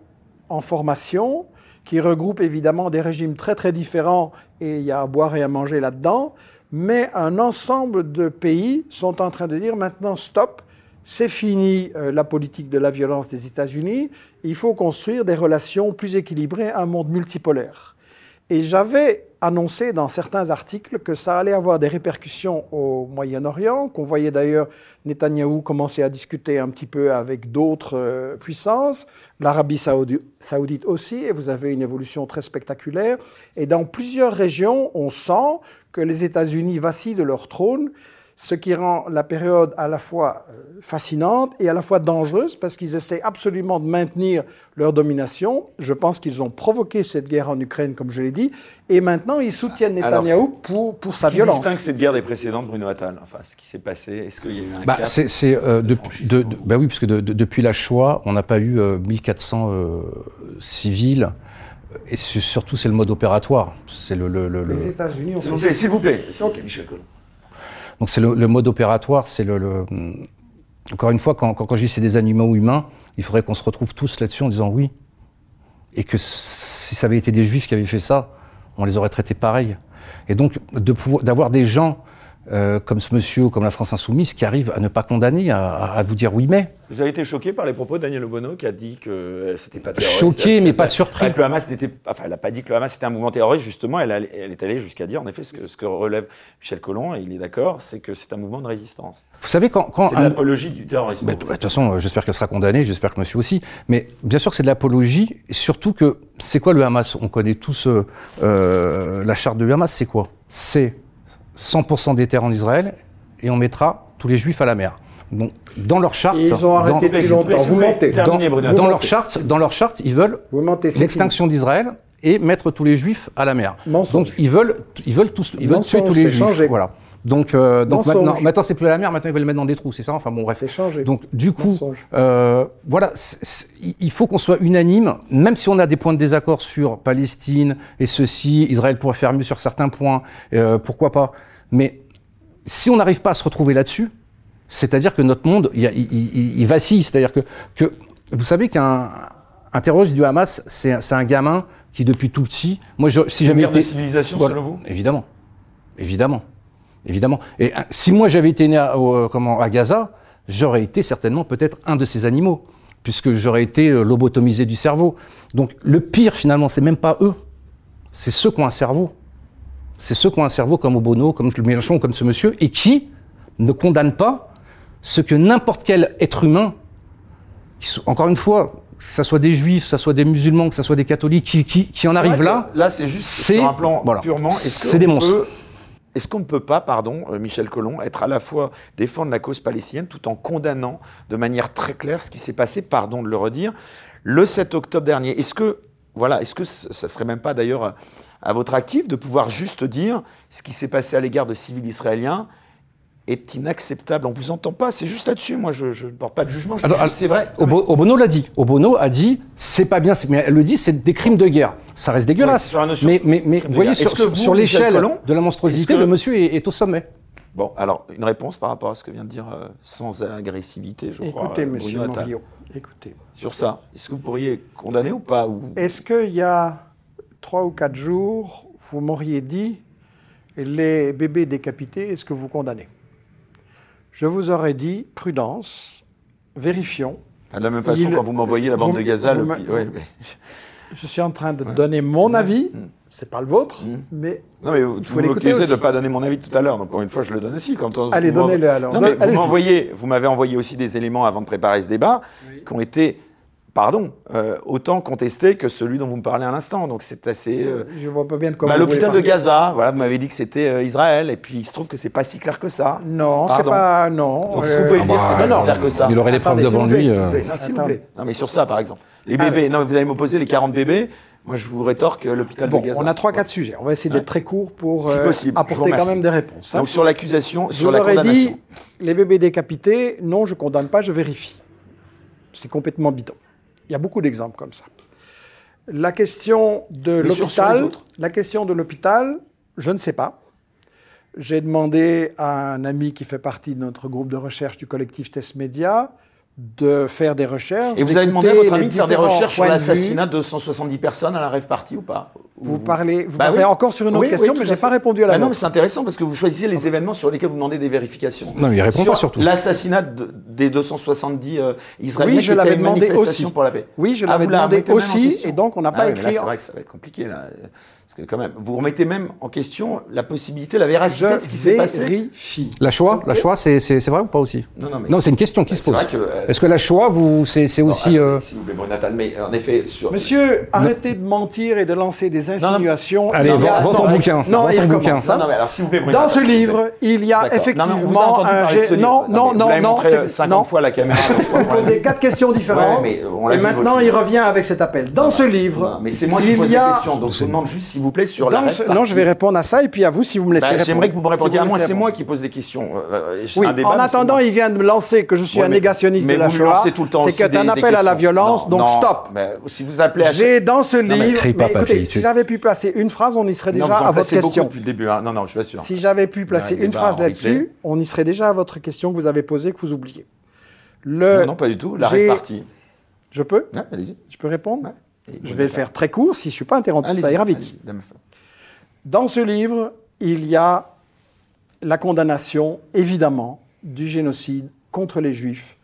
Speaker 2: en formation qui regroupe évidemment des régimes très très différents et il y a à boire et à manger là-dedans, mais un ensemble de pays sont en train de dire maintenant stop, c'est fini euh, la politique de la violence des États-Unis, il faut construire des relations plus équilibrées, un monde multipolaire. Et j'avais annoncé dans certains articles que ça allait avoir des répercussions au Moyen-Orient, qu'on voyait d'ailleurs Netanyahou commencer à discuter un petit peu avec d'autres euh, puissances, l'Arabie saoudi- saoudite aussi, et vous avez une évolution très spectaculaire. Et dans plusieurs régions, on sent que les États-Unis vacillent de leur trône, ce qui rend la période à la fois euh, fascinante et à la fois dangereuse parce qu'ils essaient absolument de maintenir leur domination. Je pense qu'ils ont provoqué cette guerre en Ukraine, comme je l'ai dit, et maintenant ils soutiennent
Speaker 1: Alors,
Speaker 2: Netanyahou pour, pour sa
Speaker 1: Qui
Speaker 2: violence.
Speaker 1: distingue cette guerre des précédentes, Bruno Attal Enfin, ce qui s'est passé, est-ce qu'il y a eu un
Speaker 3: Bah, c'est, euh, de- de- de- bah oui, parce que de- de- depuis la Shoah, on n'a pas eu euh, 1400 euh, civils. Et surtout, c'est le mode opératoire. C'est le, le- le- le-
Speaker 2: Les États-Unis ont
Speaker 1: S'il vous
Speaker 2: fait
Speaker 1: plaît, s'il vous plaît.
Speaker 2: Ok.
Speaker 1: Michel Collomb.
Speaker 3: Donc c'est le, mode opératoire, c'est le, Encore une fois, quand, quand, quand je dis c'est des animaux humains, il faudrait qu'on se retrouve tous là-dessus en disant oui. Et que si ça avait été des juifs qui avaient fait ça, on les aurait traités pareil. Et donc, d'avoir des gens euh, comme ce monsieur, ou comme la France Insoumise, qui arrivent à ne pas condamner, à, à vous dire oui, mais.
Speaker 1: Vous avez été choqué par les propos de Daniel Obono qui a dit que euh, c'était pas terroriste.
Speaker 3: Choqué, mais pas surpris.
Speaker 1: enfin, que le Hamas n'était, enfin, elle n'a pas dit que le Hamas était un mouvement terroriste. Justement, elle, a- elle est allée jusqu'à dire, en effet, ce que, ce que relève Michel Collomb, et il est d'accord, c'est que c'est un mouvement de résistance.
Speaker 3: Vous savez, quand. quand
Speaker 1: C'est de l'apologie du terrorisme.
Speaker 3: Bah, de toute façon, euh, j'espère qu'elle sera condamnée, j'espère que monsieur aussi. Mais bien sûr, c'est de l'apologie, surtout que c'est quoi le Hamas? On connaît tous euh, la charte de Hamas, c'est quoi? C'est 100% des terres en Israël et on mettra tous les juifs à la mer. Donc, dans leur charte,
Speaker 2: Et ils ont arrêté
Speaker 3: dans,
Speaker 2: longtemps.
Speaker 1: vous
Speaker 2: mentez.
Speaker 3: dans-
Speaker 1: Bruno.
Speaker 3: leur charte, dans leur charte, ils veulent
Speaker 2: Vous mentez, c'est
Speaker 3: l'extinction d'Israël et mettre tous les juifs à la mer.
Speaker 2: Mensonge.
Speaker 3: Donc ils veulent, ils veulent tous, ils veulent tuer tous les
Speaker 2: c'est
Speaker 3: juifs.
Speaker 2: changé.
Speaker 3: Voilà. Donc, euh, donc maintenant, maintenant c'est plus à la mer, maintenant ils veulent le mettre dans des trous, c'est ça? Enfin bon, bref.
Speaker 2: changé.
Speaker 3: Donc du coup, euh, voilà, c'est- c'est- il faut qu'on soit unanime, même si on a des points de désaccord sur Palestine et ceci, Israël pourrait faire mieux sur certains points, euh, pourquoi pas. Mais si on n'arrive pas à se retrouver là-dessus, c'est-à-dire que notre monde, il, y a- il- il- il vacille. C'est-à-dire que, que vous savez qu'un un terroriste du Hamas, c'est un- gamin qui depuis tout petit, moi, je, si j'avais été,
Speaker 1: civilisation,
Speaker 3: Voilà.
Speaker 1: selon vous?
Speaker 3: Évidemment. Évidemment. Évidemment. Et euh, si moi j'avais été né à, au- euh, comment, à Gaza, j'aurais été certainement peut-être un de ces animaux, puisque j'aurais été euh, lobotomisé du cerveau. Donc le pire finalement, c'est même pas eux, c'est ceux qui ont un cerveau. C'est ceux qui ont un cerveau comme Obono, comme le Mélenchon, comme ce monsieur, et qui ne condamnent pas ce que n'importe quel être humain, qui encore une fois, que ce soit des juifs, que ce soit des musulmans, que ce soit des catholiques, qui, qui, qui en arrivent là,
Speaker 1: Là, c'est juste sur un plan
Speaker 3: voilà.
Speaker 1: purement.
Speaker 3: C'est des monstres.
Speaker 1: peut- Est-ce qu'on ne peut pas, pardon, euh, Michel Collomb, être à la fois défendre la cause palestinienne tout en condamnant de manière très claire ce qui s'est passé, pardon de le redire, le 7 octobre dernier? Est-ce que, voilà, est-ce que ça serait même pas d'ailleurs à, votre actif de pouvoir juste dire ce qui s'est passé à l'égard de civils israéliens est inacceptable On vous entend pas, c'est juste là-dessus. Moi, je je ne porte pas de jugement. Je
Speaker 3: Alors,
Speaker 1: c'est vrai.
Speaker 3: Obo- Obono l'a dit. Obono a dit, c'est pas bien, mais elle le dit, c'est des crimes de guerre. Ça reste
Speaker 1: Ouais,
Speaker 3: dégueulasse. mais mais, voyez,
Speaker 1: guerre.
Speaker 3: sur, l'échelle de la monstruosité,
Speaker 1: que-
Speaker 3: le monsieur est, est au sommet.
Speaker 1: Bon, alors, une réponse par rapport à ce que vient de dire euh, sans agressivité, je crois.
Speaker 2: Écoutez,
Speaker 1: euh,
Speaker 2: monsieur. Morio, écoutez.
Speaker 1: Sur ça, est-ce que vous pourriez condamner ou pas ou...
Speaker 2: Est-ce qu'il y a trois ou quatre jours, vous m'auriez dit les bébés décapités, est-ce que vous condamnez? Je vous aurais dit prudence, vérifions.
Speaker 1: De la même façon,
Speaker 2: Il-
Speaker 1: quand vous m'envoyez la bande
Speaker 2: vous-
Speaker 1: de Gaza, le... ouais, mais-
Speaker 2: Je suis en train de donner mon avis, c'est pas le vôtre,
Speaker 1: Mm.
Speaker 2: mais
Speaker 1: Non, mais vous, vous m'accusez de ne pas donner mon avis tout à l'heure, donc pour une fois, je le donne aussi. Quand on-
Speaker 2: Allez, donnez-le alors.
Speaker 1: Non, mais vous m'envoyez, vous m'avez envoyé aussi des éléments avant de préparer ce débat qui ont été, pardon, euh, autant contestés que celui dont vous me parlez à l'instant. Donc c'est assez. euh,
Speaker 2: je vois pas bien de comment.
Speaker 1: bah, l'hôpital de. Gaza, voilà, vous m'avez dit que c'était euh, Israël, et puis il se trouve que c'est pas si clair que ça.
Speaker 2: Non, c'est
Speaker 1: Pardon.
Speaker 2: pas. Non.
Speaker 1: Donc, vous pouvez
Speaker 2: euh,
Speaker 1: me dire, c'est
Speaker 3: bah,
Speaker 1: pas
Speaker 3: non.
Speaker 1: si clair que ça.
Speaker 3: Il aurait les preuves devant
Speaker 1: plaît,
Speaker 3: lui,
Speaker 1: s'il vous
Speaker 3: euh.
Speaker 1: plaît. Non, s'il vous plaît. Non, mais sur ça, par exemple. Les
Speaker 2: Ah,
Speaker 1: bébés, non, vous allez m'opposer les 40 bébés. Moi, je vous rétorque euh, l'hôpital
Speaker 2: Bon,
Speaker 1: de Gaza.
Speaker 2: on a trois, quatre sujets. On va essayer d'être très court pour euh,
Speaker 1: possible,
Speaker 2: apporter quand même des réponses. hein.
Speaker 1: Donc sur l'accusation, sur la condamnation.
Speaker 2: dit, les bébés décapités, non, je condamne pas, je vérifie. C'est complètement bidon. Il y a beaucoup d'exemples comme ça. La question de l'hôpital, la question de l'hôpital, je ne sais pas. J'ai demandé à un ami qui fait partie de notre groupe de recherche du collectif Test Média de faire des recherches.
Speaker 1: Et vous avez demandé à votre ami de faire des recherches sur
Speaker 2: points de
Speaker 1: l'assassinat de 170 personnes à la rêve party ou pas
Speaker 2: Vous
Speaker 1: Ou-
Speaker 2: parlez, vous
Speaker 1: Bah
Speaker 2: parlez
Speaker 1: oui.
Speaker 2: encore sur une autre
Speaker 1: Oui,
Speaker 2: question,
Speaker 1: oui,
Speaker 2: mais je n'ai pas répondu à la
Speaker 1: Bah non, mais c'est intéressant parce que vous choisissez les événements sur lesquels vous demandez des vérifications.
Speaker 3: Non, mais il répond
Speaker 1: Sur
Speaker 3: pas surtout.
Speaker 1: L'assassinat de- des 270 euh, Israéliens
Speaker 2: Oui, je
Speaker 1: qui étaient une
Speaker 2: demandé
Speaker 1: manifestation
Speaker 2: aussi.
Speaker 1: pour la paix.
Speaker 2: Oui, je
Speaker 1: Ah,
Speaker 2: l'avais demandé aussi, et donc on n'a
Speaker 1: Ah
Speaker 2: pas
Speaker 1: là,
Speaker 2: écrit.
Speaker 1: C'est vrai que ça va être compliqué là. Parce que quand même, vous remettez même en question la possibilité, la véracité de ce qui s'est passé.
Speaker 2: vérifie.
Speaker 3: La Shoah, la Shoah, c'est c'est- c'est vrai ou pas aussi?
Speaker 1: Non, non, mais
Speaker 3: Non, c'est une question qui se
Speaker 1: c'est
Speaker 3: pose.
Speaker 1: vrai que. euh,
Speaker 3: Est-ce que la Shoah, vous, c'est c'est
Speaker 1: bon,
Speaker 3: aussi.
Speaker 1: attendez,
Speaker 3: euh,
Speaker 1: S'il vous plaît, Bruno Natal, mais en effet, sur.
Speaker 2: Monsieur, arrêtez de mentir et de lancer des
Speaker 1: non.
Speaker 2: insinuations.
Speaker 3: Allez,
Speaker 2: Il y a-
Speaker 3: vends ton bouquin.
Speaker 2: non, il
Speaker 3: ton
Speaker 2: recommence,
Speaker 3: bouquin.
Speaker 2: hein.
Speaker 1: Non, mais alors s'il vous plaît, Bruno
Speaker 2: Dans ce livre, il y a effectivement
Speaker 1: a
Speaker 2: un. Non, non, non, non.
Speaker 1: montré
Speaker 2: c'est-
Speaker 1: 50
Speaker 2: non.
Speaker 1: fois la caméra. je
Speaker 2: Vous posez quatre questions différentes.
Speaker 1: Ouais, mais on l'a
Speaker 2: et maintenant, il revient avec cet appel. Dans ce livre,
Speaker 1: Non, mais c'est moi qui
Speaker 2: il
Speaker 1: pose
Speaker 2: y
Speaker 1: la
Speaker 2: a-
Speaker 1: question, donc je demande juste s'il vous plaît sur la rêve
Speaker 2: ce-
Speaker 1: party.
Speaker 2: Non, je vais répondre à ça et puis à vous si vous me laissez
Speaker 1: Bah,
Speaker 2: répondre.
Speaker 1: J'aimerais que vous me
Speaker 2: Si
Speaker 1: répondiez à moi, c'est moi qui pose des questions. Euh,
Speaker 2: Oui,
Speaker 1: un débat,
Speaker 2: en attendant, il vient de me lancer que je suis
Speaker 1: Ouais,
Speaker 2: un
Speaker 1: mais-
Speaker 2: négationniste
Speaker 1: mais
Speaker 2: de la Shoah.
Speaker 1: lancez tout le temps
Speaker 2: C'est
Speaker 1: aussi
Speaker 2: que
Speaker 1: des-
Speaker 2: un
Speaker 1: des
Speaker 2: appel à la violence,
Speaker 1: Non,
Speaker 2: donc
Speaker 1: non,
Speaker 2: stop.
Speaker 1: mais si vous appelez à
Speaker 2: J'ai dans ce
Speaker 1: mais
Speaker 2: livre.
Speaker 3: crie pas,
Speaker 2: mais
Speaker 3: papy,
Speaker 2: écoutez,
Speaker 3: tu-
Speaker 2: si j'avais pu placer une phrase, on y serait
Speaker 1: Non,
Speaker 2: déjà à votre question.
Speaker 1: depuis le début. hein. Non, non, je suis sûr.
Speaker 2: Si j'avais pu placer une phrase là-dessus, on y serait déjà à votre question que vous avez posée, que vous oubliez.
Speaker 1: Non, non, pas du tout. La rêve partie.
Speaker 2: Je peux
Speaker 1: allez-y.
Speaker 2: Je peux répondre Je vais le faire très court si je ne suis pas interrompu. Ça ira vite. Dans ce livre, il y a la condamnation, évidemment, du génocide contre les Juifs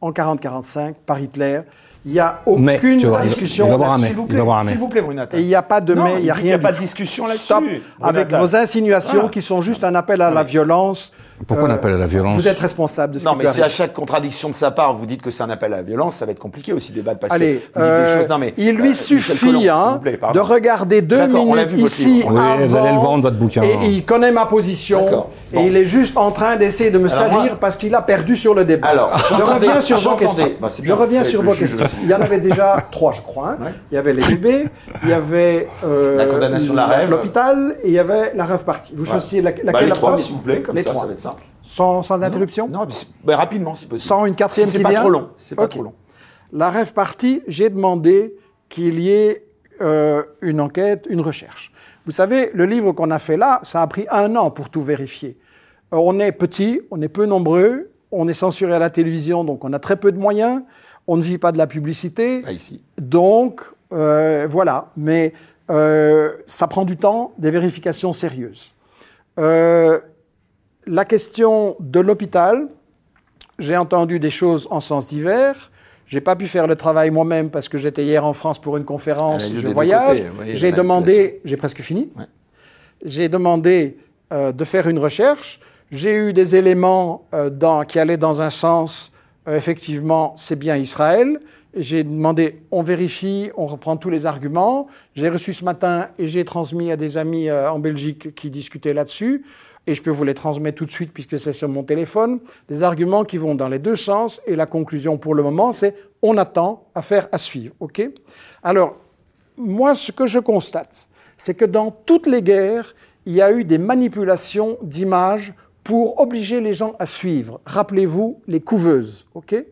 Speaker 2: en 40-45 par Hitler. Il n'y a aucune
Speaker 3: il-
Speaker 2: discussion.
Speaker 3: il.
Speaker 1: S'il vous
Speaker 3: Il
Speaker 1: vous plaît, Brunata.
Speaker 2: Et il n'y a pas de
Speaker 1: Non,
Speaker 2: mais, il n'y a
Speaker 1: il
Speaker 2: rien
Speaker 1: y a
Speaker 2: du
Speaker 1: pas de discussion là-dessus,
Speaker 2: Stop avec vos insinuations
Speaker 1: Voilà.
Speaker 2: qui sont juste un appel à la violence.
Speaker 3: Pourquoi
Speaker 2: Euh,
Speaker 3: un appel à la violence
Speaker 2: Vous êtes responsable de ce
Speaker 1: Non, mais si à chaque contradiction de sa part, vous dites que c'est un appel à la violence, ça va être compliqué aussi de débattre parce
Speaker 2: Allez,
Speaker 1: que vous dites
Speaker 2: euh,
Speaker 1: des choses. Non, mais
Speaker 2: il
Speaker 1: euh,
Speaker 2: lui
Speaker 1: Michel
Speaker 2: suffit hein,
Speaker 1: plaît,
Speaker 2: de regarder deux minutes
Speaker 1: vu,
Speaker 2: ici
Speaker 1: livre.
Speaker 3: Oui,
Speaker 2: avant,
Speaker 3: vous allez le vendre, votre bouquin.
Speaker 2: Et il connaît ma position
Speaker 1: D'accord.
Speaker 2: et
Speaker 1: Bon.
Speaker 2: il est juste en train d'essayer de me
Speaker 1: Alors
Speaker 2: salir
Speaker 1: moi-
Speaker 2: parce qu'il a perdu sur le débat.
Speaker 1: Alors,
Speaker 2: je reviens sur vos questions.
Speaker 1: Bah,
Speaker 2: je reviens sur vos questions. Il y en avait déjà trois, je crois. hein. Il y avait les bébés, il y avait euh,
Speaker 1: La condamnation de la rêve.
Speaker 2: l'hôpital et il y avait la rêve partie. Vous la- laquelle
Speaker 1: Bah, les
Speaker 2: la
Speaker 1: trois,
Speaker 2: première
Speaker 1: s'il vous plaît, comme
Speaker 2: Les
Speaker 1: ça,
Speaker 2: trois.
Speaker 1: ça va être
Speaker 2: Sans, sans interruption
Speaker 1: Non, bah, rapidement, si possible.
Speaker 2: Sans une quatrième
Speaker 1: Si c'est pas
Speaker 2: vient
Speaker 1: trop long. C'est pas trop long.
Speaker 2: La rêve partie, j'ai demandé qu'il y ait euh, une enquête, une recherche. Vous savez, le livre qu'on a fait là, ça a pris un an pour tout vérifier. Euh, on est petit, on est peu nombreux, on est censuré à la télévision, donc on a très peu de moyens, on ne vit pas de la publicité,
Speaker 1: Pas ici.
Speaker 2: donc euh, voilà. Mais ça prend du temps, des vérifications sérieuses. Euh, la question de l'hôpital, j'ai entendu des choses en sens divers. J'ai pas pu faire le travail moi-même parce que j'étais hier en France pour une conférence, je voyage. j'ai demandé, j'ai presque fini.
Speaker 1: Ouais.
Speaker 2: J'ai demandé euh, de faire une recherche. J'ai eu des éléments euh, dans- qui allaient dans un sens. euh, effectivement, c'est bien Israël. J'ai demandé, on vérifie, on reprend tous les arguments. J'ai reçu ce matin et j'ai transmis à des amis en Belgique qui discutaient là-dessus. Et je peux vous les transmettre tout de suite puisque c'est sur mon téléphone. Des arguments qui vont dans les deux sens. Et la conclusion pour le moment, c'est on attend, affaire à suivre. Alors, moi, ce que je constate, c'est que dans toutes les guerres, il y a eu des manipulations d'images pour obliger les gens à suivre. Rappelez-vous les couveuses, ok?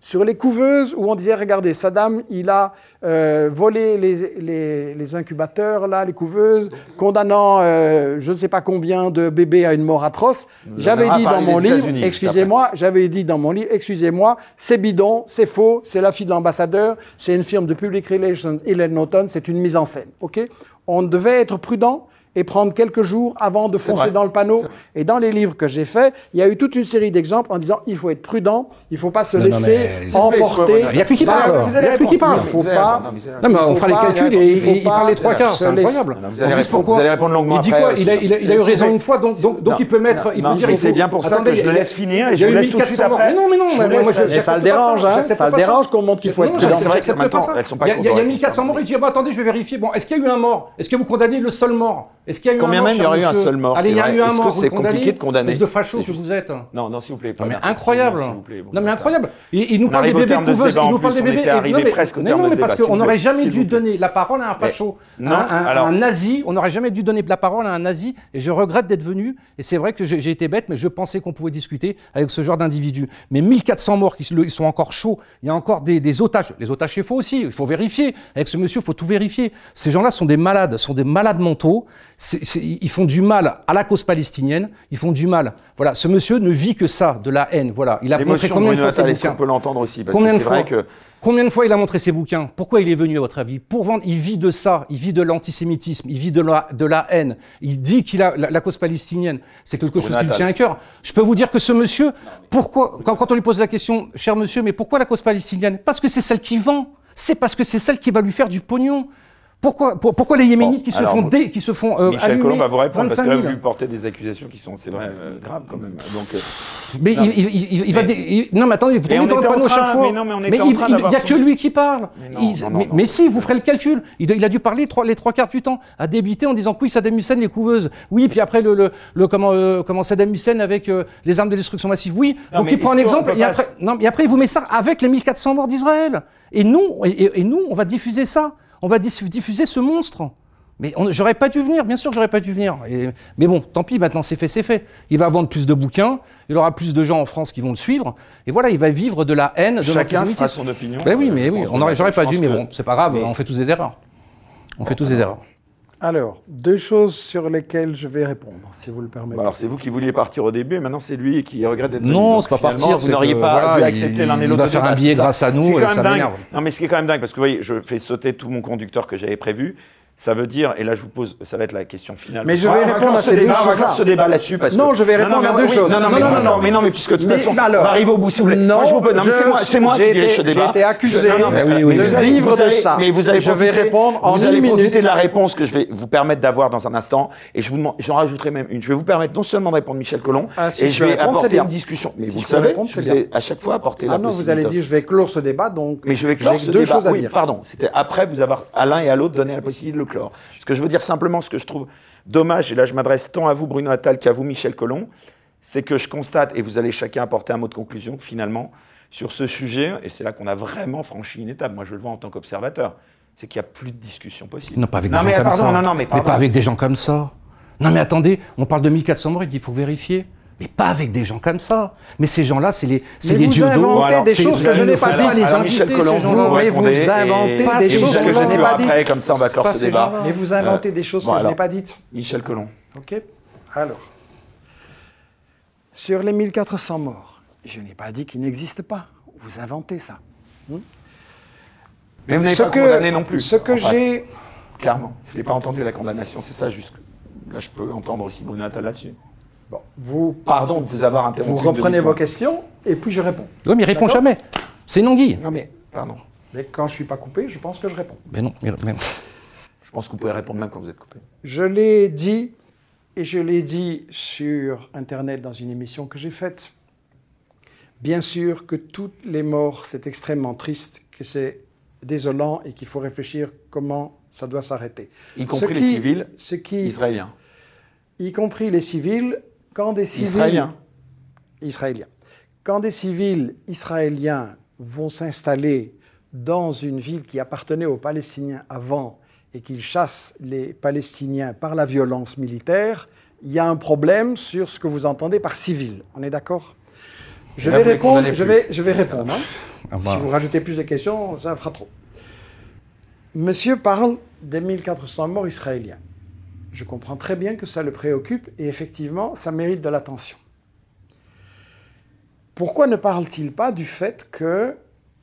Speaker 2: Sur les couveuses où on disait, regardez, Saddam, il a euh, volé les, les- les incubateurs, là, les couveuses, condamnant euh, je ne sais pas combien de bébés à une mort atroce. J'avais dit dans mon livre, excusez-moi, j'avais dit dans mon livre, excusez-moi, c'est bidon, c'est faux, c'est la fille de l'ambassadeur, c'est une firme de public relations, Hillel Norton, c'est une mise en scène. Ok? On devait être prudent et prendre quelques jours avant de foncer dans le panneau. Et dans les livres que j'ai faits, il y a eu toute une série d'exemples en disant il faut être prudent, il ne faut pas se
Speaker 3: Non, non,
Speaker 2: laisser
Speaker 3: mais-
Speaker 2: emporter.
Speaker 3: Il y a plus qui parle. Il
Speaker 1: allez
Speaker 3: y a plus qui parle.
Speaker 2: Il faut pas-.
Speaker 1: Non, mais
Speaker 3: on fera les calculs
Speaker 2: il
Speaker 3: et il, parle les trois quarts, c'est incroyable.
Speaker 1: Vous allez répondre-
Speaker 3: pourquoi
Speaker 1: vous allez répondre longuement
Speaker 3: Il dit quoi il a, eu raison une fois, donc, il peut mettre. il peut dire,
Speaker 1: c'est bien pour ça que je le laisse finir et
Speaker 3: il y
Speaker 1: je
Speaker 3: a
Speaker 1: vous
Speaker 3: eu
Speaker 1: laisse tout de
Speaker 3: 1400
Speaker 1: suite
Speaker 3: morts.
Speaker 1: après.
Speaker 3: Mais non, mais non,
Speaker 2: ça le dérange, hein, ça le dérange qu'on montre qu'il faut être prudent.
Speaker 1: c'est vrai que maintenant,
Speaker 3: pas ça.
Speaker 1: elles sont pas
Speaker 3: Il y a- il y a
Speaker 1: contentes.
Speaker 3: 1400 morts, il dit bah, attendez, je vais vérifier. Bon, est-ce qu'il y a eu un mort? Est-ce que vous condamnez le seul mort? Est-ce qu'il y a eu
Speaker 1: Combien
Speaker 3: un mort
Speaker 1: même il y aurait eu un seul mort,
Speaker 3: Allez, il y a eu un
Speaker 1: Est-ce que c'est compliqué de condamner
Speaker 3: Espèce de facho que vous êtes.
Speaker 1: Non, non, s'il vous plaît. pas
Speaker 3: Non, mais incroyable.
Speaker 1: vous plaît. Bon,
Speaker 3: Non, mais incroyable. Il, il nous
Speaker 1: On
Speaker 3: parle des bébés couveuses, il nous parle des bébés. non, mais-
Speaker 1: presque
Speaker 3: non,
Speaker 1: de
Speaker 3: mais
Speaker 1: ce
Speaker 3: parce qu'on n'aurait jamais dû donner la parole à un facho.
Speaker 1: non,
Speaker 3: Un- nazi, on n'aurait jamais dû donner la parole à un nazi. Et je regrette d'être venu. Et c'est vrai que j'ai été bête, mais je pensais qu'on pouvait discuter avec ce genre d'individu. Mais 1400 morts ils sont encore chauds. Il y a encore des, des otages. Les otages, c'est faux aussi. Il faut vérifier. Avec ce monsieur, il faut tout vérifier. Ces gens-là sont des malades, sont des malades mentaux. C'est- c'est- ils font du mal à la cause palestinienne. Ils font du mal. Voilà, ce monsieur ne vit que ça, de la haine. Voilà, il a montré combien de fois ses bouquins.
Speaker 1: peut l'entendre aussi? Parce
Speaker 3: Combien
Speaker 1: que
Speaker 3: de
Speaker 1: c'est vrai
Speaker 3: fois
Speaker 1: que
Speaker 3: Combien de fois il a montré ses bouquins? Pourquoi il est venu à votre avis? Pour vendre. Il vit de ça. Il vit de l'antisémitisme. Il vit de la, de la haine. Il dit qu'il a la, la cause palestinienne. C'est quelque chose qui lui tient à cœur. Je peux vous dire que ce monsieur, pourquoi quand, quand on lui pose la question, cher monsieur, mais pourquoi la cause palestinienne? Parce que c'est celle qui vend. C'est parce que c'est celle qui va lui faire du pognon. Pourquoi, pour- pourquoi les Yéménites
Speaker 1: Bon,
Speaker 3: qui se
Speaker 1: alors,
Speaker 3: font dé- qui se font euh,
Speaker 1: Michel Colomb va vous répondre parce
Speaker 3: 25
Speaker 1: que là,
Speaker 3: 000.
Speaker 1: vous lui portez des accusations qui sont, c'est vrai, euh, graves quand même. Donc, euh,
Speaker 3: Mais
Speaker 1: Non.
Speaker 3: il, il- il- il va dé- il- non mais attendez, vous tombez dans le panneau à chaque
Speaker 1: train-
Speaker 3: fois.
Speaker 1: mais non, mais on était en
Speaker 3: il,
Speaker 1: train
Speaker 3: il-
Speaker 1: d'avoir
Speaker 3: il y a
Speaker 1: son-
Speaker 3: que lui qui parle.
Speaker 1: Mais non, non,
Speaker 3: mais,
Speaker 1: non.
Speaker 3: mais si, vous ferez le calcul. Il, a dû parler trois- les trois quarts du temps à débiter en disant oui, Saddam Hussein les couveuses. Oui, puis après le, le, le- comment, euh, comment Saddam Hussein avec euh, les armes de destruction massive. Oui. Donc il prend un exemple et après, non, mais après il vous met ça avec les 1400 morts d'Israël. Et nous, et, et- et nous, on va diffuser ça. On va diffuser ce monstre. Mais j'aurais pas dû venir, bien sûr j'aurais pas dû venir. Et- mais bon, tant pis, maintenant c'est fait, c'est fait. Il va vendre plus de bouquins, il aura plus de gens en France qui vont le suivre, et voilà, il va vivre de la haine, de
Speaker 1: chacun fera son opinion.
Speaker 3: Ben oui, mais oui, j'aurais pas dû, mais bon, c'est pas grave,
Speaker 1: Mais-
Speaker 3: on fait tous des erreurs. On fait tous des erreurs.
Speaker 2: Alors, deux choses sur lesquelles je vais répondre, si vous le permettez.
Speaker 1: Bah alors c'est vous qui vouliez partir au début, et maintenant c'est lui qui regrette d'être
Speaker 3: Non, c'est pas partir,
Speaker 1: Vous n'auriez pas
Speaker 3: voilà,
Speaker 1: dû accepter
Speaker 3: il-
Speaker 1: l'un et
Speaker 3: il
Speaker 1: l'autre.
Speaker 3: va
Speaker 1: de
Speaker 3: faire un billet grâce à nous,
Speaker 1: C'est quand
Speaker 3: et
Speaker 1: même
Speaker 3: ça
Speaker 1: dingue.
Speaker 3: m'énerve.
Speaker 1: Non, mais ce qui est quand même dingue, parce que vous voyez, je fais sauter tout mon conducteur que j'avais prévu. Ça veut dire, et là je vous pose, ça va être la question finale.
Speaker 2: Mais je vais
Speaker 1: va
Speaker 2: répondre à ces deux
Speaker 1: On clore ce débat là-dessus parce que
Speaker 2: Non, je vais répondre à deux choses.
Speaker 1: Non, non,
Speaker 2: Non,
Speaker 1: mais
Speaker 2: non,
Speaker 1: mais non, mais puisque de toute façon, on va arriver au bout si vous voulez.
Speaker 2: non,
Speaker 1: c'est moi, qui dirige ce débat.
Speaker 2: j'ai été accusé
Speaker 1: allez-
Speaker 2: vivre
Speaker 1: vous
Speaker 2: de ça.
Speaker 1: Mais vous allez
Speaker 2: Je vais répondre en
Speaker 1: Vous allez profiter de la réponse que je vais vous permettre d'avoir dans un instant, et je vous demande, j'en rajouterai même une. Je vais vous permettre non seulement de répondre Michel Colomb,
Speaker 2: Ah,
Speaker 1: et
Speaker 2: je
Speaker 1: vais apporter une discussion. Mais vous le savez, je vous ai à chaque fois apporté
Speaker 2: Ah
Speaker 1: la
Speaker 2: non, vous
Speaker 1: possibilité.
Speaker 2: allez dire, je vais clore ce débat, donc
Speaker 1: Mais je vais clore ce débat.
Speaker 2: choses
Speaker 1: oui, pardon. C'était après vous avoir à l'un et à l'autre donné la possibilité de le clore. Ce que je veux dire simplement, ce que je trouve dommage, et là je m'adresse tant à vous Bruno Attal qu'à vous Michel Collomb, c'est que je constate, et vous allez chacun apporter un mot de conclusion, que finalement, sur ce sujet, et c'est là qu'on a vraiment franchi une étape, moi je le vois en tant qu'observateur, c'est qu'il n'y a plus de discussion possible.
Speaker 3: Non, pas avec
Speaker 1: Non,
Speaker 3: des
Speaker 1: mais
Speaker 3: gens comme
Speaker 1: pardon,
Speaker 3: ça.
Speaker 1: non, non, mais pardon.
Speaker 3: pas avec des gens comme ça. Non, mais attendez, on parle de 1400 morts, il faut vérifier. Mais pas avec des gens comme ça. Mais ces gens-là, c'est les, c'est les
Speaker 2: vous
Speaker 3: dieux d'eau.
Speaker 2: inventez
Speaker 1: alors,
Speaker 2: des choses que je n'ai pas dites.
Speaker 1: Alors, Michel vous
Speaker 2: Mais vous inventez
Speaker 1: et-
Speaker 2: des
Speaker 1: et
Speaker 2: choses que je n'ai pas
Speaker 1: après,
Speaker 2: dites.
Speaker 1: comme ça on va clore ce débat.
Speaker 2: Mais vous inventez des choses que je n'ai pas dites.
Speaker 1: Michel Collomb.
Speaker 2: OK Alors, sur les 1400 morts, je n'ai pas dit qu'ils n'existent pas. Vous inventez ça.
Speaker 1: Mais vous n'avez pas
Speaker 2: que-
Speaker 1: condamné non plus.
Speaker 2: Ce que j'ai.
Speaker 1: Clairement. Je n'ai pas entendu la condamnation, c'est ça juste. Là, je peux entendre aussi Bruno Attal là-dessus.
Speaker 2: Bon, vous,
Speaker 1: Pardon de vous avoir interrompu.
Speaker 2: vous reprenez vos questions et puis je réponds.
Speaker 3: Oui, mais il répond jamais. C'est une anguille.
Speaker 1: Non, mais, pardon.
Speaker 2: Mais quand je ne suis pas coupé, je pense que je réponds.
Speaker 3: Mais non, mais- mais-
Speaker 1: Je pense que vous pouvez répondre même quand vous êtes coupé.
Speaker 2: Je l'ai dit, et je l'ai dit sur Internet dans une émission que j'ai faite. Bien sûr que toutes les morts, c'est extrêmement triste, que c'est désolant et qu'il faut réfléchir comment ça doit s'arrêter.
Speaker 1: Y compris
Speaker 2: Ce
Speaker 1: les civils
Speaker 2: ce qui,
Speaker 1: Israélien.
Speaker 2: y compris les civils, quand des civils
Speaker 1: Israélien.
Speaker 2: israéliens. Quand des civils israéliens vont s'installer dans une ville qui appartenait aux Palestiniens avant et qu'ils chassent les Palestiniens par la violence militaire, il y a un problème sur ce que vous entendez par civil. On est d'accord? Je vais répondre. Je vais, je vais répondre. hein.
Speaker 3: Ah
Speaker 2: Si
Speaker 3: bah.
Speaker 2: vous rajoutez plus de questions, ça fera trop. Monsieur parle des 1400 morts israéliens. Je comprends très bien que ça le préoccupe et effectivement, ça mérite de l'attention. Pourquoi ne parle-t-il pas du fait que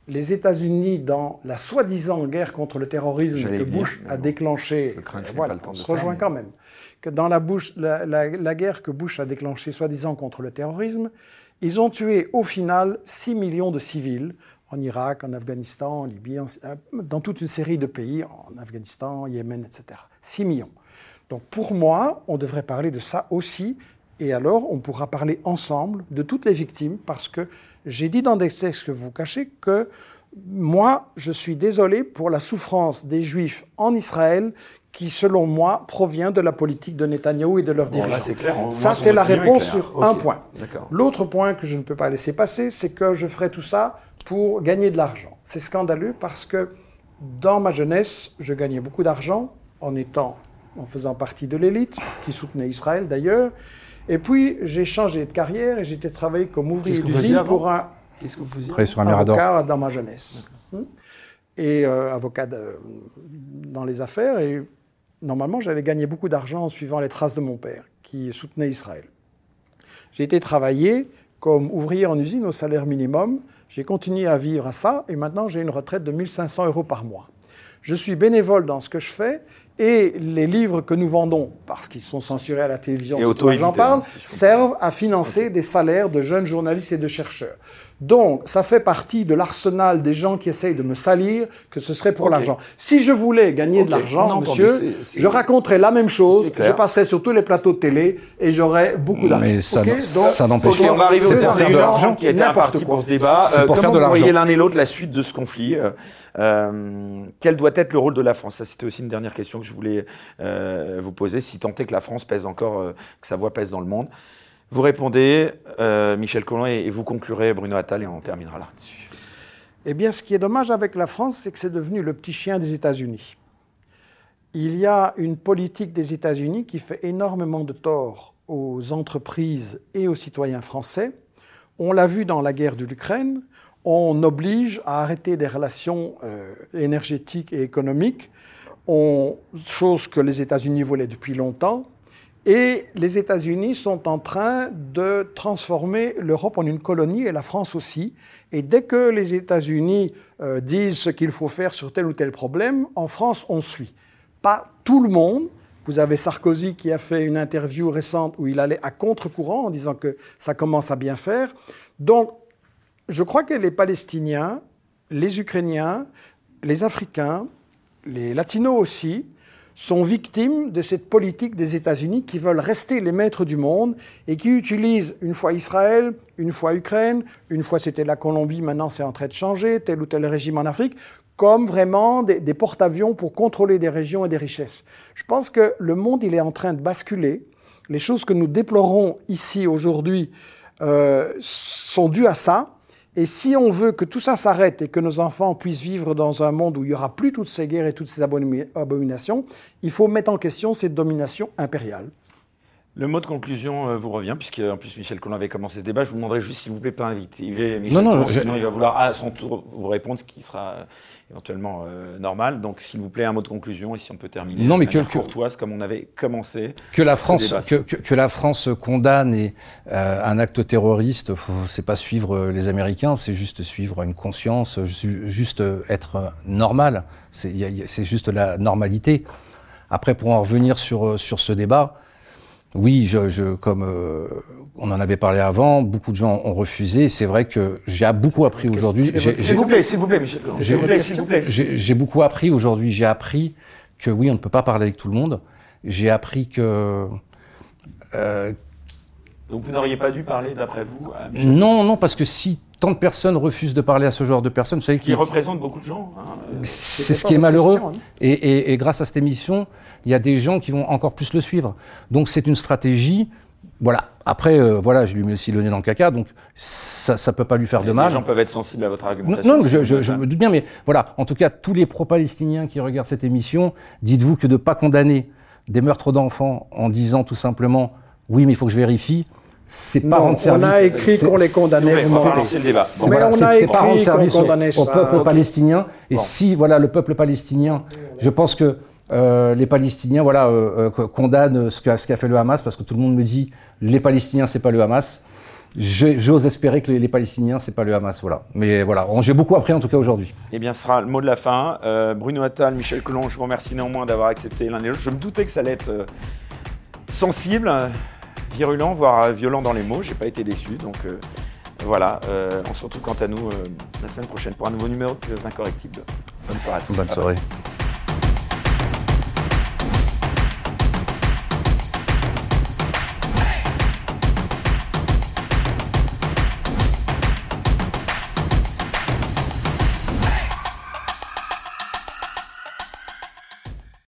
Speaker 2: les États-Unis, dans la soi-disant guerre contre le terrorisme que
Speaker 1: venir,
Speaker 2: Bush a
Speaker 1: bon,
Speaker 2: déclenchée, voilà,
Speaker 1: pas le temps
Speaker 2: on se
Speaker 1: faire,
Speaker 2: rejoint
Speaker 1: mais-
Speaker 2: quand même, que dans la, Bush- la- la- la guerre que Bush a déclenchée soi-disant contre le terrorisme, ils ont tué au final 6 millions de civils en Irak, en Afghanistan, en Libye, en- euh, dans toute une série de pays, en Afghanistan, en Yémen, etc. 6 millions. Donc pour moi, on devrait parler de ça aussi, et alors on pourra parler ensemble de toutes les victimes, parce que j'ai dit dans des textes que vous cachez que moi, je suis désolé pour la souffrance des Juifs en Israël qui, selon moi, provient de la politique de Netanyahou et de leurs
Speaker 1: Bon,
Speaker 2: dirigeants.
Speaker 1: clair.
Speaker 2: Ça, c'est la réponse sur un point. L'autre point que je ne peux pas laisser passer, c'est que je ferai tout ça pour gagner de l'argent. C'est scandaleux parce que dans ma jeunesse, je gagnais beaucoup d'argent en étant, en faisant partie de l'élite, qui soutenait Israël d'ailleurs. Et puis, j'ai changé de carrière et j'ai été travailler comme ouvrier d'usine pour un,
Speaker 1: Qu'est-ce que vous faisiez
Speaker 3: Travailler sur un
Speaker 2: avocat dans ma jeunesse. Hmm. Et euh, avocat de- dans les affaires. Et normalement, j'allais gagner beaucoup d'argent en suivant les traces de mon père, qui soutenait Israël. J'ai été travailler comme ouvrier en usine au salaire minimum. J'ai continué à vivre à ça et maintenant j'ai une retraite de 1500 euros par mois. Je suis bénévole dans ce que je fais et les livres que nous vendons, parce qu'ils sont censurés à la télévision,
Speaker 1: Et
Speaker 2: j'en parle,
Speaker 1: hein, si je comprends.
Speaker 2: servent à financer des salaires de jeunes journalistes et de chercheurs. Donc, ça fait partie de l'arsenal des gens qui essayent de me salir, que ce serait pour l'argent. Si je voulais gagner de l'argent, monsieur, je raconterais la même chose, je passerais sur tous les plateaux de télé et j'aurais beaucoup d'argent.
Speaker 3: Mais ça
Speaker 2: Ok
Speaker 3: n-
Speaker 2: Donc,
Speaker 3: ça n'empêche
Speaker 1: Ok, on va arriver au
Speaker 3: C'est
Speaker 1: terme
Speaker 3: de l'argent.
Speaker 1: qui était
Speaker 2: N'importe
Speaker 1: imparti
Speaker 2: quoi.
Speaker 1: pour ce débat. Euh,
Speaker 3: pour faire
Speaker 1: comment
Speaker 3: de
Speaker 1: vous voyez l'un et l'autre la suite de ce conflit euh, euh, Quel doit être le rôle de la France? Ça, c'était aussi une dernière question que je voulais euh, vous poser. Si tant est que la France pèse encore, euh, que sa voix pèse dans le monde. Vous répondez, euh, Michel Collomb, et, vous conclurez, Bruno Attal, et on terminera là-dessus.
Speaker 2: Eh bien, ce qui est dommage avec la France, c'est que c'est devenu le petit chien des États-Unis. Il y a une politique des États-Unis qui fait énormément de tort aux entreprises et aux citoyens français. On l'a vu dans la guerre de l'Ukraine, on oblige à arrêter des relations euh, énergétiques et économiques on, chose que les États-Unis voulaient depuis longtemps. Et les États-Unis sont en train de transformer l'Europe en une colonie et la France aussi. Et dès que les États-Unis euh, disent ce qu'il faut faire sur tel ou tel problème, en France, on suit. Pas tout le monde. Vous avez Sarkozy qui a fait une interview récente où il allait à contre-courant en disant que ça commence à bien faire. Donc, je crois que les Palestiniens, les Ukrainiens, les Africains, les Latinos aussi, sont victimes de cette politique des États-Unis qui veulent rester les maîtres du monde et qui utilisent une fois Israël, une fois Ukraine, une fois c'était la Colombie, maintenant c'est en train de changer, tel ou tel régime en Afrique, comme vraiment des, porte-avions pour contrôler des régions et des richesses. Je pense que le monde, il est en train de basculer. Les choses que nous déplorons ici aujourd'hui euh, sont dues à ça. Et si on veut que tout ça s'arrête et que nos enfants puissent vivre dans un monde où il n'y aura plus toutes ces guerres et toutes ces abominations, il faut mettre en question cette domination impériale.
Speaker 1: Le mot de conclusion euh, vous revient, puisque en plus Michel Collin avait commencé ce débat. Je vous demanderai juste s'il vous plaît pas inviter Michel
Speaker 3: non, non,
Speaker 1: sinon il va vouloir à son tour vous répondre, ce qui sera éventuellement euh, normal. Donc, s'il vous plaît, un mot de conclusion et si on peut terminer.
Speaker 3: Non, mais que,
Speaker 1: courtoise, comme on avait commencé.
Speaker 3: Que la France, que, que, la France condamne et, euh, un acte terroriste, c'est pas suivre euh, les Américains, c'est juste suivre une conscience, juste être normal. C'est juste la normalité. Après, pour en revenir sur, sur ce débat, oui, je, je comme euh, on en avait parlé avant, beaucoup de gens ont refusé. C'est vrai que j'ai beaucoup appris aujourd'hui.
Speaker 1: S'il vous plaît, s'il vous plaît, Michel.
Speaker 3: J'ai beaucoup appris aujourd'hui. J'ai appris que oui, on ne peut pas parler avec tout le monde. J'ai appris que.
Speaker 1: Euh, Donc vous n'auriez pas dû parler, d'après vous, à
Speaker 3: Michel Non, non, parce que si tant de personnes refusent de parler à ce genre de personnes, vous savez
Speaker 1: qui représente beaucoup de gens. Hein.
Speaker 3: C'est ce qui est malheureux. Hein. et, grâce à cette émission, il y a des gens qui vont encore plus le suivre. Donc c'est une stratégie. Voilà. Après, euh, voilà, je lui mets aussi le nez dans le caca, donc ça ne peut pas lui faire de mal.
Speaker 1: Les gens peuvent être sensibles à votre argumentation.
Speaker 3: Non, je, me doute bien, mais voilà. En tout cas, tous les pro-palestiniens qui regardent cette émission, dites-vous que de ne pas condamner des meurtres d'enfants en disant tout simplement, oui, mais il faut que je vérifie, c'est pas rendre service.
Speaker 2: On a écrit qu'on les condamnait.
Speaker 1: C'est le débat.
Speaker 2: mais on a écrit qu'on condamnait
Speaker 3: au, peuple palestinien. Et si, voilà, le peuple palestinien, je pense que euh, les Palestiniens voilà, euh, euh, condamnent ce qu'a fait le Hamas, parce que tout le monde me dit les Palestiniens, c'est pas le Hamas. J'ose espérer que les, Palestiniens, c'est pas le Hamas, voilà. Mais voilà, j'ai beaucoup appris en tout cas aujourd'hui.
Speaker 1: Eh bien, ce sera le mot de la fin. Bruno Attal, Michel Collomb, je vous remercie néanmoins d'avoir accepté l'un et l'autre. Je me doutais que ça allait être sensible, virulent, voire violent dans les mots. J'ai pas été déçu, donc voilà. on se retrouve quant à nous la semaine prochaine pour un nouveau numéro de Incorrectibles. Bonne soirée à tous.
Speaker 3: Bonne soirée.